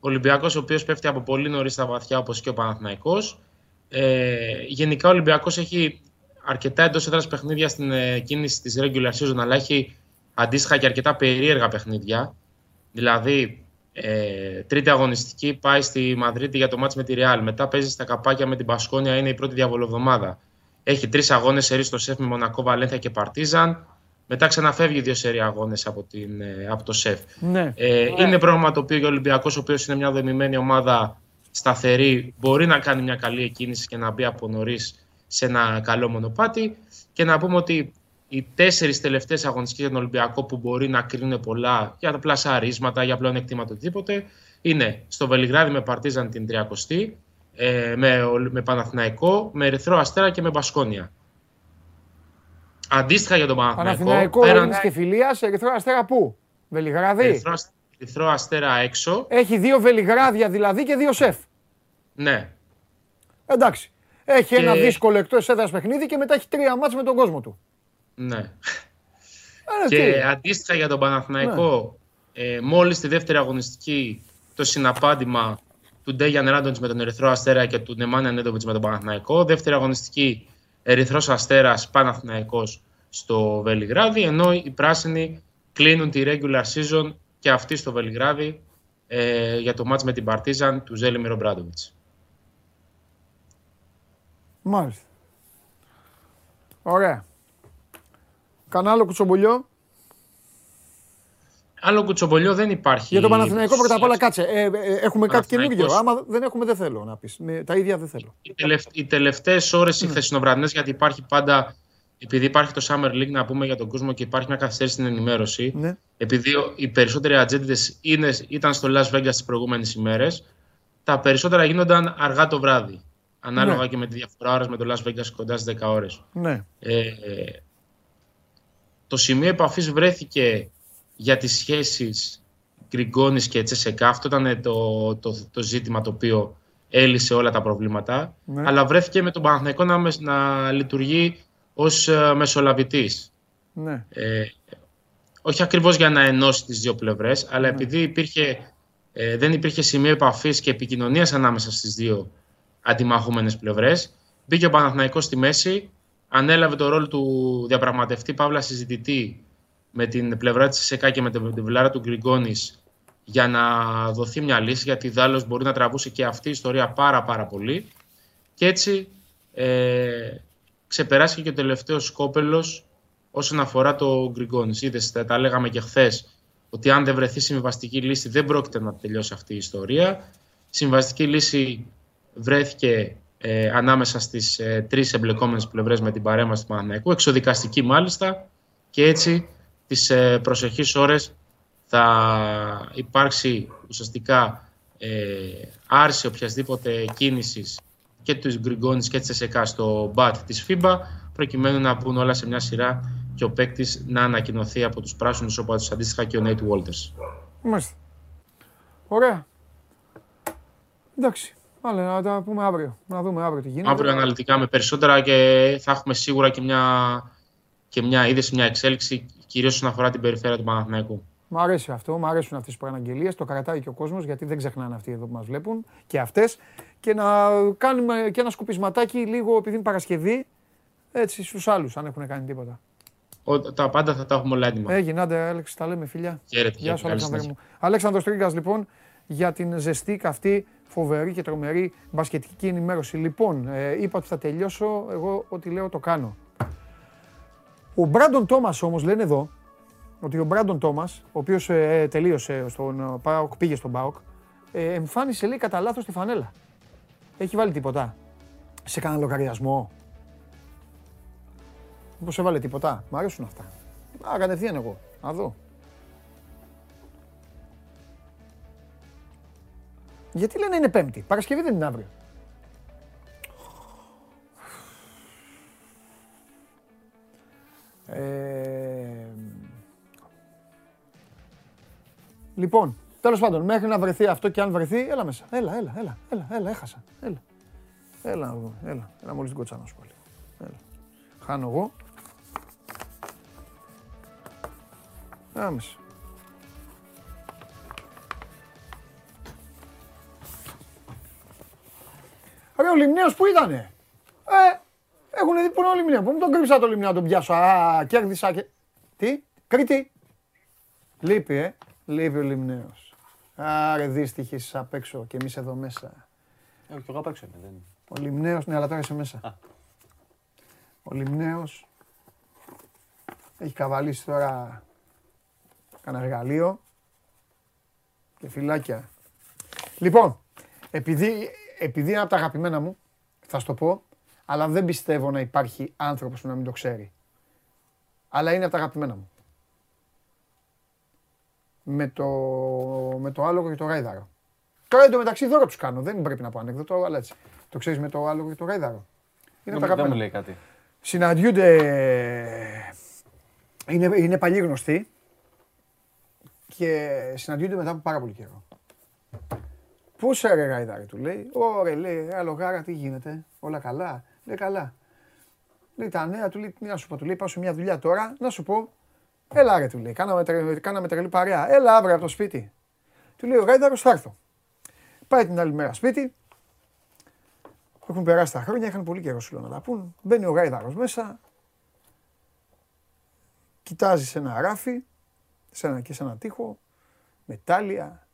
Ο Ολυμπιακός ο οποίος πέφτει από πολύ νωρίς στα βαθιά όπως και ο Παναθηναϊκός. Ε, γενικά ο Ολυμπιακός έχει αρκετά εντός έδρας παιχνίδια στην ε, κίνηση της regular season αλλά έχει αντίστοιχα και αρκετά περίεργα παιχνίδια. Δηλαδή, ε, τρίτη αγωνιστική πάει στη Μαδρίτη για το μάτς με τη Ρεάλ. Μετά παίζει στα καπάκια με την Πασκόνια, είναι η πρώτη διαβολοβδομάδα. Έχει τρεις αγώνες σερί στο ΣΕΦ με Μονακό, Βαλένθια και Παρτίζαν. Μετά ξαναφεύγει δύο σερί αγώνες από, την, ε, από το ΣΕΦ. Ναι. Ε, Είναι πρόγραμμα το οποίο για ο Ολυμπιακός, ο οποίος είναι μια δομημένη ομάδα σταθερή, μπορεί να κάνει μια καλή εκκίνηση και να μπει από νωρίς σε ένα καλό μονοπάτι. Και να πούμε ότι οι τέσσερις τελευταίες αγωνιστικές για τον Ολυμπιακό που μπορεί να κρίνουν πολλά για τα πλασαρίσματα, για πλέον εκτίματα οτιδήποτε, είναι στο Βελιγράδι με Παρτίζαν την 30η, ε, με, Ολ- με Παναθηναϊκό, με Ερυθρό Αστέρα και με Μπασκόνια. Αντίστοιχα για τον Παναθηναϊκό, Παναθηναϊκό, πέραν Έλληνας και Φιλίας, Ερυθρό Αστέρα πού; Βελιγράδι; Ερυθρό, Ασ- Ερυθρό Αστέρα έξω, Έχει δύο Βελιγράδια δηλαδή και δύο σεφ. ναι, Εντάξει. Έχει ένα Και- δύσκολο εκτός έδρας παιχνίδι και μετά έχει τρία μάτς με τον κόσμο του. ναι. Ε, τι. Και αντίστοιχα για τον Παναθηναϊκό, ε, μόλις τη δεύτερη αγωνιστική το συναπάντημα του Ντέγιαν Ράντοντς με τον Ερυθρό Αστέρα και του Νεμάνια Νέντοβιτς με τον Παναθηναϊκό. Δεύτερη αγωνιστική Ερυθρός Αστέρας Παναθηναϊκός στο Βελιγράδι, ενώ οι πράσινοι κλείνουν τη regular season και αυτοί στο Βελιγράδι ε, για το μάτς με την Παρτίζαν του Ζέλιμιρο Μπράντοβιτς. Μάλιστα. Ωραία. Κανένα κουτσομπολιό; Άλλο κουτσομπολιό δεν υπάρχει. Για τον Παναθηναϊκό πρώτα απ' όλα κάτσε. Ε, ε, ε, έχουμε κάτι Παναθηναϊκός. καινούργιο. Άμα δεν έχουμε δεν θέλω να πεις. Με, τα ίδια δεν θέλω. οι, τελευ... οι τελευταίες ώρες οι χθεσινοβραδινές, γιατί υπάρχει πάντα, επειδή υπάρχει το Summer League να πούμε για τον κόσμο και υπάρχει μια καθυστέρηση στην ενημέρωση, Ναι. επειδή ο- οι περισσότεροι ατζέντιδες είναι, ήταν στο Las Vegas τις προηγούμενες ημέρες, τα περισσότερα γίνονταν αργά το βράδυ. Ανάλογα Ναι. και με τη διαφορά ώρας με το Las Vegas κοντά στις 10 ώρες. Ναι. Ε, το σημείο επαφής βρέθηκε για τις σχέσεις Γκριγκόνης και Τσεσεκά. Αυτό ήταν το, το, το ζήτημα το οποίο έλυσε όλα τα προβλήματα. Ναι. Αλλά βρέθηκε με τον Παναθηναϊκό να, μεσ- να λειτουργεί ως ε, μεσολαβητής. ναι. Ε, όχι ακριβώς για να ενώσει τις δύο πλευρές, αλλά επειδή υπήρχε, ε, δεν υπήρχε σημείο επαφής και επικοινωνίας ανάμεσα στις δύο αντιμαχούμενες πλευρές, μπήκε ο Παναθηναϊκός στη μέση, ανέλαβε το ρόλο του διαπραγματευτή Παύλα συζητητή με την πλευρά της ΕΣΕΚΑ και με την πλευρά του Γκριγκόνης για να δοθεί μια λύση, γιατί δάλλως μπορεί να τραβούσε και αυτή η ιστορία πάρα πάρα πολύ. Και έτσι ε, ξεπεράσει και ο τελευταίος κόπελο όσον αφορά το Γκριγκόνης. Είδες, τα, τα λέγαμε και χθες ότι αν δεν βρεθεί συμβαστική λύση δεν πρόκειται να τελειώσει αυτή η ιστορία. Συμβαστική λύση βρέθηκε ε, ανάμεσα στις ε, τρεις εμπλεκόμενες πλευρές με την παρέμβαση του Παναθηναϊκού, εξοδικαστική μάλιστα, και έτσι τις ε, προσεχείς ώρες θα υπάρξει ουσιαστικά ε, άρση οποιασδήποτε κίνησης και τους Γκριγκόνης και της ΕΣΕΚΑ στο μπατ της FIBA, προκειμένου να μπουν όλα σε μια σειρά και ο παίκτης να ανακοινωθεί από τους πράσινους όπως αντίστοιχα και ο Νέιτ Walters. Μάλιστα. Ωραία. Εντάξει. Πάλι να τα πούμε αύριο. Να δούμε αύριο τι γίνεται. Αύριο αναλυτικά με περισσότερα και θα έχουμε σίγουρα και μια, και μια είδηση, μια εξέλιξη, κυρίως όσον αφορά την περιφέρεια του Παναθηναϊκού. Μ' αρέσει αυτό, μ' αρέσουν αυτές τι προαναγγελίε. Το κρατάει και ο κόσμος γιατί δεν ξεχνάνε αυτοί εδώ που μας βλέπουν και αυτές. Και να κάνουμε και ένα σκουπισματάκι λίγο επειδή είναι Παρασκευή έτσι στους άλλους, αν έχουν κάνει τίποτα. Ο, τα πάντα θα τα έχουμε όλα έτοιμα. Έγινε, άντε, Άλεξ, τα λέμε φιλιά. Χαίρετε, Γεια σου, χαίρετε. Καλή Αλέξανδρε συνέχεια. μου. Αλέξανδρος Τρίγκας, λοιπόν, για την ζεστή, καυτή, φοβερή και τρομερή μπασκετική ενημέρωση. Λοιπόν, ε, είπα ότι θα τελειώσω, εγώ ό,τι λέω το κάνω. Ο Μπράντον Τόμας όμως λένε εδώ, ότι ο Μπράντον Τόμας, ο οποίος ε, τελείωσε στον ε, ΠΑΟΚ, πήγε στον ΠΑΟΚ, ε, εμφάνισε λέει κατά λάθος τη φανέλα. Έχει βάλει τίποτα; Σε κανένα λογαριασμό; Μήπως έβαλε τίποτα; Μ' αρέσουν αυτά. Α, κατευθείαν εγώ. Να δω. Γιατί λένε είναι Πέμπτη. Παρασκευή δεν είναι αύριο. Ε, λοιπόν, τέλος πάντων, μέχρι να βρεθεί αυτό και αν βρεθεί, έλα μέσα. Έλα, έλα, έλα, έλα, έλα, έχασα. Έλα. Έλα, να δω, έλα, έλα μόλις την κότσα να σου πω λίγο. Έλα. Χάνω εγώ. Άμεσα. Ρε ο Λιμνέος που ήτανε. Ε, έχουν δει που είναι ο Λιμνέο. Πού μου τον κρύψα το Λιμνέο να τον πιάσω; Α, κέρδισα και... Τι, Κρήτη. Λείπει, ε. Λείπει ο Λιμνέος. Άρε δύστιχοι εσείς απ' έξω και εμείς εδώ μέσα. Ε, και εγώ απ' έξω είμαι, δεν είναι. Ο Λιμνέος, ναι, αλλά τώρα είσαι μέσα. Ο Λιμνέος έχει καβαλήσει τώρα κανένα εργαλείο και φυλάκια. Λοιπόν, επειδή, επειδή είναι από τα αγαπημένα μου, θα σου το πω, αλλά δεν πιστεύω να υπάρχει άνθρωπος που να μην το ξέρει. Αλλά είναι από τα αγαπημένα μου. Με το, με το άλογο και το γάιδαρο. Τώρα εντωμεταξύ δώρο τους κάνω, δεν πρέπει να πω ανέκδοτο, αλλά έτσι. Το ξέρεις με το άλογο και το γάιδαρο. Είναι από τα Δεν μου αγαπημένα. λέει κάτι. Συναντιούνται, είναι, είναι παλιοί γνωστοί και συναντιούνται μετά από πάρα πολύ καιρό. Πού σε ρε γαϊδάρι του λέει, ωραία λέει, άλλο γάρα τι γίνεται, όλα καλά, λέει καλά. Λέει τα νέα του λέει, τι να σου πω, του λέει πάω σε μια δουλειά τώρα, να σου πω, έλα ρε του λέει, κάναμε, τρε- κάναμε τρελή παρέα, έλα αύριο από το σπίτι. Του λέει ο γάιδαρος θα έρθω. Πάει την άλλη μέρα σπίτι, έχουν περάσει τα χρόνια, είχαν πολύ καιρό σου λέω να τα πούν. Μπαίνει ο γάιδαρος μέσα, κοιτάζει σε ένα ράφι, σε ένα, και σε ένα τοίχο, μετάλλια,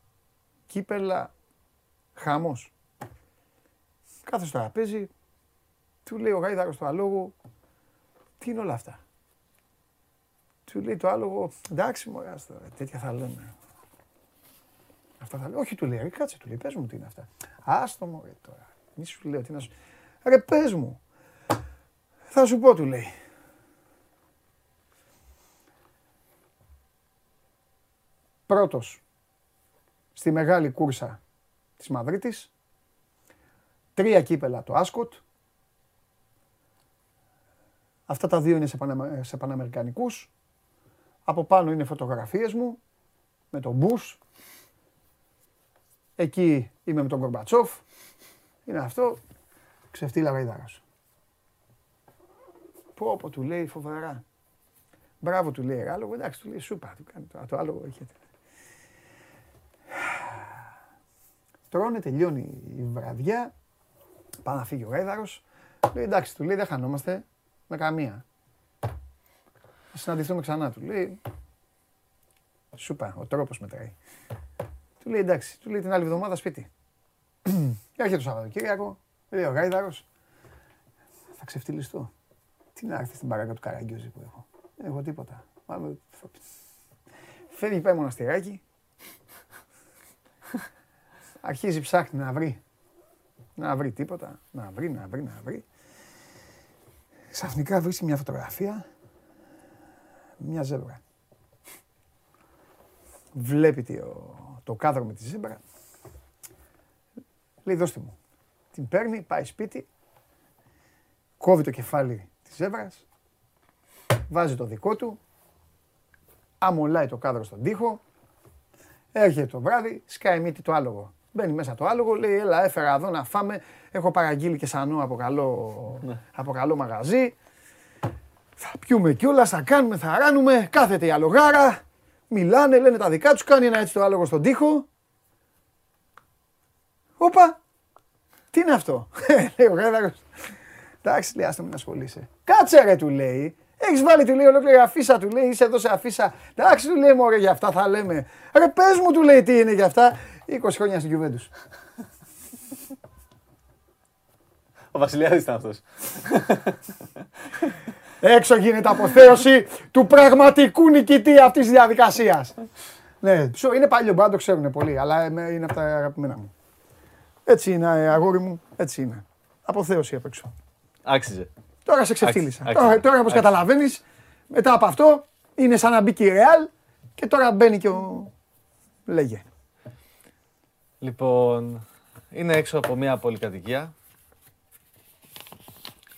κύπελα, χαμός. Κάθε στο τραπέζι, του λέει ο γάιδαρος το αλόγο, τι είναι όλα αυτά; Του λέει το άλογο, εντάξει μωρά, τώρα, τέτοια θα λέμε. Αυτά θα λέω. Όχι, του λέει, ρε, κάτσε, του λέει, πες μου τι είναι αυτά. Άστο μωρέ τώρα. Μη σου λέω, τι να σου... Ρε, πες μου. Θα σου πω, του λέει. Πρώτος στη μεγάλη κούρσα της Μαδρίτης. Τρία κύπελα το Άσκοτ. Αυτά τα δύο είναι σε, παναμα... σε παναμερικανικούς. Από πάνω είναι φωτογραφίες μου με τον Μπούς. Εκεί είμαι με τον Κορμπατσόφ. Είναι αυτό. Ξεφτύλα γαϊδάρας. Πω πω του λέει φοβερά. Μπράβο του λέει άλογο. Εντάξει του λέει σούπα. Του κάνει το, το άλογο είχε. Τρώνε, τελειώνει η βραδιά. Πάει να φύγει ο γάιδαρος. Λέει εντάξει του λέει δεν χανόμαστε με καμία. Θα συναντηθούμε ξανά του λέει. Σούπα, ο τρόπος μετράει. Του λέει εντάξει, του λέει την άλλη εβδομάδα σπίτι. Και <clears throat> έρχεται το Σαββατοκύριακο, λέει ο Γάιδαρος, θα ξεφτυλιστώ. Τι να έρθει στην παράγκα του Καραγκιόζη που έχω. Δεν έχω τίποτα. Μάλλον θα- Φεύγει πάει μοναστηράκι. Αρχίζει ψάχνει να βρει. Να βρει τίποτα. Να βρει, να βρει, να βρει. Ξαφνικά βρίσκει μια φωτογραφία. Μια ζεύρα. Βλέπει το, το κάδρο με τη ζέμπρα. Λέει δώστε μου. Την παίρνει, πάει σπίτι. Κόβει το κεφάλι της ζεύρας, βάζει το δικό του, αμολάει το κάδρο στον τοίχο, έρχεται το βράδυ, σκάει μύτη το άλογο. Μπαίνει μέσα το άλογο, λέει έλα έφερα εδώ να φάμε, έχω παραγγείλει και σανό από καλό, από καλό μαγαζί. Θα πιούμε κιόλας, θα κάνουμε, θα ράνουμε, κάθεται η αλογάρα, μιλάνε, λένε τα δικά τους, κάνει ένα έτσι το άλογο στον τοίχο. Όπα, τι είναι αυτό, <laughs> λέει ο γρέδαρος. Εντάξει, λέει, άστο μην ασχολείσαι. Κάτσε ρε, του λέει. Έχεις βάλει, του λέει, ολόκληρη αφίσα, του λέει, είσαι εδώ σε αφίσα. Εντάξει, του λέει, μωρέ, για αυτά θα λέμε. Ρε, πες μου, του λέει, τι είναι για αυτά. 20 χρόνια στην Juventus. Ο Βασιλιάδης ήταν αυτός. Έξω γίνεται αποθέωση του πραγματικού νικητή αυτής της διαδικασίας. ναι, ψω- είναι παλιό, μπορεί να το ξέρουν πολλοί, αλλά εμέ- είναι από τα αγαπημένα μου. Έτσι είναι, ε, αγόρι μου, έτσι είναι. Αποθέωση απ' έξω. Άξιζε. Τώρα σε ξεφτύλισα. Άξιζε, Τώρα, άξιζε, τώρα όπως άξιζε. καταλαβαίνεις, μετά από αυτό είναι σαν να μπήκε η Ρεάλ και τώρα μπαίνει και ο... Λέγε. Λοιπόν, είναι έξω από μια πολυκατοικία.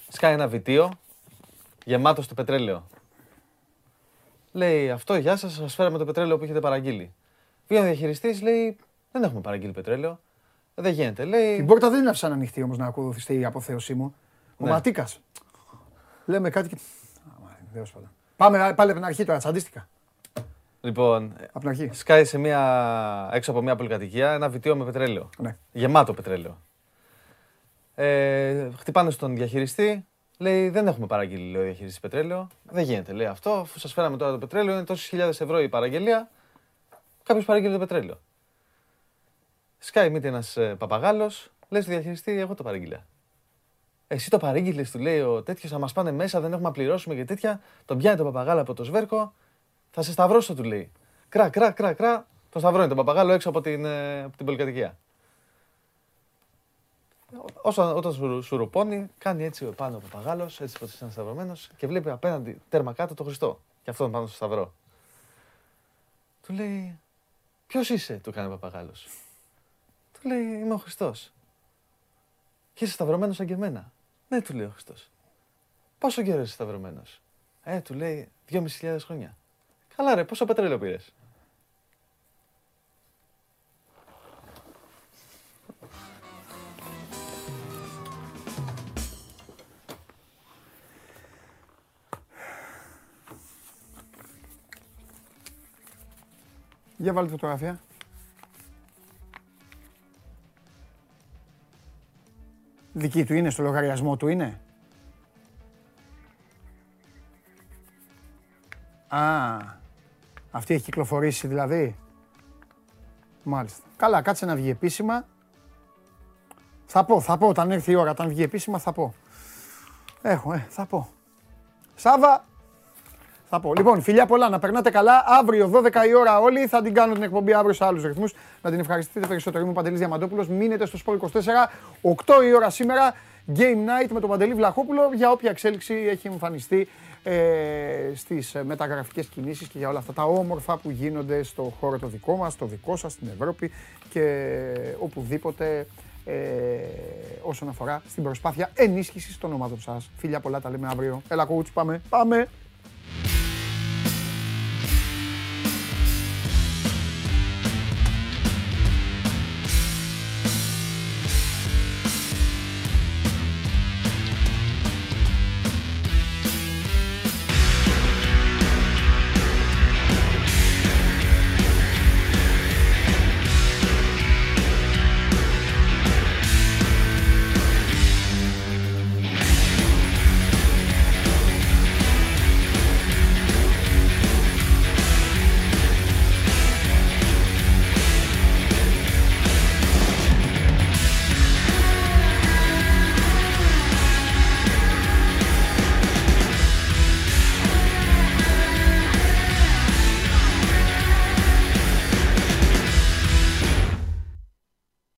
Σκάει ένα βιτίο γεμάτο στο πετρέλαιο. Λέει αυτό, γεια σας, σας φέραμε το πετρέλαιο που έχετε παραγγείλει. Βγαίνει ο διαχειριστής, λέει, δεν έχουμε παραγγείλει πετρέλαιο. «Ε, Δεν γίνεται, λέει. Την πόρτα δεν την άφησαν ανοιχτή όμως να ακολουθήσει η αποθέωσή μου. Ο Ναι. Ματίκας. Λέμε κάτι και... Α, μα, τέλος πάντων. Πάμε πάλι από την αρχή τώρα, τσαντίστηκα. Λοιπόν, Από την αρχή. σκάει σε μια, έξω από μια πολυκατοικία ένα βιτίο με πετρέλαιο. Ναι. Γεμάτο πετρέλαιο. Ε, χτυπάνε στον διαχειριστή. Λέει: Δεν έχουμε παραγγείλει, λέει ο διαχειριστής πετρέλαιο. Δεν γίνεται, λέει αυτό. Αφού σας φέραμε τώρα το πετρέλαιο, είναι τόσες χιλιάδες ευρώ η παραγγελία. Κάποιος παραγγείλει το πετρέλαιο. Σκάει μύτη ένας παπαγάλος, λέει στο διαχειριστή: Εγώ το παρήγγειλα. Εσύ το παρήγγειλες, του λέει ο τέτοιος, θα μας πάνε μέσα, δεν έχουμε να πληρώσουμε και τέτοια. Τον πιάνει τον παπαγάλο από το σβέρκο, θα σε σταυρώσω, του λέει. Κρά, κρά, κρά, κρά. Τον σταυρώνει τον παπαγάλο έξω από την, ε, από την πολυκατοικία. Όσο, όταν σου, σου ρουπώνει, κάνει έτσι πάνω ο παπαγάλος, έτσι πως είναι σταυρωμένο και βλέπει απέναντι τέρμα κάτω το Χριστό. Και αυτόν πάνω στο σταυρό. Του λέει, Ποιος είσαι, του κάνει ο παπαγάλος. Του λέει, Είμαι ο Χριστός. Και είσαι σταυρωμένος σαν και εμένα. Ναι, του λέει ο Χριστός. Πόσο καιρό είσαι σταυρωμένος; Ε, του λέει, 2.500 χρόνια. Καλά, ρε, πόσο πετρέλαιο πήρες; Για βάλτε φωτογραφία. Δική του είναι, στο λογαριασμό του είναι. Α, αυτή έχει κυκλοφορήσει δηλαδή. Μάλιστα. Καλά, κάτσε να βγει επίσημα. Θα πω, θα πω, όταν έρθει η ώρα, όταν βγει επίσημα θα πω. Έχω, ε, θα πω. Σάβα, θα πω. Λοιπόν, φιλιά πολλά, να περνάτε καλά. Αύριο 12 η ώρα όλοι θα την κάνω την εκπομπή αύριο σε άλλους ρυθμούς. Να την ευχαριστείτε περισσότερο. Είμαι ο Παντελής Διαμαντόπουλος. Μείνετε στο Sport 24. 8 η ώρα σήμερα. Game night με τον Παντελή Βλαχόπουλο για όποια εξέλιξη έχει εμφανιστεί ε, στις ε, μεταγραφικές κινήσεις και για όλα αυτά τα όμορφα που γίνονται στο χώρο το δικό μας, το δικό σας, στην Ευρώπη και οπουδήποτε ε, όσον αφορά στην προσπάθεια ενίσχυσης των ομάδων σας. Φιλιά πολλά, τα λέμε αύριο. Έλα coach, πάμε, πάμε.